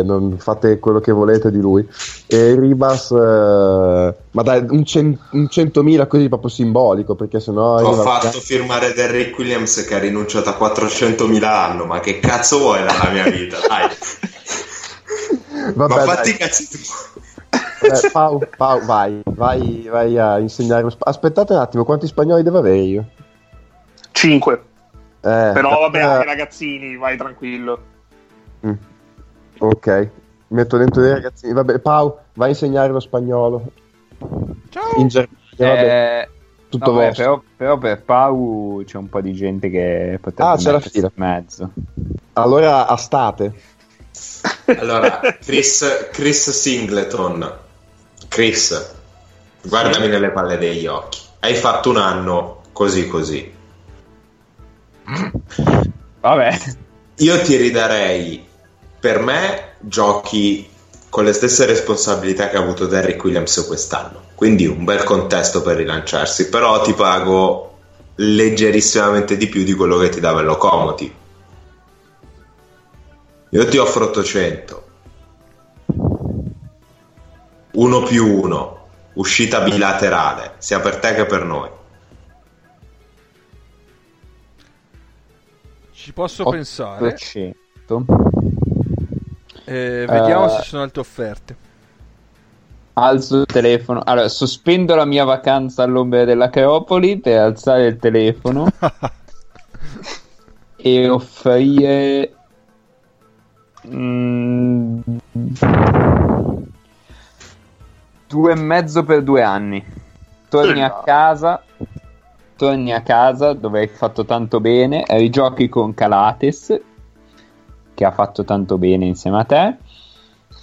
non fate quello che volete di lui. E Ribas, eh, ma dai, un, cen- un 100.000 così proprio simbolico, perché sennò... Ho fatto firmare Derrick Williams che ha rinunciato a 400.000 l'anno, ma che cazzo vuoi dalla mia vita? Dai, [LAUGHS] Vabbè, ma dai, fatti i cazzi tu. eh, Pau, Pau, vai, vai, vai a insegnare Aspettate un attimo, quanti spagnoli devo avere io? 5. Eh, Però vabbè, eh, anche ragazzini, vai tranquillo. mm, Ok, metto dentro dei ragazzini. Vabbè, Pau, vai a insegnare lo spagnolo. Ciao! In Germania, vabbè, Eh, tutto vabbè, vostro. però, però per Pau c'è un po' di gente che potrebbe Ah, c'è la mettersi fila. in mezzo. Allora, a state. Allora, Chris, Chris Singleton, Chris, guardami nelle palle degli occhi. Hai fatto un anno così così. Vabbè, Io ti ridarei, per me, giochi con le stesse responsabilità che ha avuto Derrick Williams quest'anno. Quindi un bel contesto per rilanciarsi, però ti pago leggerissimamente di più di quello che ti dava il Locomotive. Io ti offro 800. Uno più uno, uscita bilaterale, sia per te che per noi. Ci posso pensare. 800. Eh, vediamo Eh. se ci sono altre offerte. Alzo il telefono. Allora, sospendo la mia vacanza all'ombra dell'Acropoli per alzare il telefono [LAUGHS] e offrire. mm, due e mezzo per due anni. Torni a casa. Torni a casa dove hai fatto tanto bene. Rigiochi con Calates, che ha fatto tanto bene insieme a te.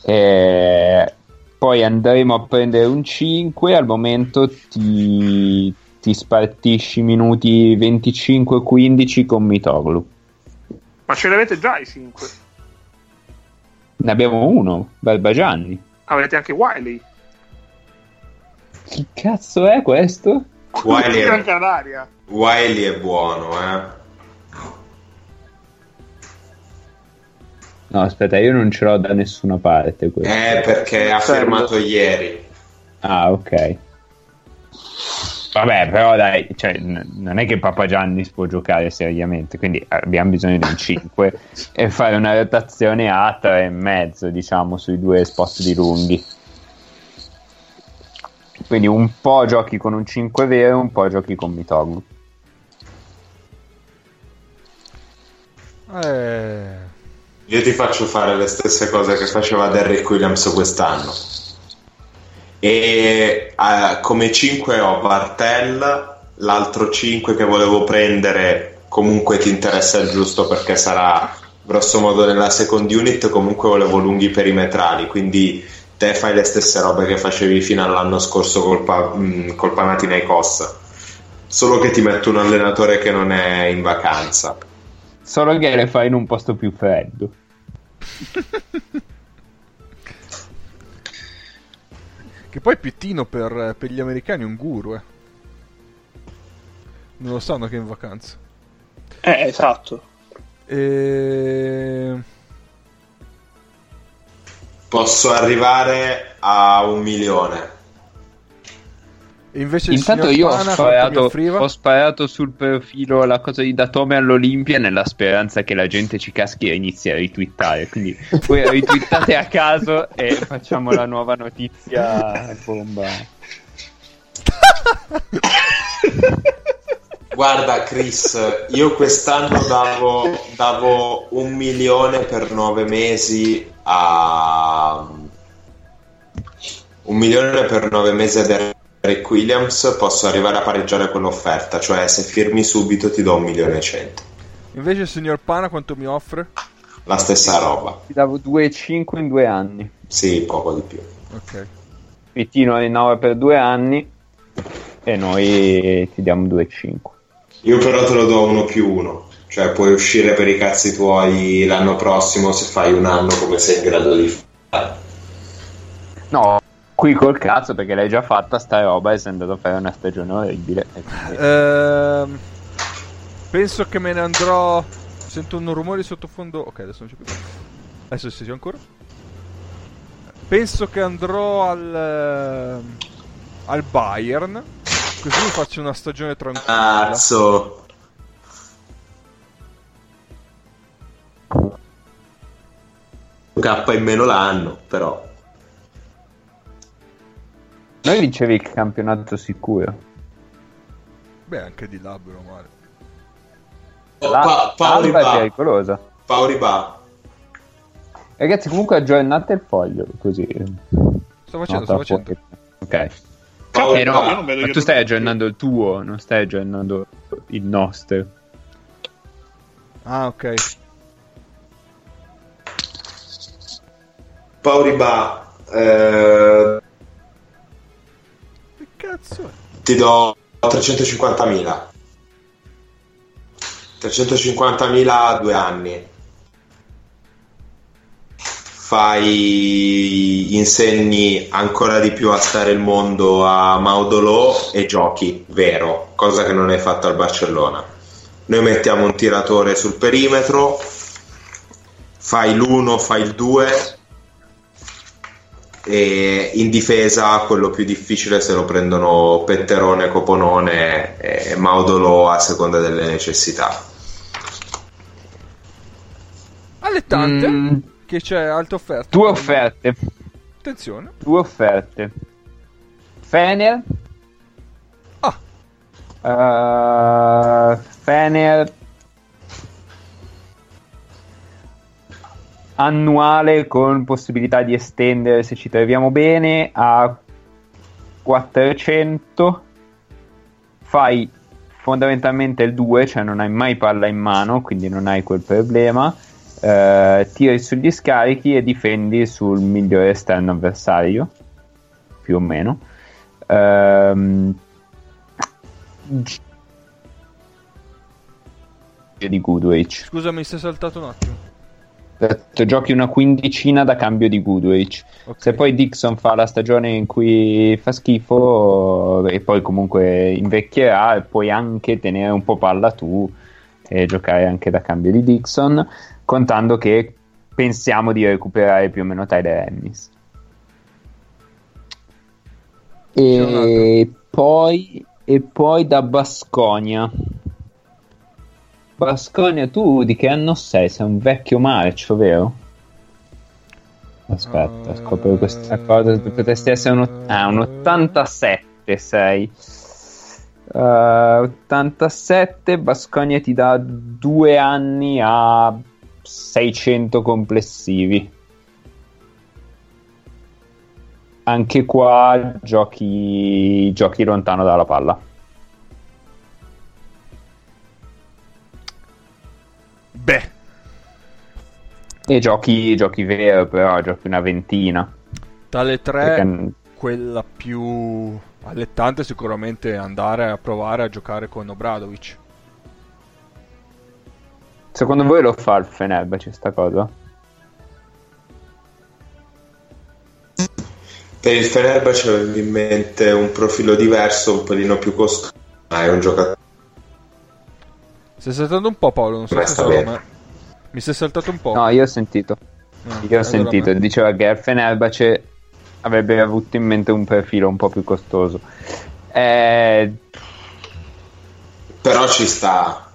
E poi andremo a prendere un 5. Al momento ti, ti spartisci minuti 25-15 con Mitoglu. Ma ce ne avete già i 5. Ne abbiamo uno, Barbagianni. Avete anche Wiley. Chi cazzo è questo? Wiley è. Wiley è buono, eh. No, aspetta, io non ce l'ho da nessuna parte. Questo. Eh, perché ha firmato ieri. Ah, ok. Vabbè, però dai, cioè, n- non è che Papa Giannis può giocare seriamente, quindi abbiamo bisogno di un 5 [LAUGHS] e fare una rotazione a 3,5, diciamo, sui due spot di lunghi. Quindi un po' giochi con un 5 vero, un po' giochi con Mitogu. Eh, Io ti faccio fare le stesse cose che faceva Derrick Williams quest'anno. E eh, come 5 ho Bartel, l'altro 5 che volevo prendere comunque ti interessa il giusto perché sarà grosso modo nella second unit, comunque volevo lunghi perimetrali, quindi te fai le stesse robe che facevi fino all'anno scorso col, pa- mh, col Panathinaikos, solo che ti metto un allenatore che non è in vacanza. Solo che le fai in un posto più freddo. che poi Pittino per, per gli americani è un guru, eh. Non lo sanno che è in vacanza. Eh, esatto. E... Posso arrivare a un milione. invece Intanto io ho sparato, ho sparato sul profilo la cosa di Datome all'Olimpia nella speranza che la gente ci caschi e inizi a ritwittare. Quindi voi [LAUGHS] ritwittate a caso e facciamo la nuova notizia bomba. [LAUGHS] Guarda Chris, io quest'anno davo, davo un milione per nove mesi a un milione per nove mesi a Derek Williams, posso arrivare a pareggiare quell'offerta, cioè se firmi subito ti do un milione e cento. Invece il signor Pana quanto mi offre? La stessa roba, Ti davo 2,5 in due anni. sì, poco di più. Ok. Pittino rinnova per due anni e noi ti diamo 2,5. Io però te lo do uno più uno, cioè puoi uscire per i cazzi tuoi l'anno prossimo se fai un anno come sei in grado di fare. No, qui col cazzo perché l'hai già fatta sta roba e sei andato a fare una stagione orribile. e Ehm, penso che me ne andrò. Sento un rumore sottofondo. Ok, adesso non c'è più. Adesso si sente ancora. Penso che andrò al. ehm, al Bayern. Così mi faccio una stagione tranquilla. Cazzo. K in meno l'anno, però. Noi vincevi il campionato sicuro. Beh, anche di là, bene male. Oh, La- pa- Paoli Alba è Ba. pericolosa. Paoli Ba. Ragazzi, comunque aggiornate il foglio così. Sto facendo, sto facendo. fuori. Ok. Eh, no, ma che tu stai aggiornando il tuo, non stai aggiornando il nostro. Ah, ok. Paoli Ba. eh, Che cazzo è? ti do 350.000. 350.000 a due anni. Fai insegni ancora di più a stare il mondo a Maudolò e giochi, vero, cosa che non hai fatto al Barcellona. Noi mettiamo un tiratore sul perimetro, fai l'1, fai il 2 e in difesa quello più difficile se lo prendono Petterone, Coponone e Maudolo a seconda delle necessità. Allettante. Mm, Che c'è alta offerta. due offerte. Attenzione. Due offerte. Fener. Ah. Uh, Fener. Annuale con possibilità di estendere se ci troviamo bene a 400. Fai fondamentalmente il 2, cioè non hai mai palla in mano, quindi non hai quel problema. Eh, tiri sugli scarichi e difendi sul migliore esterno avversario, più o meno. Ehm, di Goodrich. Scusami, sei saltato un attimo. Detto, Giochi una quindicina da cambio di Goodrich. Ok. Se poi Dixon fa la stagione in cui fa schifo e poi comunque invecchierà, puoi anche tenere un po' palla tu e giocare anche da cambio di Dixon, contando che pensiamo di recuperare più o meno Tyler Ennis. E poi, e poi da Basconia. Basconia, tu di che anno sei? Sei un vecchio marcio, vero? Aspetta, Uh, scopro questa cosa. Potresti essere un, ah, un 87 sei. Uh, 87, Basconia ti dà due anni a 600 complessivi. Anche qua giochi, giochi lontano dalla palla. Beh, E giochi, giochi vero, però giochi una ventina. tale tre, Perché- quella più allettante sicuramente andare a provare a giocare con Obradovic. Secondo voi lo fa il Fenerbahce sta cosa? Per il Fenerbahce avevo in mente un profilo diverso, un pelino più costoso, ma è un giocatore Stai saltando un po' Paolo, non so se sta solo bene. me. Mi sei saltato un po'. No, io ho sentito. Ah, Io ho allora sentito, me- diceva che il Fenerbahce avrebbe avuto in mente un profilo un po' più costoso. Eh, però ci sta.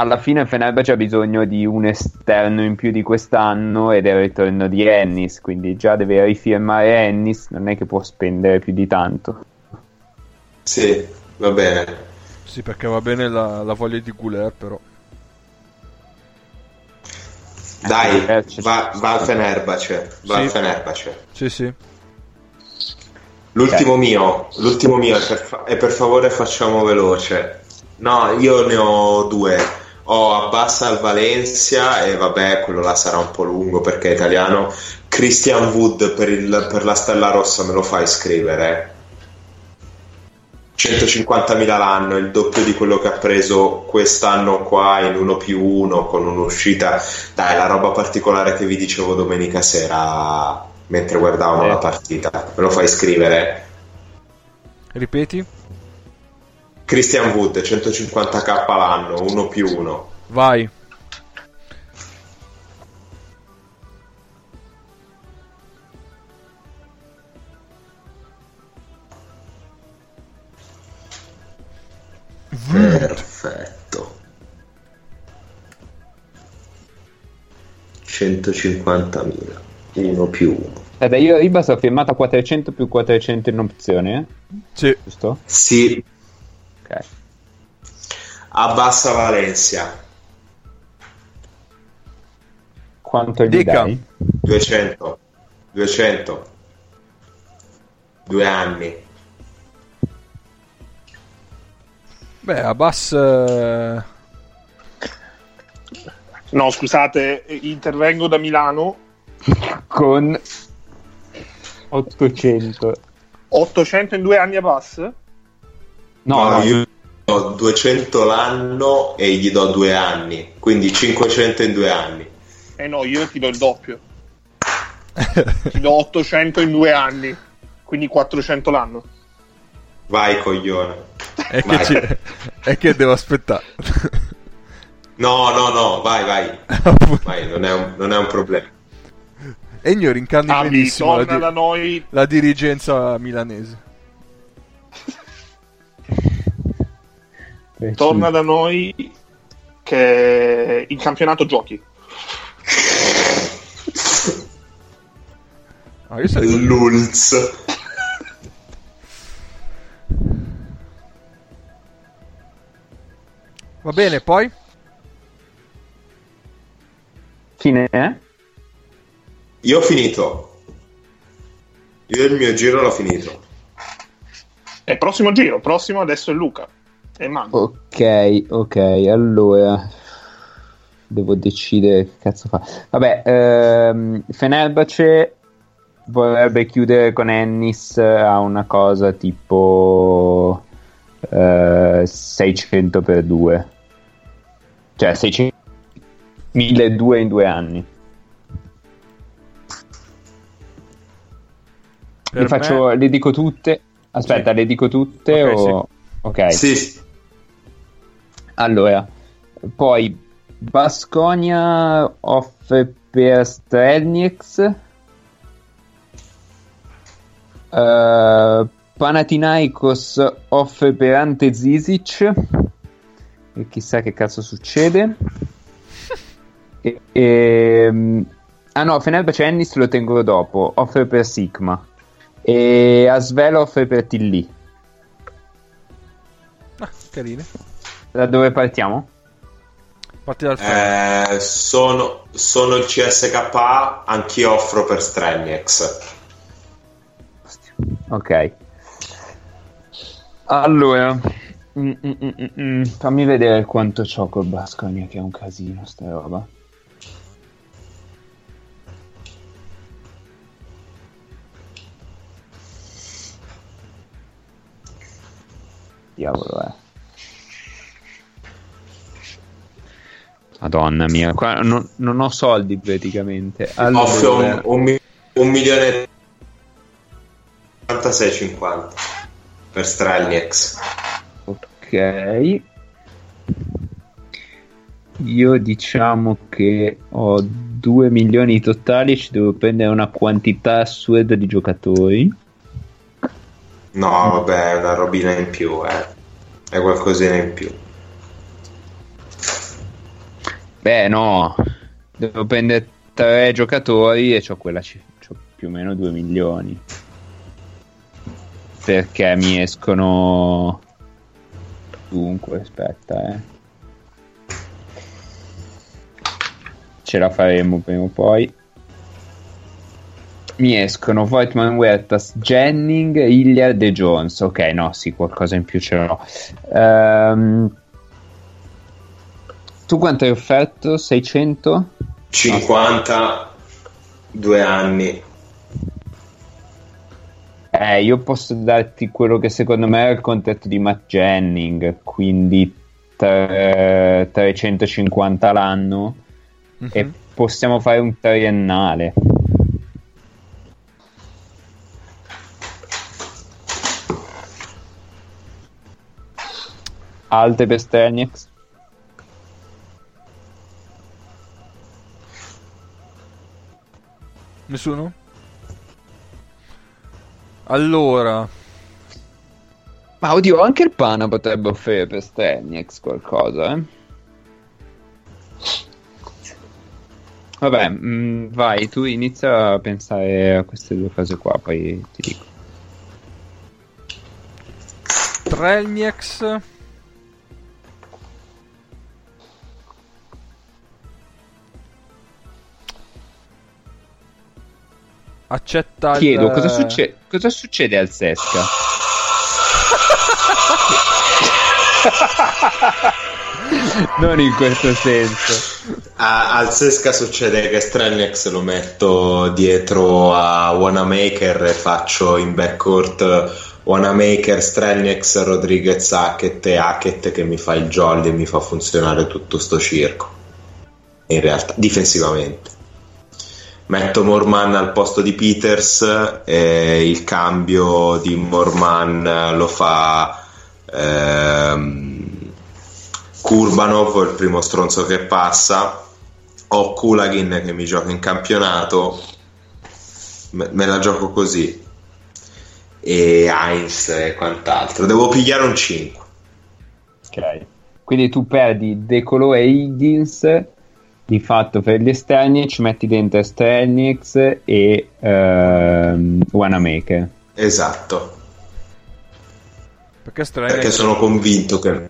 Alla fine Fenerbahce ha bisogno di un esterno in più di quest'anno ed è il ritorno di Ennis, quindi già deve rifirmare Ennis, non è che può spendere più di tanto. Sì, va bene. Sì, perché va bene la, la voglia di Goulet, però. Dai, Eh, c'è- va, va al Fenerbahce, va Sì. al Fenerbahce. Sì, sì. L'ultimo mio, l'ultimo mio è per, fa- e per favore facciamo veloce. No, io ne ho due. Ho Abbassa al Valencia e vabbè, quello là sarà un po' lungo perché è italiano. Christian Wood per, il- per la Stella Rossa me lo fai scrivere. 150.000 l'anno, il doppio di quello che ha preso quest'anno qua in uno più uno con un'uscita. Dai, la roba particolare che vi dicevo domenica sera mentre guardavamo Eh. la partita. Me lo fai scrivere? Ripeti? Christian Wood 150k l'anno, uno più uno. Vai. Perfetto. 150.000, uno più uno. Aspetta, io Ribas ho firmato a 400 più 400 in opzione, eh? Sì. giusto? Sì, Ok. abbassa Valencia. Quanto gli Dica. dai? 200. 200. Due anni. Beh, Abbas... eh, No, scusate, intervengo da Milano. Con 800. 800 in due anni a Bass? No, No, no, io ho 200 l'anno e gli do due anni. Quindi 500 in due anni. Eh no, io ti do il doppio. [LAUGHS] Ti do 800 in due anni, quindi 400 l'anno. Vai, coglione. è, che Vai. ci- è che devo aspettare. No, no, no, vai, vai. [LAUGHS] Vai, non è un, non è un problema. Ennio rincarni Abbi, benissimo la, torna di- da noi. la dirigenza milanese. Torna da noi che il campionato giochi. Ah, io sarei L'Ulz. Va bene, poi? Fine, eh? Io ho finito. Io il mio giro l'ho finito. E prossimo giro, prossimo adesso è Luca. E Mando. Ok, ok, allora devo decidere che cazzo fa. Vabbè, ehm, Fenerbahce vorrebbe chiudere con Ennis a una cosa tipo eh, 600 per 2. Cioè 600 1200 in due anni. Per Le, faccio, me- le dico tutte. Aspetta, Sì. le dico tutte Ok, o... Ok. Sì, Allora, poi Basconia offre per Strelnix. Uh, Panathinaikos offre per Ante Zizic. E chissà che cazzo succede. [LAUGHS] e, e, ah no, Fenerbahce Ennis lo tengo dopo. Offre per Sigma. E Asvelo offre per Tilly. Ah, carine. Da dove partiamo? Parti dal eh, sono, sono il CSKA, anch'io offro per Strelniex. Ok. Allora, mm, mm, mm, mm, fammi vedere quanto c'ho col Basconia, che è un casino sta roba. Diavolo, eh. Madonna mia, qua non, non ho soldi praticamente. Allora... Offro un, un, un milione e 56,50 per Strelniex. Ok. Io diciamo che ho 2 milioni totali, ci devo prendere una quantità assurda di giocatori. No, vabbè, è una robina in più, eh. È qualcosina in più. Beh, no, devo prendere tre giocatori e ho quella c- c'ho più o meno 2 milioni. Perché mi escono. Dunque, aspetta, eh. Ce la faremo prima o poi. Mi escono Voigtman, Huertas, Jennings, Hilliard e Jones. Ok, no, sì, qualcosa in più ce l'ho. Ehm. Tu quanto hai offerto? 600? 50, due anni. Eh, io posso darti quello che secondo me è il contratto di Matt Jennings, quindi tre- 350 l'anno Mhm. e possiamo fare un triennale. Alte per Sternieks? Nessuno? Allora, Ma oddio, anche il Pana potrebbe offrire per Sternieks qualcosa, eh? Vabbè, mm, vai, tu inizia a pensare a queste due cose qua, poi ti dico. Trelniex accetta Chiedo, il... cosa, succe- cosa succede al Sesca? [LAUGHS] non in questo senso. A- al Sesca succede che Strelniex lo metto dietro a Wanamaker e faccio in backcourt Wanamaker, Strelniex, Rodriguez, Hackett e Hackett che mi fa il jolly e mi fa funzionare tutto sto circo. In realtà, difensivamente. Metto Morman al posto di Peters e il cambio di Morman lo fa ehm, Kurbanov, il primo stronzo che passa. Ho Kulagin che mi gioca in campionato. Me, me la gioco così. E Heinz e quant'altro. Devo pigliare un 5. Ok. Quindi tu perdi De Colo e Higgins. Di fatto per gli esterni ci metti dentro Sterniks e ehm, Wanamaker. Esatto. Perché Perché sono convinto che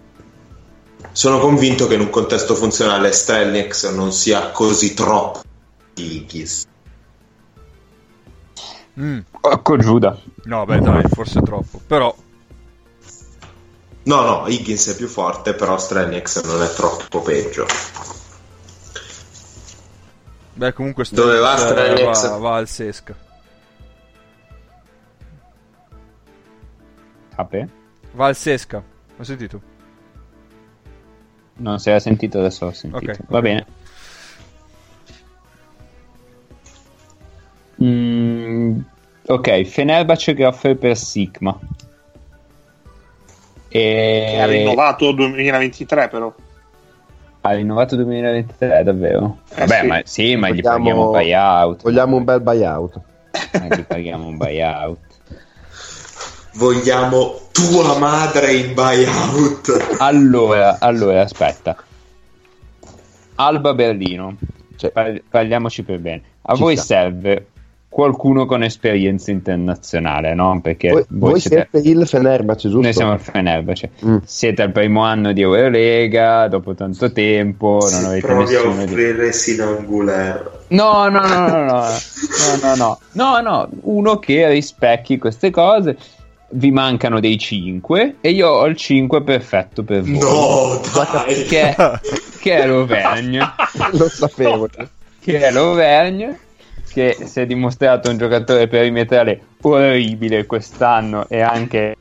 sono convinto che in un contesto funzionale Strelniex non sia così troppo di Higgins. Mm, Ecco Giuda. No, beh, dai, forse troppo. Però, No, no, Higgins è più forte, però Strelniex non è troppo peggio. Beh, comunque Dove va Strelniex? va, va al Sesca. Ape? Va al Sesca. Hai sentito? Non si era sentito, adesso ho sentito. Ok, Va ok. bene. Mm, ok, Fenerbahce che offre per Sigma. E... Che ha rinnovato 2023 però. Ha rinnovato 2023, davvero? Eh, Vabbè, sì. ma sì, ma gli Vogliamo- paghiamo un buyout. Vogliamo un bel buyout. Ma gli paghiamo un buyout. Vogliamo tua madre in buyout. Allora, allora, aspetta. Alba Berlino. Cioè, Par- parliamoci per bene. A Ci voi sta. serve qualcuno con esperienza internazionale, no? Perché voi, voi siete... siete il Fenerbahce, giusto? Noi siamo il Fenerbahce. Mm. Siete al primo anno di Eurolega, dopo tanto tempo, non Si avete provi a di... offrire Sinan Guler. No, no, no, no, no, no, no, no, no, no, uno che rispecchi queste cose. Vi mancano dei 5 e io ho il 5 perfetto per voi. No, dai. Che è, che è l'Auvergne. [LAUGHS] Lo sapevo. che è l'Auvergne, che si è dimostrato un giocatore perimetrale orribile quest'anno e anche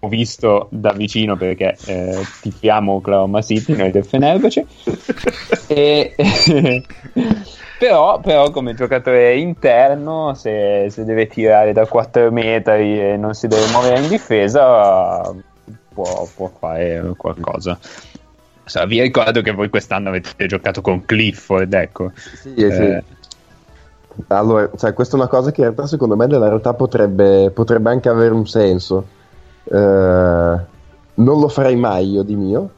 ho visto da vicino perché eh, tifiamo Oklahoma City noi del Fenerbahce. E, [LAUGHS] però, però come giocatore interno se, se deve tirare da 4 metri e non si deve muovere in difesa può, può fare qualcosa So, vi ricordo che voi quest'anno avete giocato con Clifford, ecco. Sì, sì. Eh, Allora, cioè, questa è una cosa che in realtà secondo me nella realtà potrebbe, potrebbe anche avere un senso. Eh, non lo farei mai io di mio.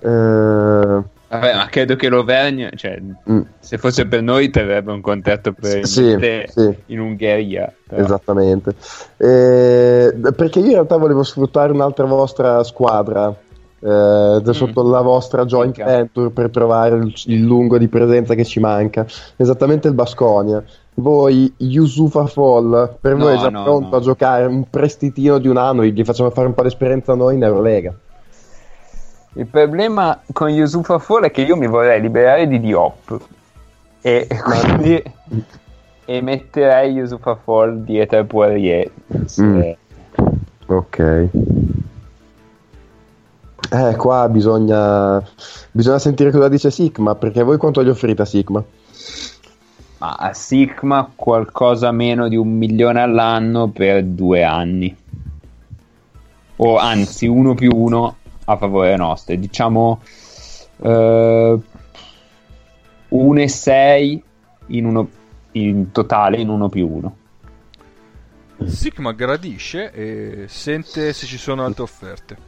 Eh, vabbè, ma credo che l'Auvergne, cioè, mm, se fosse per noi, terrebbe un contratto per Sì, te sì. in Ungheria. però. esattamente. Eh, perché io in realtà volevo sfruttare un'altra vostra squadra. Eh, sotto la vostra joint Minchia. venture per trovare il, il lungo di presenza che ci manca esattamente il Basconia voi Yusufa Fall per No, voi è già no, pronto no. a giocare un prestitino di un anno gli facciamo fare un po' d'esperienza noi in Eurolega Il problema con Yusufa Fall è che io mi vorrei liberare di Diop e [LAUGHS] quindi e metterei Yusufa Fall dietro a Poirier. Mm. ok eh qua bisogna bisogna sentire cosa dice Sigma perché voi quanto gli offrite a Sigma Ma a Sigma qualcosa meno di un milione all'anno per due anni. O anzi, uno più uno a favore nostro. Diciamo eh, 1,6 in, uno, in totale in uno più uno. Sigma gradisce e sente se ci sono altre offerte.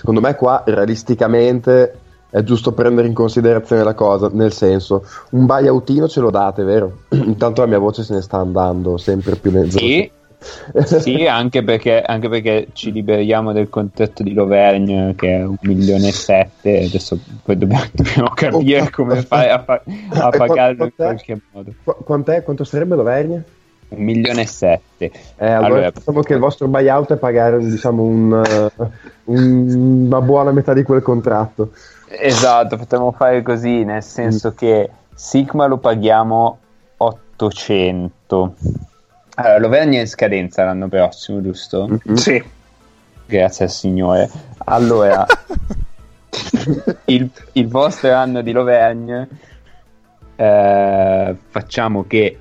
Secondo me qua realisticamente è giusto prendere in considerazione la cosa, nel senso, un buyoutino ce lo date, vero? [CLEARS THROAT] Intanto la mia voce se ne sta andando sempre più nel Sì, [LAUGHS] sì anche, perché, anche perché ci liberiamo del contratto di Lovergne che è un milione e sette. Adesso poi dobbiamo, [LAUGHS] dobbiamo capire come fare a, fa- a [LAUGHS] pagarlo in qualche modo. Qu-? Quanto sarebbe l'Auvergne? Un milione e sette. Eh, allora, Allora- diciamo che il vostro buyout è pagare diciamo, un, eh, un- una buona metà di quel contratto. Esatto, potremmo fare così, nel senso che Sigma lo paghiamo 800. Allora, l'Auvergne è in scadenza l'anno prossimo, giusto? Mhm. Sì. Grazie al Signore. Allora, [LAUGHS] il, il vostro anno di Lovergne eh, facciamo che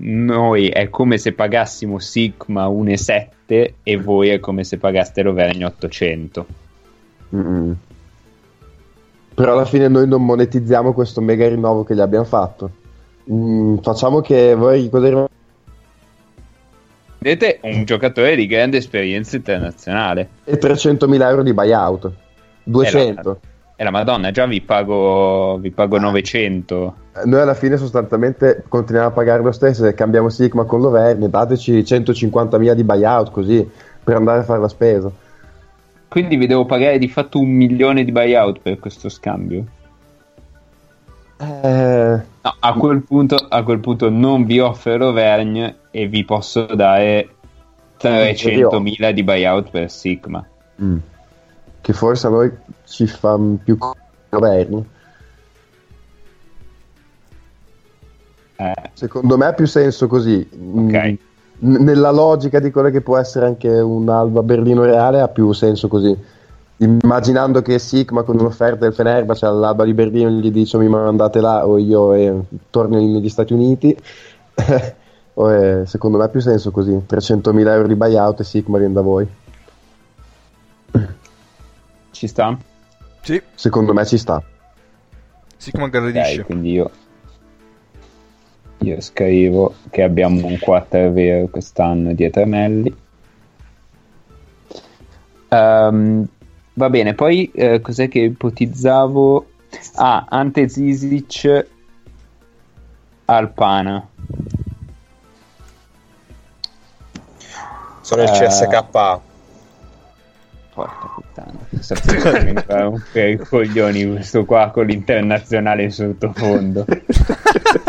noi è come se pagassimo Sigma 1,7 e voi è come se pagaste Lovergne 800. Mm-mm. Però alla fine noi non monetizziamo questo mega rinnovo che gli abbiamo fatto. Mm, facciamo che voi cosa Vedete, un giocatore di grande esperienza internazionale. e 300.000 euro di buyout. 200. E la Madonna, già vi pago, vi pago 900. Noi alla fine sostanzialmente continuiamo a pagare lo stesso e cambiamo Sigma con l'Auvergne, dateci 150.000 di buyout così per andare a fare la spesa. Quindi vi devo pagare di fatto un milione di buyout per questo scambio. Eh, No, a quel punto, a quel punto non vi offro l'Auvergne e vi posso dare 300.000 di buyout per Sigma. mm. Che forse a noi ci fa più co- Eh, Secondo me ha più senso così. Mm, Ok. n- nella logica di quello che può essere anche un Alba Berlino reale ha più senso così. Immaginando che Sigma con un'offerta del Fenerbahce all'Alba di Berlino gli dice mi mandate là o io eh, torno negli Stati Uniti. [LAUGHS] o, eh, secondo me ha più senso così. 300.000 euro di buyout e Sigma viene da voi. Ci sta? Sì, Secondo me ci sta. Sigma aggredisce. Ok, quindi io, io scrivo che abbiamo un 4 vero quest'anno dietro Melli. Ehm, va bene, poi eh, cos'è che ipotizzavo? Ah, Ante Zizic Alpana. Sono il Eh. CSKA. Porca puttana, sapevo un per i coglioni questo qua con l'internazionale in sottofondo. [LAUGHS]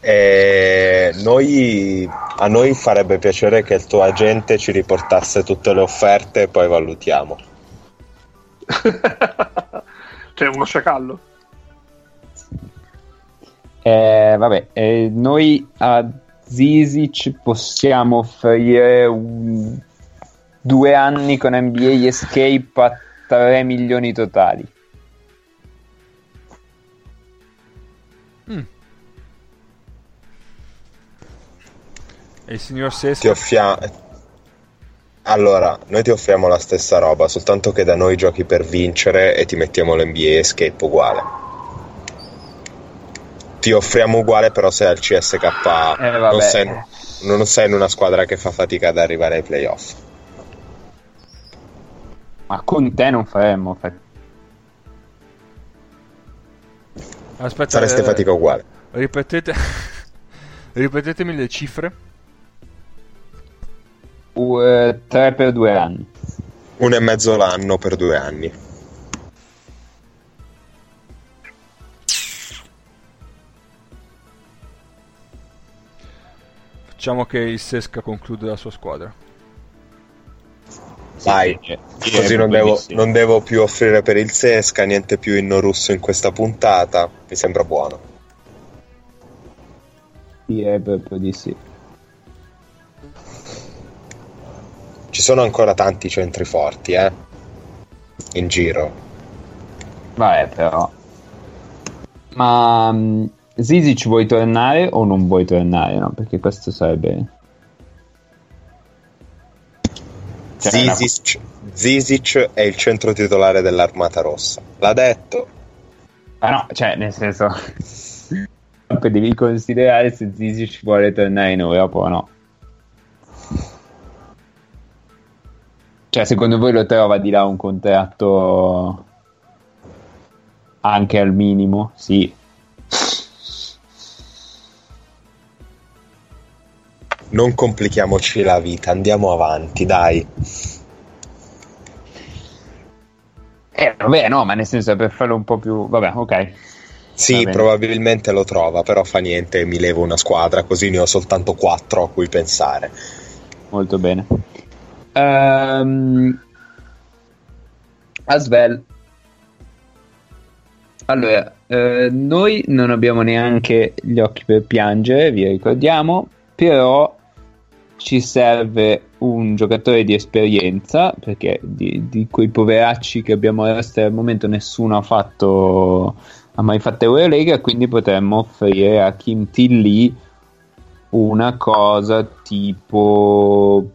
E noi, a noi farebbe piacere che il tuo agente ci riportasse tutte le offerte e poi valutiamo. [LAUGHS] cioè uno sciacallo. Eh, vabbè, eh, noi a Zizic possiamo offrire un- due anni con NBA Escape a 3 milioni totali. E il signor Ti Sesca? offriamo. Allora, noi ti offriamo la stessa roba, soltanto che da noi giochi per vincere e ti mettiamo l'NBA Escape uguale. Ti offriamo uguale, però sei al CSKA. Eh, non, sei, non sei in una squadra che fa fatica ad arrivare ai playoff. Ma con te non faremmo fatica. Aspetta, Sareste eh, fatica uguale. Ripetete... [LAUGHS] Ripetetemi le cifre. Uh, tre per due anni. Un e mezzo l'anno per due anni. Facciamo che il Sesca conclude la sua squadra. Vai, Sì, così non devo, non devo più offrire per il Sesca, niente più inno russo in questa puntata. Mi sembra buono. Direi proprio di sì. Ci sono ancora tanti centri forti, eh? In giro. Vabbè, però. Ma mm, Zizic vuoi tornare o non vuoi tornare? No, perché questo sarebbe. Cioè, una- Zizic, Zizic è il centro titolare dell'Armata Rossa. L'ha detto. Ah no, cioè, nel senso. [LAUGHS] Devi considerare se Zizic vuole tornare in Europa o no. Cioè, secondo voi lo trova di là un contratto anche al minimo? Sì. Non complichiamoci la vita, andiamo avanti, dai. Eh, vabbè, no, ma nel senso per farlo un po' più. Vabbè, ok. Sì, probabilmente lo trova, però fa niente, mi levo una squadra, così ne ho soltanto quattro a cui pensare. Molto bene. Ehm, Asvel. Allora, eh, noi non abbiamo neanche gli occhi per piangere, vi ricordiamo, però ci serve un giocatore di esperienza, perché di, di quei poveracci che abbiamo adesso al momento nessuno ha fatto ha mai fatto Eurolega, quindi potremmo offrire a Kim Tilly una cosa tipo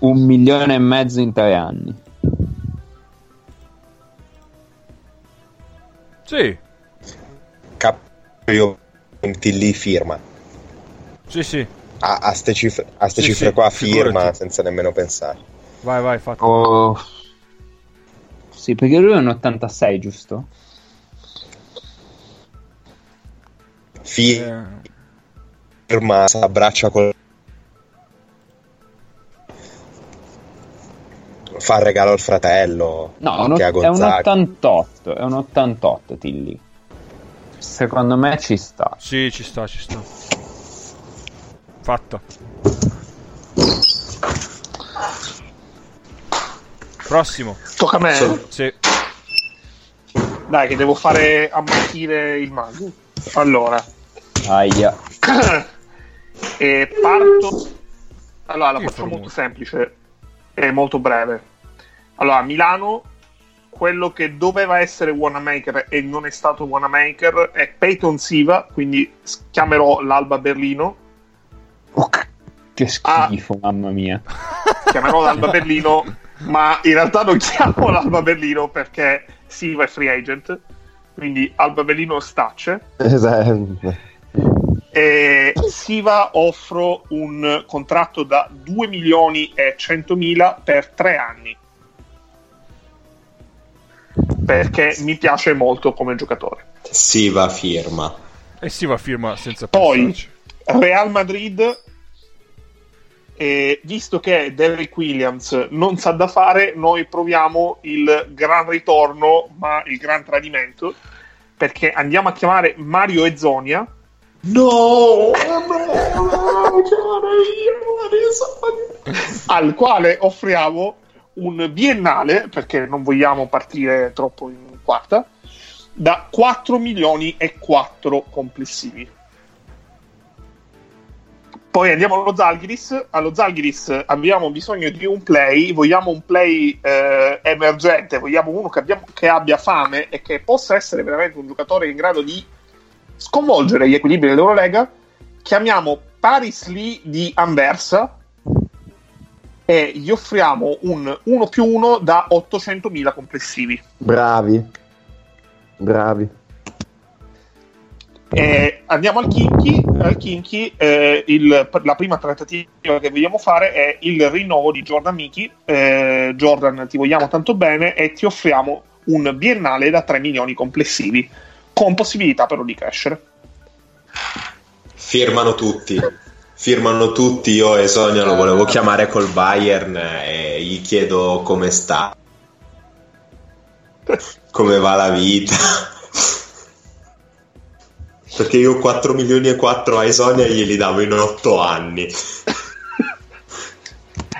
un milione e mezzo in tre anni. Sì, Cap- io lì firma. sì, sì. A, a ste cifre, a ste Sì, cifre sì, qua firma figurati. senza nemmeno pensare. Vai, vai, fatto. Oh. Sì, perché lui è un 86, giusto? Firma, Eh, si abbraccia con fa il regalo al fratello No, un è un Gonzaga. 88, è un 88 Tilly. Secondo me ci sta. sì, ci sta, ci sta. Fatta. Prossimo. Tocca a me. Sì. Sì. Dai, che devo fare ammattire il mago. Allora, Aia. [COUGHS] e parto. Allora, la faccio molto semplice e molto breve. Allora, Milano, quello che doveva essere Wanamaker e non è stato Wanamaker è Peyton Siva, quindi chiamerò l'Alba Berlino. Ok. Che schifo, mamma mia. chiamerò l'Alba Berlino, ma in realtà non chiamo l'Alba Berlino perché Silva è free agent, quindi Alba Berlino stace. Esatto. E Siva offro un contratto da 2 milioni e 100 mila per 3 anni perché mi piace molto come giocatore. Si va firma. E si va a firma senza Poi pensarci. Real Madrid, eh, visto che Derrick Williams non sa da fare, noi proviamo il gran ritorno, ma il gran tradimento, perché andiamo a chiamare Mario Ezonia, No! al quale offriamo un biennale, perché non vogliamo partire troppo in quarta, da 4 milioni e 4 complessivi. Poi andiamo allo Zalgiris. Allo Zalgiris abbiamo bisogno di un play, vogliamo un play eh, emergente, vogliamo uno che, abbiamo- che abbia fame e che possa essere veramente un giocatore in grado di sconvolgere gli equilibri dell'Eurolega. Chiamiamo Paris Lee di Anversa e gli offriamo un 1 più 1 da 800.000 complessivi. Bravi. Bravi. Eh, andiamo al Kinky. Al Kinky eh, il- la prima trattativa che vogliamo fare è il rinnovo di Jordan Mickey. Eh, Jordan, ti vogliamo tanto bene e ti offriamo un biennale da 3 milioni complessivi, con possibilità però di crescere. Firmano tutti. Firmano tutti. Io e Sonia lo volevo chiamare col Bayern e gli chiedo come sta. Come va la vita. Perché io 4 milioni e 4 a Esonia glieli davo in 8 anni.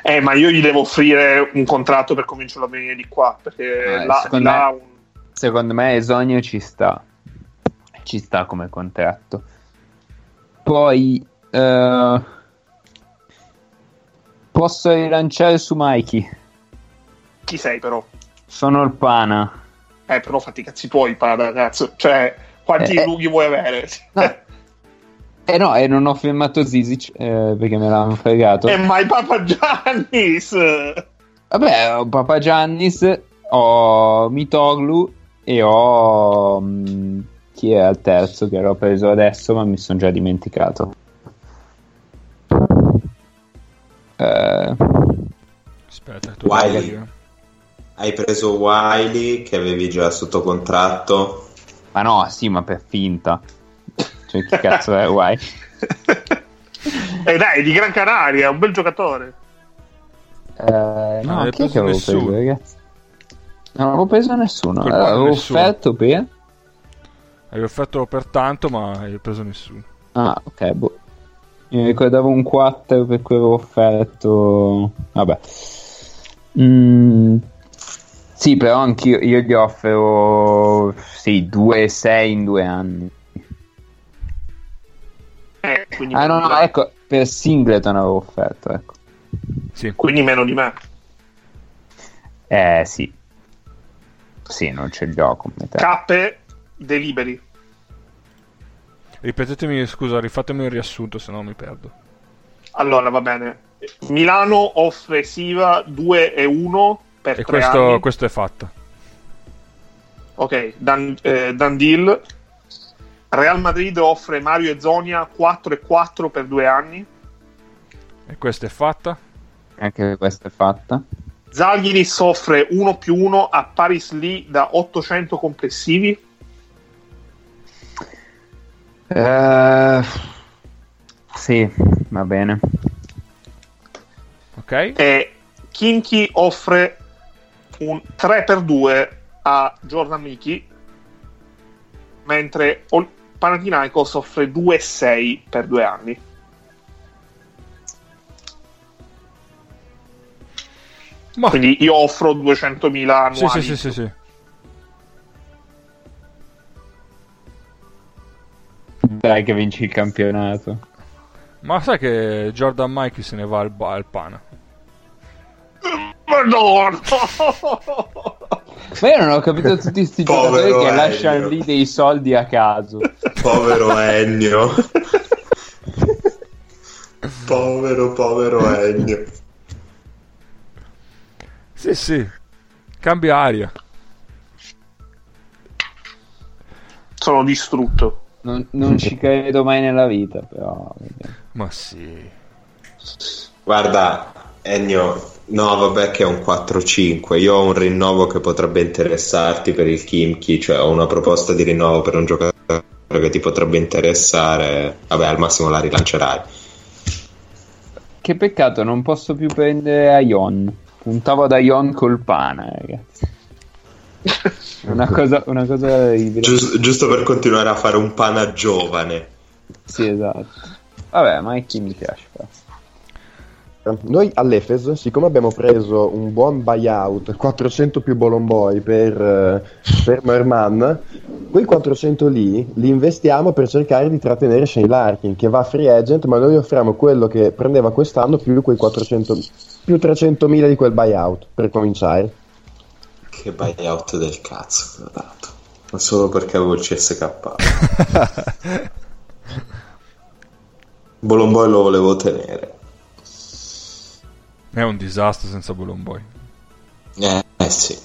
Eh, ma io gli devo offrire un contratto per cominciare a venire di qua, perché Eh, là, secondo là me- un- Secondo me Esonio ci sta. Ci sta come contratto. Poi eh, posso rilanciare su Mikey. chi sei però? Sono il pana. Eh, però fatti i cazzi tuoi, pada, cazzo. Cioè, quanti Eh, eh. lunghi vuoi avere? No. Eh no, e non ho firmato Zizic eh, perché me l'hanno fregato. E mai Papa Giannis! Vabbè, ho Papa Giannis, ho Mitoglu e ho... mm, chi è il terzo che l'ho preso adesso ma mi sono già dimenticato. Eh, Aspetta, tu Wiley. Hai preso Wiley che avevi già sotto contratto. ma no, sì, ma per finta. Cioè, chi cazzo è Guai? [LAUGHS] E dai, di Gran Canaria, un bel giocatore. Eh, no, chi è preso che avevo nessuno. preso, ragazzi? Non avevo preso nessuno. Qua avevo nessuno. offerto per... Hai offerto per tanto, ma hai preso nessuno. Ah, ok, boh. Mi ricordavo un 4 per cui avevo offerto. Vabbè. Mm, sì, però anch'io io gli offro sì, 2-6 in due anni. Eh, Ah, no, no, ecco, per Singleton avevo offerto, ecco. Sì. quindi meno di me. Eh, sì. Sì, non c'è il gioco. Cappe, deliberi. Ripetetemi, scusa, rifatemi il riassunto, se no mi perdo. Allora, va bene. Milano offre Siva 2 e 1 per E 3 questo, questo è fatta. Ok, Dan, eh, Dan Deal. Real Madrid offre Mario e Zonia 4 e 4 per 2 anni. E questa è fatta. Anche questa è fatta. Zalgiris offre 1 più 1 a Paris Lee da 800 complessivi. Eh, sì, va bene. Ok? E Kinky offre un 3 per 2 a Jordan Mickey. Mentre Ol- Panathinaikos offre 2 e 6 per 2 anni. Ma... Quindi io offro 200.000 annuali. Sì, sì, sì, sì, sì. Dai che vinci il campionato. Ma sai che Jordan Mikey se ne va al, ba- al pana? Ma no, no. Ma io non ho capito tutti questi Povero giocatori che Elio. lasciano lì dei soldi a caso. Povero Ennio. Povero, povero Ennio. Sì, sì. Cambia aria. Sono distrutto. Non, non ci credo mai nella vita, però. Ma sì. Guarda, Ennio, no, vabbè che è un 4-5. Io ho un rinnovo che potrebbe interessarti per il Kimchi, cioè ho una proposta di rinnovo per un giocatore che ti potrebbe interessare. Vabbè, al massimo la rilancerai. Che peccato, non posso più prendere Ion. Puntavo ad Ion col pana, ragazzi. [LAUGHS] Una cosa, una cosa Gius- giusto per continuare a fare un pana giovane. Sì, esatto. Vabbè, ma chi mi piace? però. Noi all'Efes, siccome abbiamo preso un buon buyout, 400 più Bolomboy per, eh, per Merman, quei 400 lì li investiamo per cercare di trattenere Shane Larkin, che va free agent, ma noi offriamo quello che prendeva quest'anno più quei 400 più 300.000 di quel buyout, per cominciare. Che buyout del cazzo che ho dato. Ma solo perché avevo il CSK. [LAUGHS] Bolomboy lo volevo tenere. È un disastro senza Bolomboy. Eh, eh sì.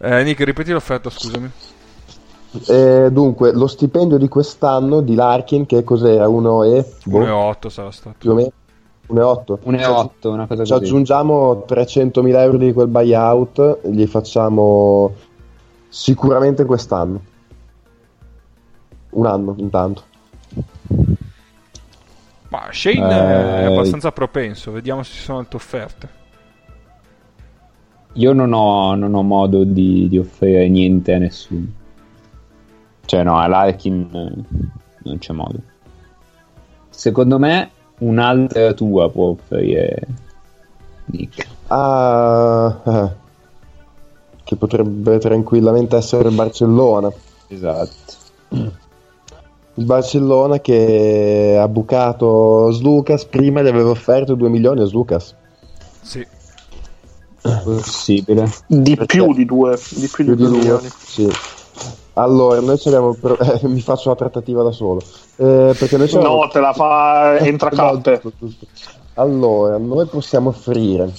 Eh, Nick, ripeti l'offerta, scusami. Eh, dunque, lo stipendio di quest'anno di Larkin, che cos'era? 1 e... boh, 1,8 sarà stato. più o meno 1,8 Un e 8, una cosa ci così. aggiungiamo 300.000 euro di quel buyout li facciamo sicuramente quest'anno un anno intanto Ma Shane è Eh, abbastanza propenso, vediamo se ci sono altre offerte. Io non ho, non ho modo di, di offrire niente a nessuno. Cioè, no, a Larkin eh, non c'è modo. Secondo me, un'altra tua può offrire Nick. ah, eh, che potrebbe tranquillamente essere il Barcellona Esatto. il Barcellona che ha bucato Slucas prima gli aveva offerto 2 milioni a Slucas Sì. Possibile. Di Perché- più di due, di più più di di due due milioni. sì. Allora noi ci abbiamo pro- eh, [LAUGHS] mi faccio la trattativa da solo Eh, perché noi abbiamo- No, te la fa [LAUGHS] entra cappe. giusto. Allora, noi possiamo offrire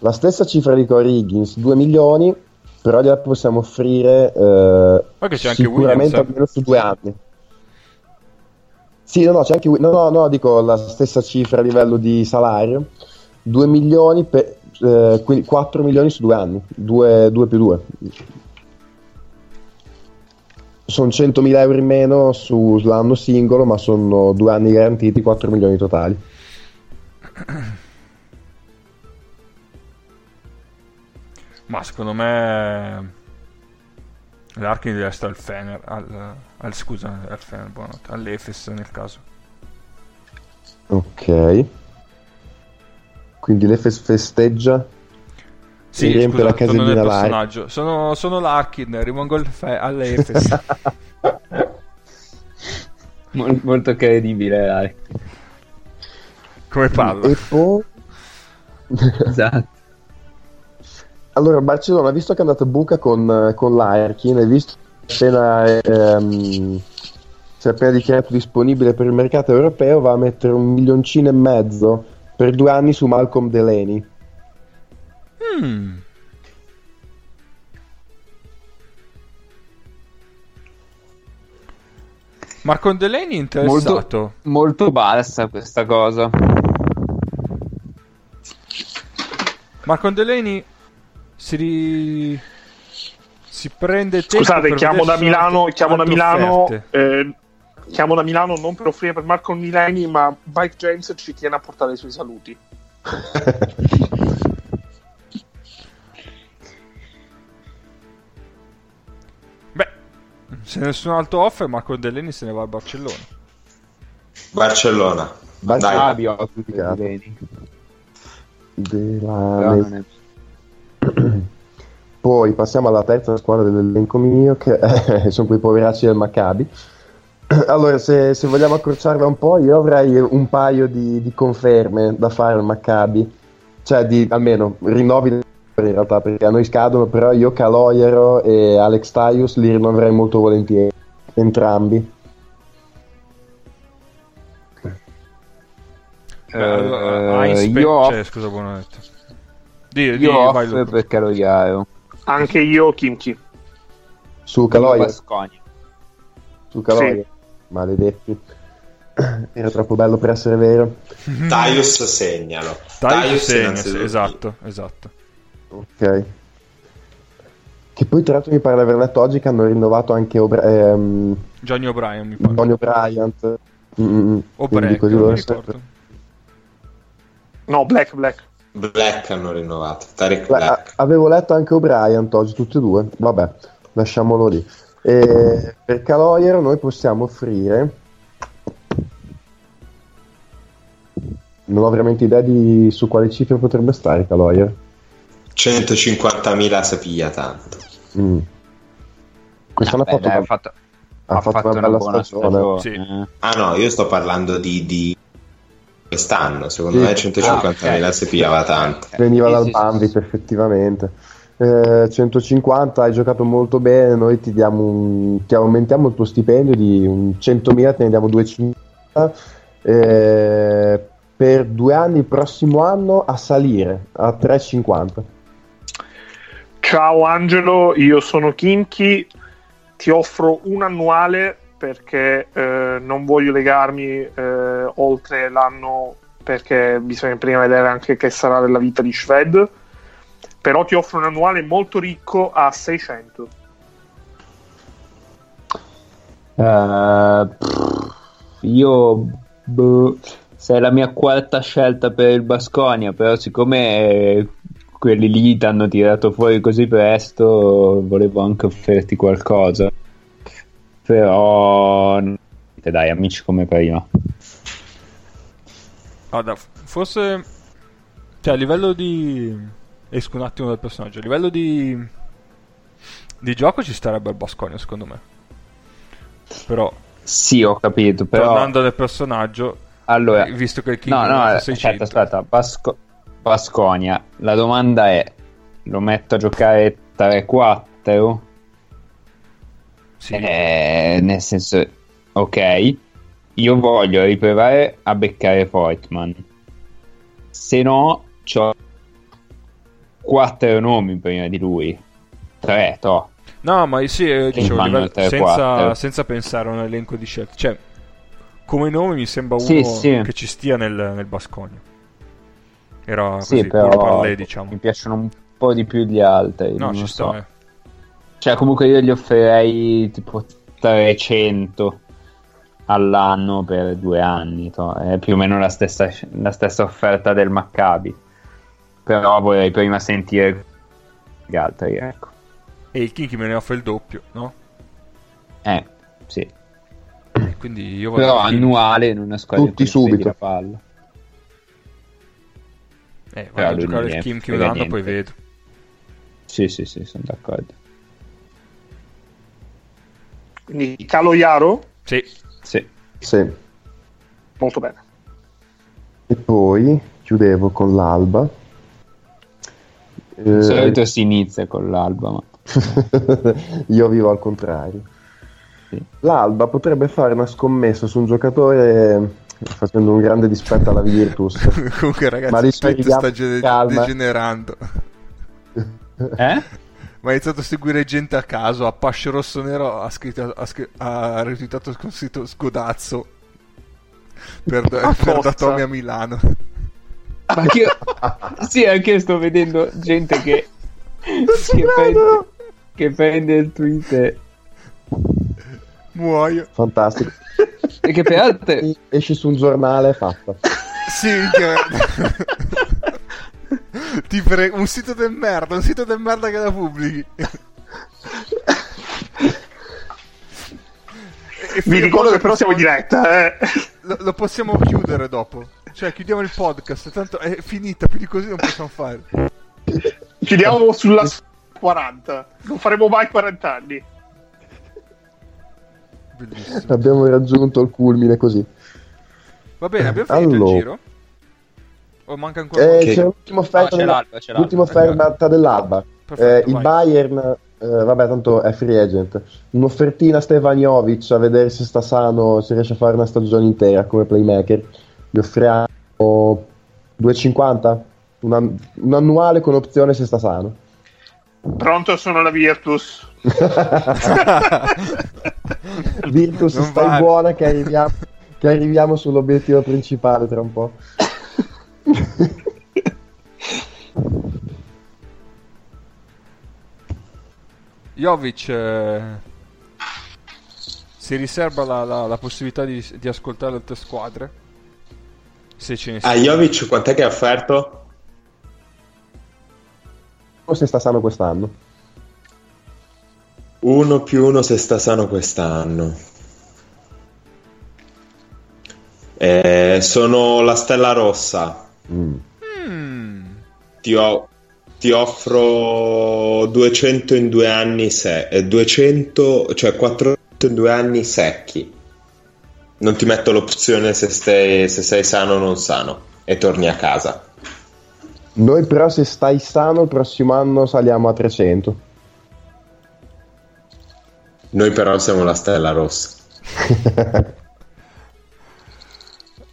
la stessa cifra di Corey Higgins, 2 milioni, però gliela possiamo offrire eh, Ma che c'è anche sicuramente Williams, almeno su due anni. Sì, no, no, c'è anche no, no, no, dico la stessa cifra a livello di salario, 2 milioni per, eh, quindi 4 milioni su due anni, 2, più 2. Sono 100.000 euro in meno su- sull'anno singolo, ma sono due anni garantiti, 4 milioni totali. Ma secondo me Larkin deve stare al Fener, al, al- scusa, al Fener, buonanotte, all'Efes nel caso. Ok. Quindi l'Efes festeggia. Sì, riempie scusa, la nel Larkin. personaggio. Sono, sono Larkin, rimango al fe- all'Efes. [LAUGHS] Mol- molto credibile, Larkin. Come parlo? E poi... [LAUGHS] Esatto. Allora, Barcellona, visto che è andata buca con, con l'Arkin, e visto che appena, ehm, si è appena dichiarato disponibile per il mercato europeo, va a mettere un milioncino e mezzo per due anni su Malcolm Delaney. Mm. Marco Delaney è interessato. Molto, molto bassa questa cosa. Marco Delaney si, ri- si prende tempo Scusate, chiamo da Milano, chiamo da Milano, eh, chiamo da Milano non per offrire per Marco Milani, ma Mike James ci tiene a portare i suoi saluti. [LAUGHS] se nessun altro offre, Marco Delaney se ne va a Barcellona. Barcellona. Barcellona. Dai. Ah, è- [CLEARS THROAT] Poi passiamo alla terza squadra dell'elenco mio, che [LAUGHS] sono quei poveracci del Maccabi. [CLEARS THROAT] Allora, se, se vogliamo accorciarla un po', io avrei un paio di, di conferme da fare al Maccabi, cioè di almeno rinnovi in realtà, perché a noi scadono, però io Caloiero e Alex Taius li rinnoverei molto volentieri, entrambi. Beh, allora, Eh, io cioè, off, scusa, buonanotte. Di, di, io off vai, per Caloiaro. Anche io, Kimchi. Su Basconia. su Caloia. Sì. Maledetti. [CLEARS THROAT] Era troppo bello per essere vero. Taius segnalo. Dai, Taius segna, esatto, esatto. Ok. Che poi tra l'altro mi pare di aver letto oggi che hanno rinnovato anche O'Bra- ehm, Johnny O'Brien mi pare. Donny Bryant. Mm, O quindi Break, così ricordo. No, Black, Black. Black hanno rinnovato. Tarek Beh, a- Black. avevo letto anche O'Brien oggi, tutti e due. Vabbè, lasciamolo lì. E per Caloiero noi possiamo offrire. Non ho veramente idea di su quale cifra potrebbe stare Caloier. 150.000 se piglia tanto. Mm. Quest'anno Vabbè, ha fatto, dai, una, ha fatto, ha fatto una bella buona stagione. Sì. eh. Ah no, io sto parlando di, di quest'anno. Secondo Sì. me 150.000 Ah, ok. se pigliava tanto. Veniva Sì, dal sì, Bambi sì, sì. perfettamente. Eh, 150, hai giocato molto bene. Noi ti, diamo un- ti aumentiamo il tuo stipendio di un 100.000, te ne diamo 250. Eh, per due anni, il prossimo anno a salire a 3,50. Ciao Angelo, io sono Kimchi. Ti offro un annuale perché eh, non voglio legarmi eh, oltre l'anno perché bisogna prima vedere anche che sarà della vita di Shved. Però ti offro un annuale molto ricco a 600. Eh, pff, io boh, sei la mia quarta scelta per il Basconia, però siccome quelli lì ti hanno tirato fuori così presto, volevo anche offerti qualcosa. Però dai, amici come prima. Guarda, forse... Cioè, a livello di... Esco un attimo dal personaggio. A livello di... Di gioco ci starebbe il Basconia, secondo me. Però, Sì, ho capito, però tornando nel personaggio, allora visto che il King No, no, costa aspetta, 600, aspetta, Basco- Basconia. La domanda è: lo metto a giocare 3-4? sì. Eh, nel senso, ok, io voglio riprovare a beccare Fortman. Se no, ho quattro nomi prima di lui. Tre, to. No, ma sì, eh, dicevo, livello- tre, senza, quattro. senza pensare a un elenco di scelte. Cioè, come nome mi sembra uno Sì, sì. che ci stia nel, nel Basconia. Era Sì, così, però pur parlé, diciamo. mi piacciono un po' di più gli altri. No, non ci sta. so. eh. Cioè, comunque io gli offrirei tipo 300 all'anno per due anni. to. È più o meno la stessa, la stessa offerta del Maccabi. Però vorrei prima sentire gli altri, ecco. E il Kinky me ne offre il doppio, no? Eh, sì. Quindi io voglio Però annuale in una squadra Tutti subito. la palla. Eh, Però vado a giocare il un anno, poi vedo. Sì, sì, sì, sono d'accordo. Quindi Calo Iaro, Sì, Sì. Sì. molto bene. E poi chiudevo con l'alba. Eh, Di solito si inizia con l'alba, ma... [LAUGHS] Io vivo al contrario. Sì. L'Alba potrebbe fare una scommessa su un giocatore eh, facendo un grande dispetto alla Virtus. [LAUGHS] comunque ragazzi, Ma il riprendiamo sta ge- calma. degenerando. [LAUGHS] Eh? Ma ha iniziato a seguire gente a caso. A Pascio Rosso Nero ha scritto, ha, scr- ha retweetato con scritto Scodazzo per, [LAUGHS] da- per Apposta. da Tommy a Milano. Ma che io... sì, anche io sto vedendo gente che... che, prende, che prende il tweet e... Muoio. Fantastico. E che peraltro... [LAUGHS] Esci su un giornale, fatta. [LAUGHS] Sì, che... [LAUGHS] Ti prego, un sito del merda, un sito del merda che la pubblichi. E Vi ricordo che però siamo in diretta, eh. Lo, lo possiamo chiudere dopo. Cioè, chiudiamo il podcast. Tanto è finita, più di così non possiamo fare. Chiudiamo sulla 40. Non faremo mai 40 anni. Bellissimo. Abbiamo raggiunto il culmine così. Va bene, abbiamo finito Allora. il giro. O manca ancora Eh, c'è l'ultima offerta, c'è della- l'ultima offerta dell'Alba. Perfetto, Eh, il. Bayern, eh, vabbè, tanto è free agent. Un'offertina a Stevanovic a vedere se sta sano, se riesce a fare una stagione intera come playmaker. Gli offriamo o 2,50? Un, an- un annuale con opzione se sta sano. Pronto, sono la Virtus. [LAUGHS] Virtus, Non stai vale. buona che arriviamo, che arriviamo sull'obiettivo principale tra un po'. [LAUGHS] Jovic eh, si riserva la, la- la possibilità di, di ascoltare le altre squadre. Se ce ne A sono. Jovic quant'è che ha offerto? Se sta sano quest'anno. Uno più uno se sta sano quest'anno. Eh, sono la Stella Rossa. Mm. Mm, Ti, ho- ti offro 200 in due anni se- eh, 200, cioè 400 in due anni secchi. Non ti metto l'opzione se, stai- se sei sano o non sano e torni a casa. Noi però se stai sano il prossimo anno saliamo a 300. Noi però siamo la Stella Rossa. [LAUGHS]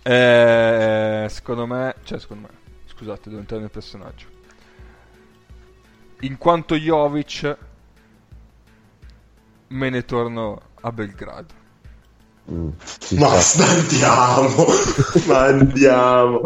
eh, secondo me, cioè secondo me, scusate, devo entrare nel personaggio. In quanto Jovic, me ne torno a Belgrado. Mm, Ma sta. andiamo, [LAUGHS] ma andiamo.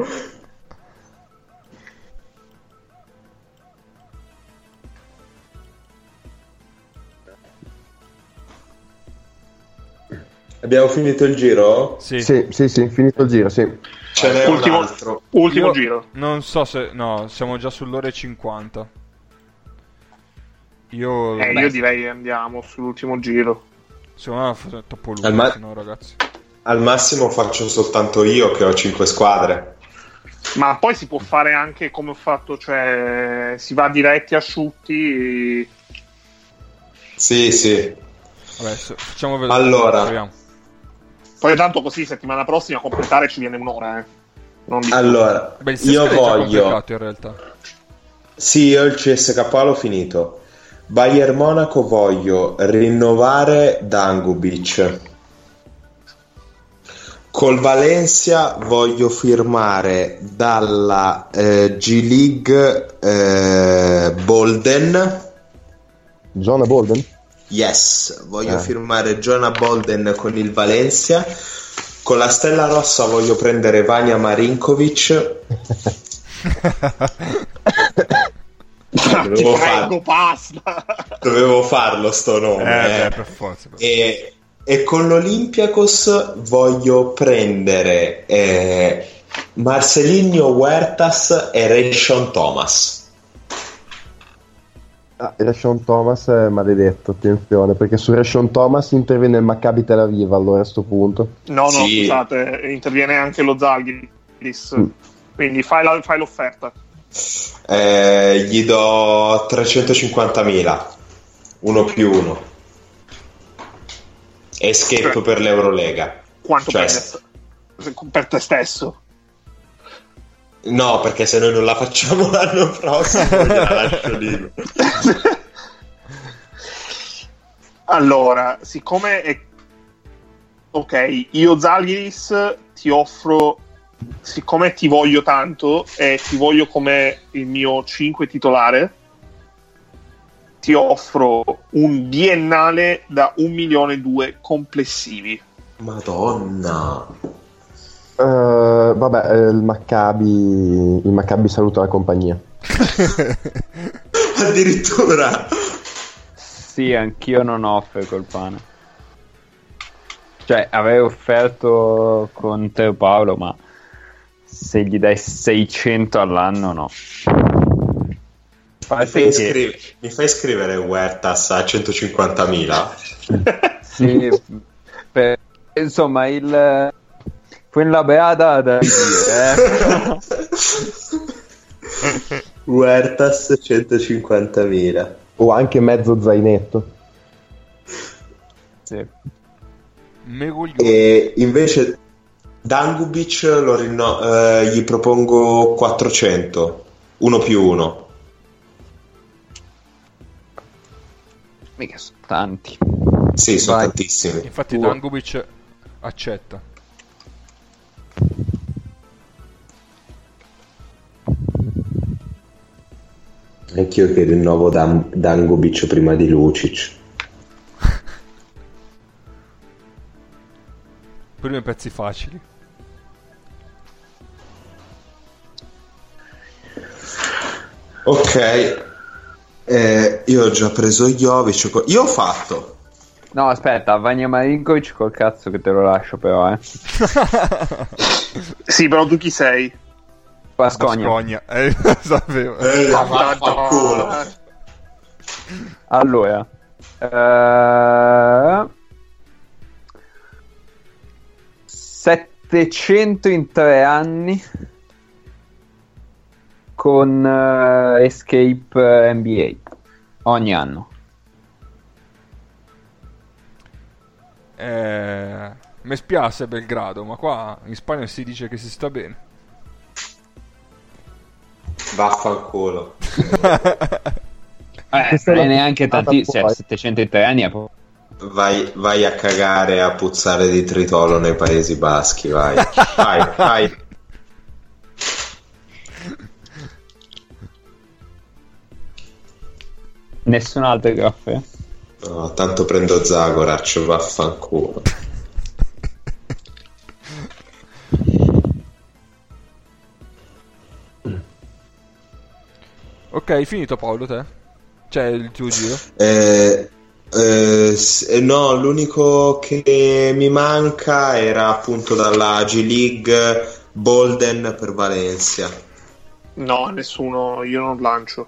Abbiamo finito il giro? Sì. Sì, sì, sì, finito il giro, sì. Ce n'è Ultimo- un altro. Ultimo Io giro. Non so se... No, siamo già sull'ora e 50. Io... Eh, beh, io direi andiamo sull'ultimo giro. Secondo me è troppo lungo, Al ma- no, ragazzi. Al massimo faccio soltanto io che ho 5 squadre. Ma poi si può fare anche come ho fatto, cioè si va diretti asciutti. Sì, sì. Vabbè, facciamo vedere. Allora. Proviamo. Poi tanto così settimana prossima a completare ci viene un'ora, eh. Allora, Beh, io voglio... in realtà. Sì, io il CSK l'ho finito. Bayern Monaco voglio rinnovare Dangubic. Col Valencia voglio firmare dalla eh, G League eh, Bolden. Jonah Bolden? Yes, voglio Eh. firmare Jonah Bolden con il Valencia. Con la Stella Rossa voglio prendere Vania Marinkovic. [LAUGHS] Ti Dovevo, prego, far- dovevo farlo sto nome. Eh, eh. beh, per forza. per- E, e con l'Olympiacos voglio prendere eh, Marcelinho Huertas e Rayshon Thomas. Ah, Rashon Thomas è maledetto, attenzione, perché su Rashon Thomas interviene il Maccabi Tel Aviv allora a sto punto. No, no, Sì. scusate, interviene anche lo Zalgiris. Mm. Quindi fai, la- fai l'offerta. Eh, gli do 350.000, uno più uno. E scheppo per l'Eurolega. Quanto Cioè, prende per te stesso? No, perché se noi non la facciamo [LAUGHS] l'anno prossimo gliela lascio lì. Allora, siccome è... Ok, io Zalgiris ti offro, siccome ti voglio tanto e ti voglio come il mio 5 titolare, ti offro un biennale da 1 milione e 2 complessivi. Madonna. Eh, vabbè, eh, il Maccabi, il Maccabi saluta la compagnia. [LAUGHS] Addirittura. Sì, anch'io non offro col pane. Cioè, avevo offerto con Teo Paolo, ma se gli dai 600 all'anno, no. Mi Fai iscri- mi fai scrivere Huertas a 150.000? [LAUGHS] Sì, per- insomma, il quella beata da dire, eh. Huertas 150.000. O anche mezzo zainetto. Sì. E invece Dangubic lo rinno- eh, gli propongo 400, uno più uno. Mica sono tanti. Sì, sono Vai. tantissimi. Infatti. Dangubic accetta. Anch'io che rinnovo Dan- Dangobic prima di Lucic. [LAUGHS] prima i pezzi facili. Ok, eh, io ho già preso Jovic. Io ho fatto No, aspetta, Vania Marinkovic col cazzo che te lo lascio però, eh. Sì, però tu chi sei? Pascogna. Scogna. Eh, [LAUGHS] sapevo. Eh, vaffanculo. Allora, eh, 700 in tre anni con eh, Escape NBA ogni anno. Eh, mi spiace Belgrado, ma qua in Spagna si dice che si sta bene. Vaffanculo. Eh, Questa è non è neanche puntata tanti, cioè, poi. 700 in tre anni è proprio- Vai, vai a cagare a puzzare di tritolo nei Paesi Baschi, vai. Vai, vai. nessun altro groff. No, tanto prendo Zagorac, vaffanculo. Ok, finito Paolo te? C'è il tuo giro? Eh, eh, eh, no, l'unico che mi manca era appunto dalla G League Bolden per Valencia. No, nessuno, io non lancio.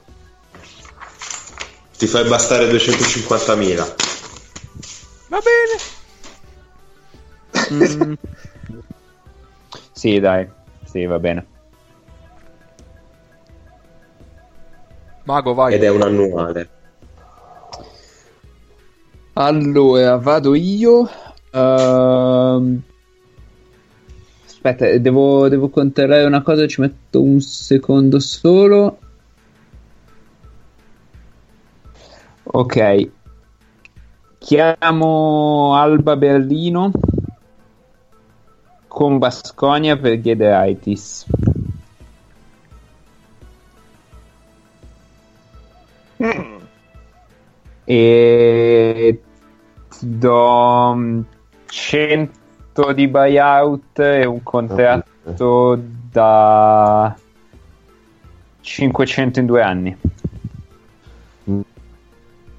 Ti fai bastare 250.000. Va bene. Mm. sì, dai, sì, va bene. Mago, vai. Ed è un annuale. Allora, vado io. Ehm, Aspetta, devo, devo controllare una cosa, ci metto un secondo solo. Ok. Chiamo Alba Berlino con Basconia per Gederaitis. Mm. e ti do mm, 100 di buyout e un contratto da 500 in due anni.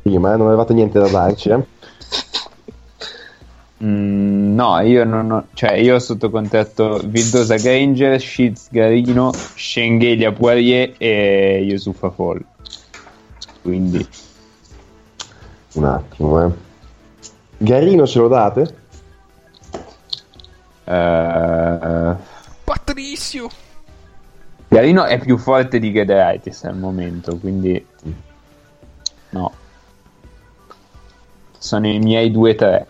Prima, eh, non avevate niente da darci, eh? Mm, no, io non ho, cioè io ho sotto contratto Vildosa Granger, Shiz Garino, Schengelia Poirier e Yusufa Fall. Quindi Un attimo, eh. Garino ce lo date? eh, Patricio. Garino è più forte di Gederaitis al momento, quindi no. Sono i miei 2-3.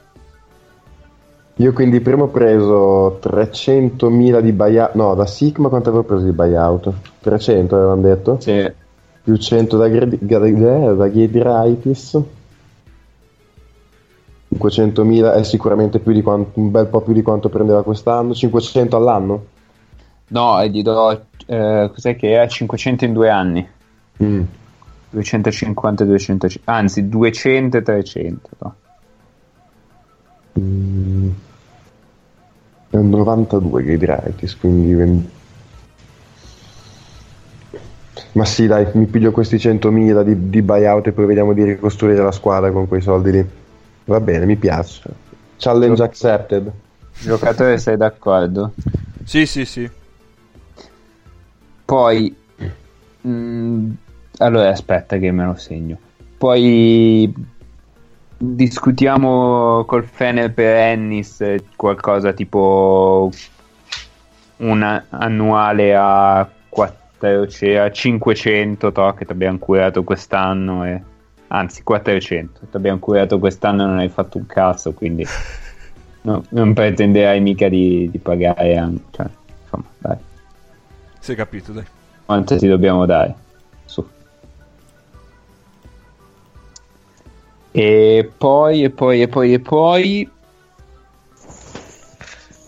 Io quindi prima ho preso 300.000 di buyout. No, da Sigma quanto avevo preso di buyout? 300 avevano detto? Sì. Più 100 da, Gred- Gred- eh, da Giedraitis. 500.000 è sicuramente più di quanto, un bel po' più di quanto prendeva quest'anno. 500 all'anno? No, gli do eh, cos'è che era 500 in due anni. Mm. 250 e 250, anzi 200 e 300. no? Mm. È un 92 Giedraitis, quindi... ven- Ma sì, dai, mi piglio questi 100.000 di, di buyout e poi vediamo di ricostruire la squadra con quei soldi lì. Va bene, mi piace. Challenge accepted. Giocatore, sei d'accordo? Sì, sì, sì. Poi, mm, allora aspetta che me lo segno. Poi discutiamo col Fener per Ennis eh, qualcosa tipo un annuale a 400, a 500 to, che ti abbiamo curato quest'anno e anzi 400 ti abbiamo curato quest'anno e non hai fatto un cazzo quindi [LAUGHS] no, non pretenderai mica di, di pagare anche, cioè, insomma dai Si è capito, dai. quanto ti dobbiamo dare? E poi, e poi, e poi, e poi.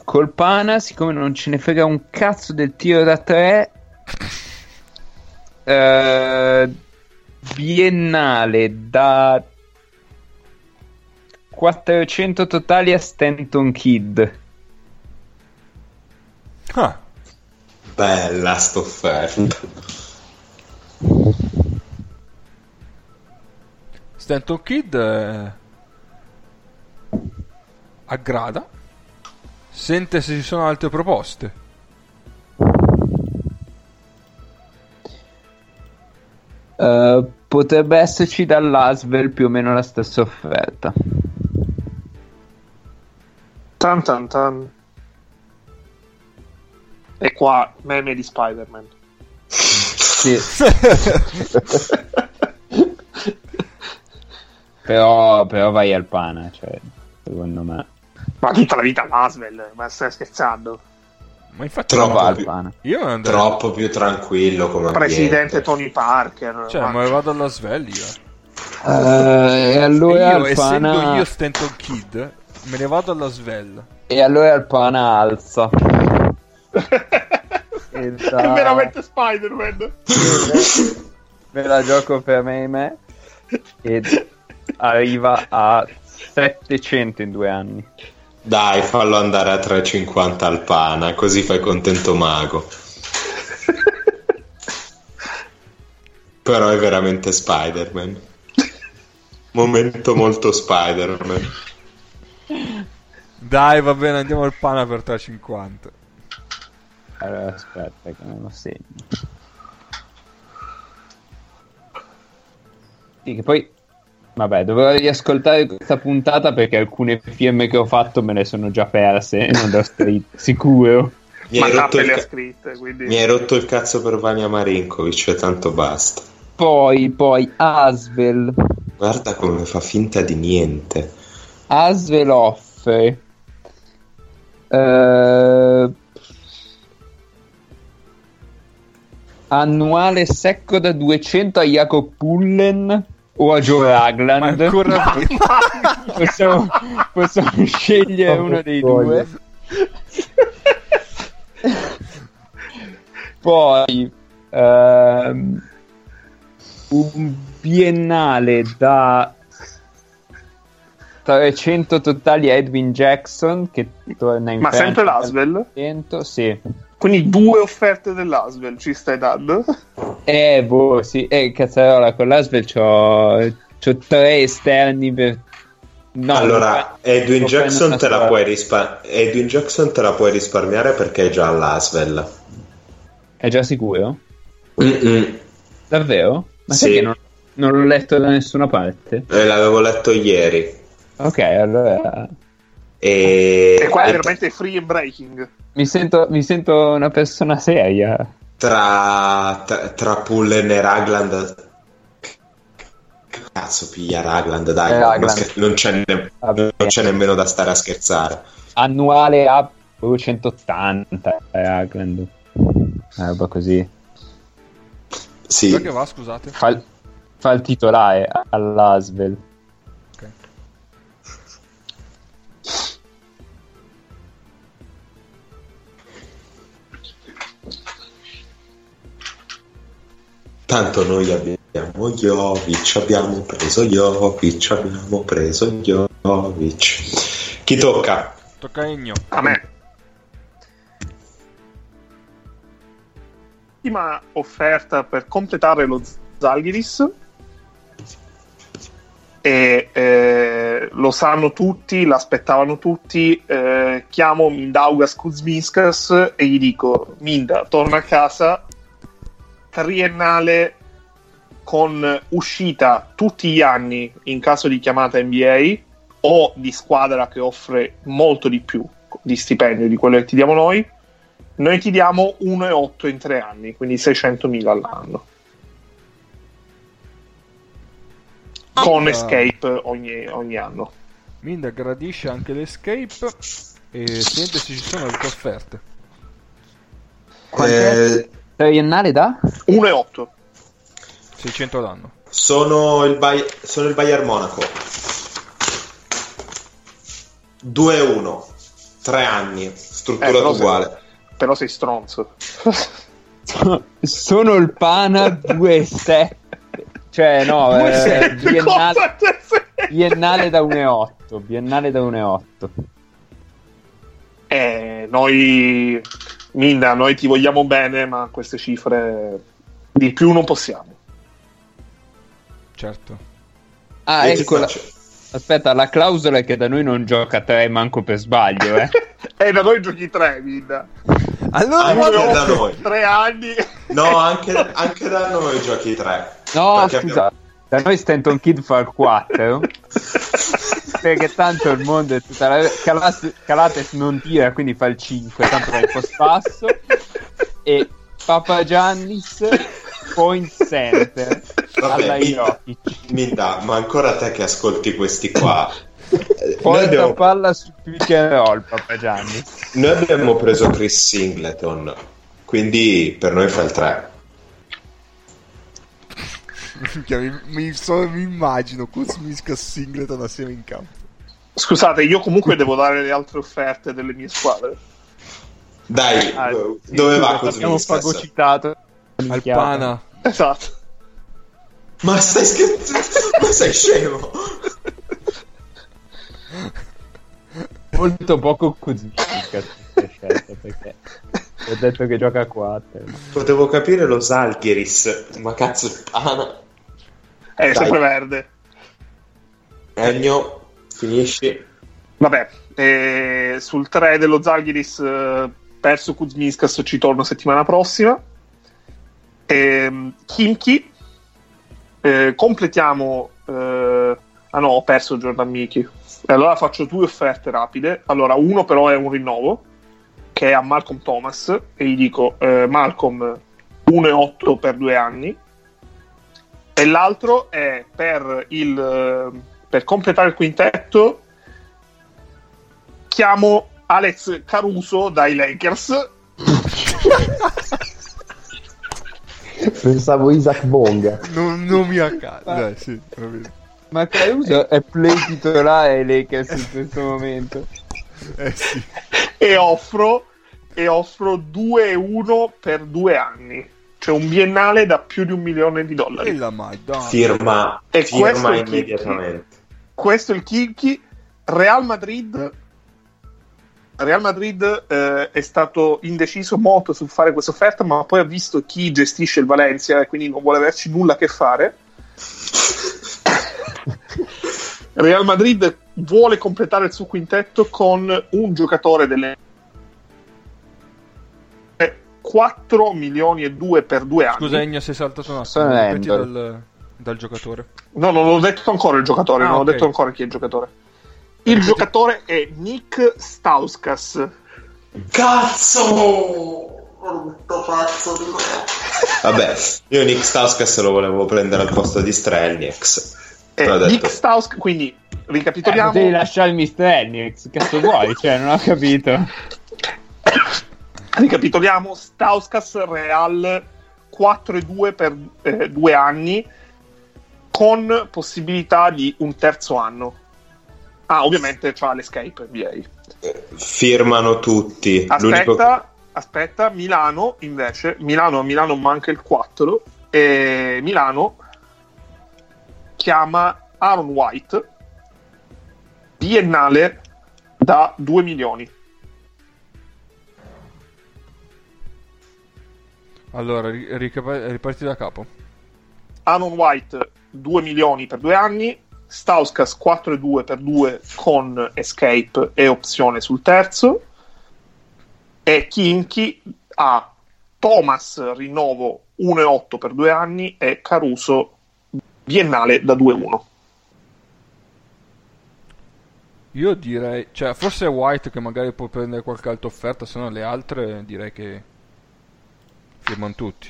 Col Pana, siccome non ce ne frega un cazzo del tiro da tre, eh, biennale da 400 totali a Stanton Kid. Ah, Bella st'offerta. Stanton Kid eh, aggrada. Sente se ci sono altre proposte. Eh, potrebbe esserci dall'Asvel più o meno la stessa offerta. Tan tan tan. E qua meme di Spider-Man. Sì. [LAUGHS] [LAUGHS] però, però vai al pana, cioè, secondo me. Ma tutta la vita all'Asvel, ma stai scherzando? Ma infatti Troppo Va al più- pana. io non andrei. Troppo più tranquillo come Presidente ambiente. Tony Parker. Cioè, ma- vado alla sveglia. Eh, e allora io, al essendo pana... io Stanton Kid, me ne vado alla svella. E allora il pana alza. [LAUGHS] E da- È veramente Spider-Man. Me la gioco per me e me. E arriva a 700 in due anni. Dai, fallo andare a 3,50 al pana, così fai contento Mago. [LAUGHS] Però è veramente Spider-Man. Momento molto Spider-Man. Dai, va bene, andiamo al pana per 3,50. Allora aspetta che me lo segno. Sì, che poi... Vabbè, dovrò riascoltare questa puntata perché alcune firme che ho fatto me le sono già perse, [LAUGHS] non le ho scritte, sicuro. Mi ma hai, rotto tappe il le ha ca- scritte, quindi... mi hai rotto il cazzo per Vania Marinkovic e tanto basta. Poi, poi, Asvel. Guarda come fa finta di niente. Asvel offre eh, annuale secco da 200 a Jacob Pullen o a Joe Ragland ancora [LAUGHS] possiamo, possiamo scegliere uno dei due. Poi ehm, un biennale da 300 totali a Edwin Jackson che torna in Ma sempre l'Asvel? 100, sì Quindi due offerte dell'Asvel ci stai dando? eh boh sì eh cazzarola con l'Asvel c'ho, c'ho tre esterni per no allora, Edwin Jackson, una te la sola. puoi rispa- Edwin Jackson te la puoi risparmiare perché è già all'Asvel. è già sicuro? Mm-mm. davvero? ma Sì. non, non l'ho letto da nessuna parte? Eh, l'avevo letto ieri. ok allora E, E qua è veramente free and breaking. mi sento, mi sento una persona seria tra, tra, tra Pullen e Ragland. Cazzo, piglia Ragland, dai, Eh, non, Ragland. scher- non c'è ne- Vabbè. non c'è nemmeno da stare a scherzare. annuale a 280 eh, Ragland una roba così Sì, va, scusate? fa, il- fa il titolare all'Asvel tanto noi abbiamo Jovic, abbiamo preso Jovic, abbiamo preso Jovic. Chi tocca? Tocca a Egno. A me. Ultima offerta per completare lo Zalgiris. E eh, lo sanno tutti, l'aspettavano tutti. eh, chiamo Mindaugas Kuzminskas e gli dico: Minda, torna a casa. Triennale con uscita tutti gli anni in caso di chiamata NBA o di squadra che offre molto di più di stipendio di quello che ti diamo noi, noi ti diamo 1,8 in tre anni, quindi 600.000 all'anno. Con Ah. escape ogni, ogni anno. Minda gradisce anche l'escape e sente se ci sono altre offerte. Eh, triennale da? 1,8. 600 l'anno. sono, il Bay- sono il Bayern Monaco. 2-1, 3 anni, Eh, struttura sei, uguale. però sei stronzo. [LAUGHS] sono il pana 2,7 Cioè, no, eh, biennale, sei? biennale da 1,8. Biennale da 1,8. Eh, noi, Minda, noi ti vogliamo bene, ma queste cifre di più non possiamo. Certo. Ah, ecco. la- Aspetta, la clausola è che da noi non gioca 3 manco per sbaglio, eh. [LAUGHS] E da noi giochi tre, Minda. Allora, Anche guarda- da noi. Tre anni. No, anche, anche da noi giochi 3. No, scusa, da noi Stanton Kid fa il [LAUGHS] 4. Perché tanto il mondo è tutta la... Calas- Calates non tira, quindi fa il 5, tanto va un po' spasso. E Papa Giannis point center Vabbè, alla mi- Jokic. Minda, ma ancora te che ascolti questi qua. Porta abbiamo, palla su pick and roll, Papa Giannis. noi abbiamo preso Chris Singleton, quindi per noi fa il 3. [LAUGHS] Minchia, mi, mi, so- mi immagino Kuzminska Singleton assieme in campo. Scusate, io comunque devo dare le altre offerte delle mie squadre. Dai, Ah, sì, dove scusa, va Abbiamo Kuzminskas? fagocitato. Alpana. Esatto. Ma stai scherzando? Ma sei scemo? Molto poco Kuzminska scelta perché ho detto che gioca a 4. Potevo capire lo Zalgiris, ma cazzo il pana. È Dai. sempre verde. Ennio, finisci. Vabbè, eh, sul 3 dello Zalgiris eh, perso Kuzminskas ci torno settimana prossima. Ehm, Kimchi eh, completiamo eh, ah no ho perso Jordan Miki e allora faccio due offerte rapide allora uno però è un rinnovo che è a Malcolm Thomas e gli dico eh, Malcolm 1,8 per due anni e l'altro è per il eh, per completare il quintetto chiamo Alex Caruso dai Lakers Pensavo Isaac Bonga. Non, non mi accade. Dai, sì, va bene. Ma Caruso è play titolare ai Lakers in questo momento. Eh sì. e offro e offro 2-1 per due anni cioè un biennale da più di un milione di E dollari la Madonna. Firma, E firma immediatamente. questo è il Kinky Real Madrid Real Madrid eh, è stato indeciso molto sul fare questa offerta ma poi ha visto chi gestisce il Valencia e quindi non vuole averci nulla a che fare [LAUGHS] Real Madrid vuole completare il suo quintetto con un giocatore delle 4 milioni e 2 per due anni. Scusa, Ennio, sei saltato un attimo. Ripeti dal, dal giocatore. No, non ho detto ancora il giocatore, Ah, non ok. ho detto ancora chi è il giocatore. Il giocatore è Nick Stauskas. Cazzo! Brutto pazzo di Vabbè, io Nick Stauskas lo volevo prendere al posto di Strelnieks. Eh, Nick Stauskas, quindi Eh, ricapitoliamo. devi lasciare il Mr. Ennix, cazzo vuoi? Cioè, non ho capito. [LAUGHS] Ricapitoliamo, Stauskas Real 4-2 per eh, due anni con possibilità di un terzo anno. Ah, ovviamente c'ha l'escape NBA. firmano tutti. L'unico Aspetta, aspetta, Milano invece, Milano a Milano manca il 4 e Milano chiama Aaron White biennale da 2 milioni. Allora, ri- riparti da capo. Aaron White 2 milioni per due anni, Stauskas 4,2 per 2 con escape e opzione sul terzo e Kinky ha Thomas rinnovo 1,8 per due anni e Caruso biennale da 2,1. Io direi, cioè, forse White che magari può prendere qualche altra offerta, se no le altre direi che firmano tutti.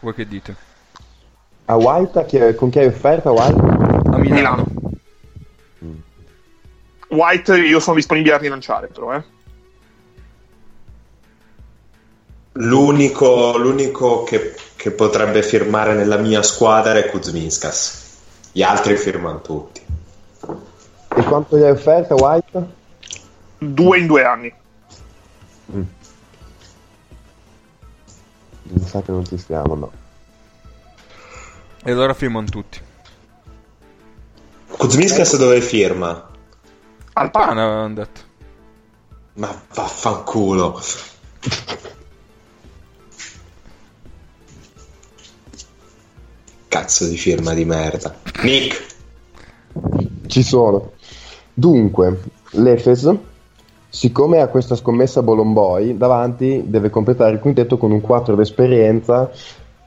Voi che dite? A White, a chi- con chi hai offerta White? A Milano. Milano. White io sono disponibile a rilanciare però eh. L'unico, l'unico che, che potrebbe firmare nella mia squadra è Kuzminskas. Gli altri firmano tutti. E quanto gli hai offerta White? Due in due anni. Mi sa che non ci stiamo, no. E allora firmano tutti. Kuzmiskas dove firma? Al Ah, pan. avevano detto. Ma vaffanculo. Cazzo di firma di merda. Nick. Ci sono. Dunque, l'Efes, siccome ha questa scommessa Bolomboy, davanti deve completare il quintetto con un 4 d'esperienza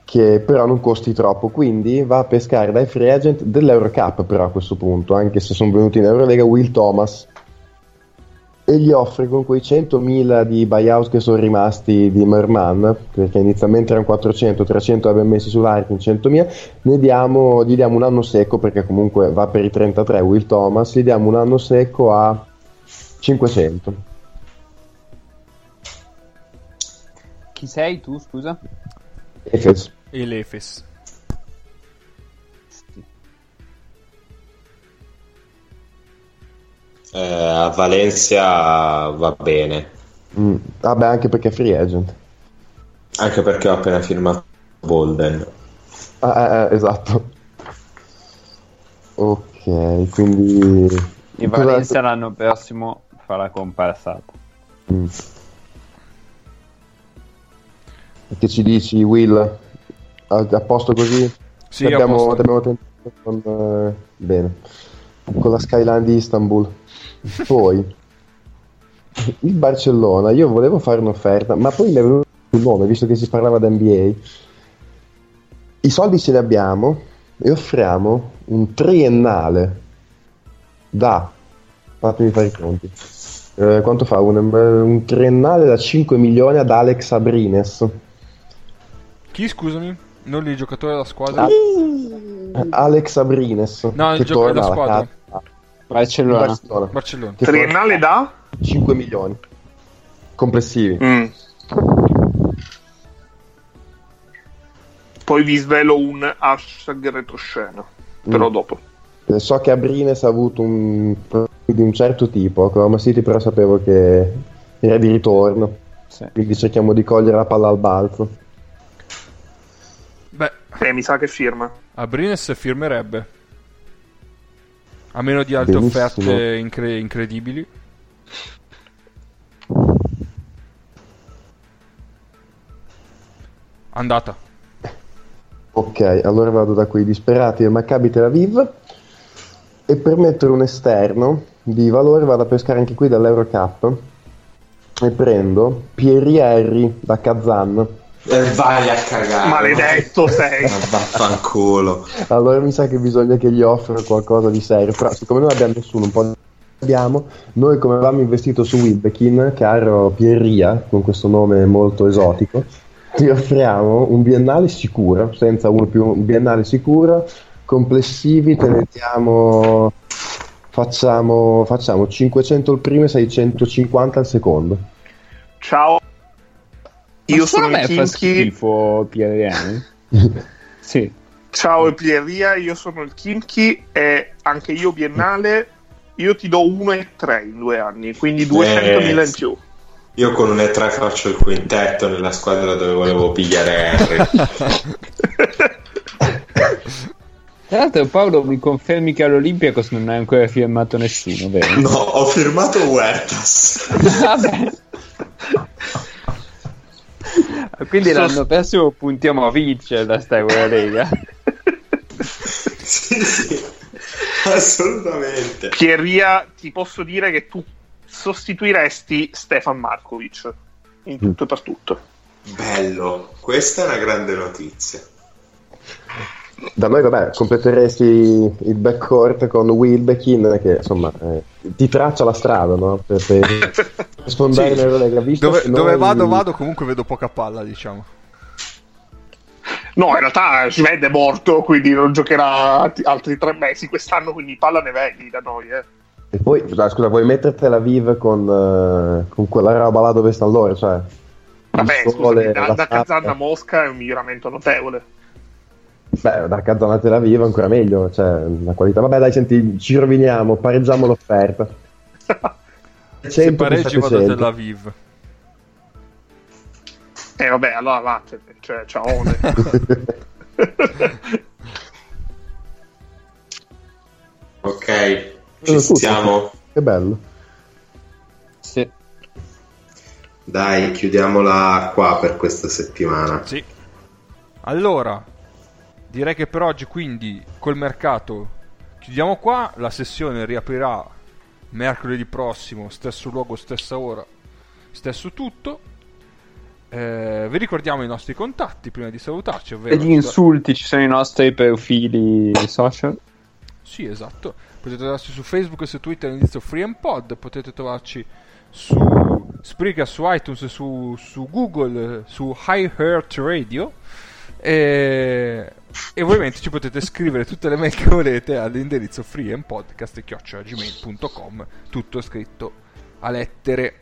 che però non costi troppo, quindi va a pescare dai free agent dell'Eurocup però a questo punto, anche se sono venuti in Eurolega Will Thomas. E gli offre con quei 100.000 di buyout che sono rimasti di Merman, perché inizialmente erano 400, 300 abbiamo messi sull'Arkin, 100.000, ne diamo, gli diamo un anno secco perché comunque va per i 33 Will Thomas, gli diamo un anno secco a 500. Chi sei tu, scusa? Efes. E l'Efes. Eh, a Valencia va bene. Mm, Vabbè, anche perché è free agent. Anche perché ho appena firmato Bolden. Ah, eh, eh, esatto. Ok, quindi... Il Valencia l'anno prossimo fa la comparsata. Mm. Che ci dici, Will? A, a posto così? Sì, abbiamo, abbiamo tentato con, eh, bene. con la skyline di Istanbul. Poi, [LAUGHS] il Barcellona, io volevo fare un'offerta, ma poi mi è venuto il nome, visto che si parlava di NBA. I soldi ce li abbiamo e offriamo un triennale da, fatemi fare i conti, Eh, quanto fa? Un, un triennale da 5 milioni ad Alex Abrines. Chi, scusami? Non il giocatore della squadra? Ah. Alex Abrines. No, il gioco della squadra. casa. Barcellona. Barcellona. Barcellona. Triennale da? torna 5 milioni complessivi. Mm. Poi vi svelo un hashtag retroscena, però Mm. dopo. Eh, So che Abrines ha avuto un di un certo tipo, Oklahoma City però sapevo che era di ritorno, Sì. quindi cerchiamo di cogliere la palla al balzo. Beh, Eh, mi sa che firma. Abrines firmerebbe. A meno di altre Benissimo. offerte incre- incredibili. Andata. Ok, allora vado da quei disperati del Maccabi Tel Aviv e per mettere un esterno di valore vado a pescare anche qui dall'Eurocup e prendo Pierre Henry da Kazan. E vai a cagare. Maledetto sei. [LAUGHS] Vaffanculo. Allora mi sa che bisogna che gli offro qualcosa di serio, però siccome non abbiamo nessuno, un po' di abbiamo, noi come avevamo investito su Wilbekin, caro Pierria, con questo nome molto esotico, ti offriamo un biennale sicuro, senza uno più, un biennale sicuro, complessivi te ne diamo, facciamo, facciamo 500 il primo e 650 al secondo. Ciao. Io Ma sono il me fa Kinky. schifo Pierriani. [LAUGHS] sì. Ciao Pierria, io sono il Kinky e anche io biennale. Io ti do 1 e 3 in due anni, quindi 200.000 in più. Io con un E3 faccio il quintetto nella squadra dove volevo pigliare Henry. [LAUGHS] [LAUGHS] Tra l'altro Paolo mi confermi che all'Olympiacos non hai ancora firmato nessuno, vero? No, ho firmato Huertas. Vabbè. [LAUGHS] Quindi l'anno prossimo puntiamo a vincere la sta Lega. sì, sì. Assolutamente. Pierria, ti posso dire che tu sostituiresti Stefan Markovic in tutto e per tutto. Bello, questa è una grande notizia. Da noi, vabbè, completeresti il backcourt con Wilbekin che insomma eh, ti traccia la strada no? per, per [LAUGHS] sfondare Sì. l'Eurolega. visto Dove, dove noi- vado, vado, comunque vedo poca palla, diciamo. No, in realtà Sved è morto, quindi non giocherà alt- altri tre mesi quest'anno, quindi palla ne vedi da noi. Eh. E poi, scusa, vuoi mettertela viva con, eh, con quella roba là dove stanno loro? Cioè, Vabbè, sole, scusami, da, la da Kazan a Mosca è un miglioramento notevole. Beh, da Kazan a Tel Aviv ancora meglio, cioè, la qualità. Vabbè, dai, senti, ci roviniamo, pareggiamo l'offerta. [LAUGHS] Se 100 più pareggi vado a 700. Tel Aviv. E vabbè, allora vattene, cioè, ciao. [LAUGHS] Ok, ci Eh, siamo. Che bello. Sì. Dai, chiudiamola qua per questa settimana. Sì. Allora, direi che per oggi quindi col mercato chiudiamo qua, la sessione riaprirà mercoledì prossimo, stesso luogo, stessa ora, stesso tutto. Eh, vi ricordiamo i nostri contatti prima di salutarci, ovvero E gli insulti ci sono i nostri profili social. Sì, esatto. Potete trovarci su Facebook e su Twitter all'indirizzo FreeMPod, potete trovarci su Spreaker, su iTunes, su, su Google, su iHeart Radio e, e ovviamente ci potete scrivere tutte le mail che volete all'indirizzo freeandpodcast.gmail.com tutto scritto a lettere.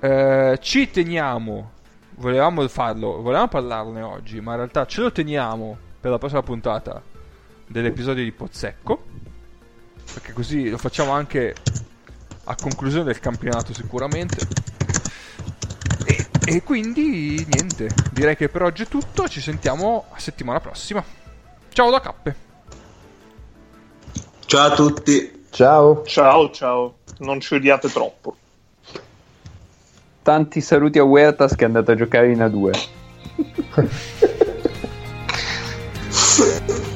Eh, ci teniamo, volevamo farlo, volevamo parlarne oggi, ma in realtà ce lo teniamo per la prossima puntata dell'episodio di Pozzecco. Perché così lo facciamo anche a conclusione del campionato sicuramente. E quindi niente, direi che per oggi è tutto, ci sentiamo a settimana prossima. Ciao da Cappe. Ciao a tutti. Ciao. Ciao, ciao. Non ci odiate troppo. Tanti saluti a Huertas che è andato a giocare in A2. [LAUGHS]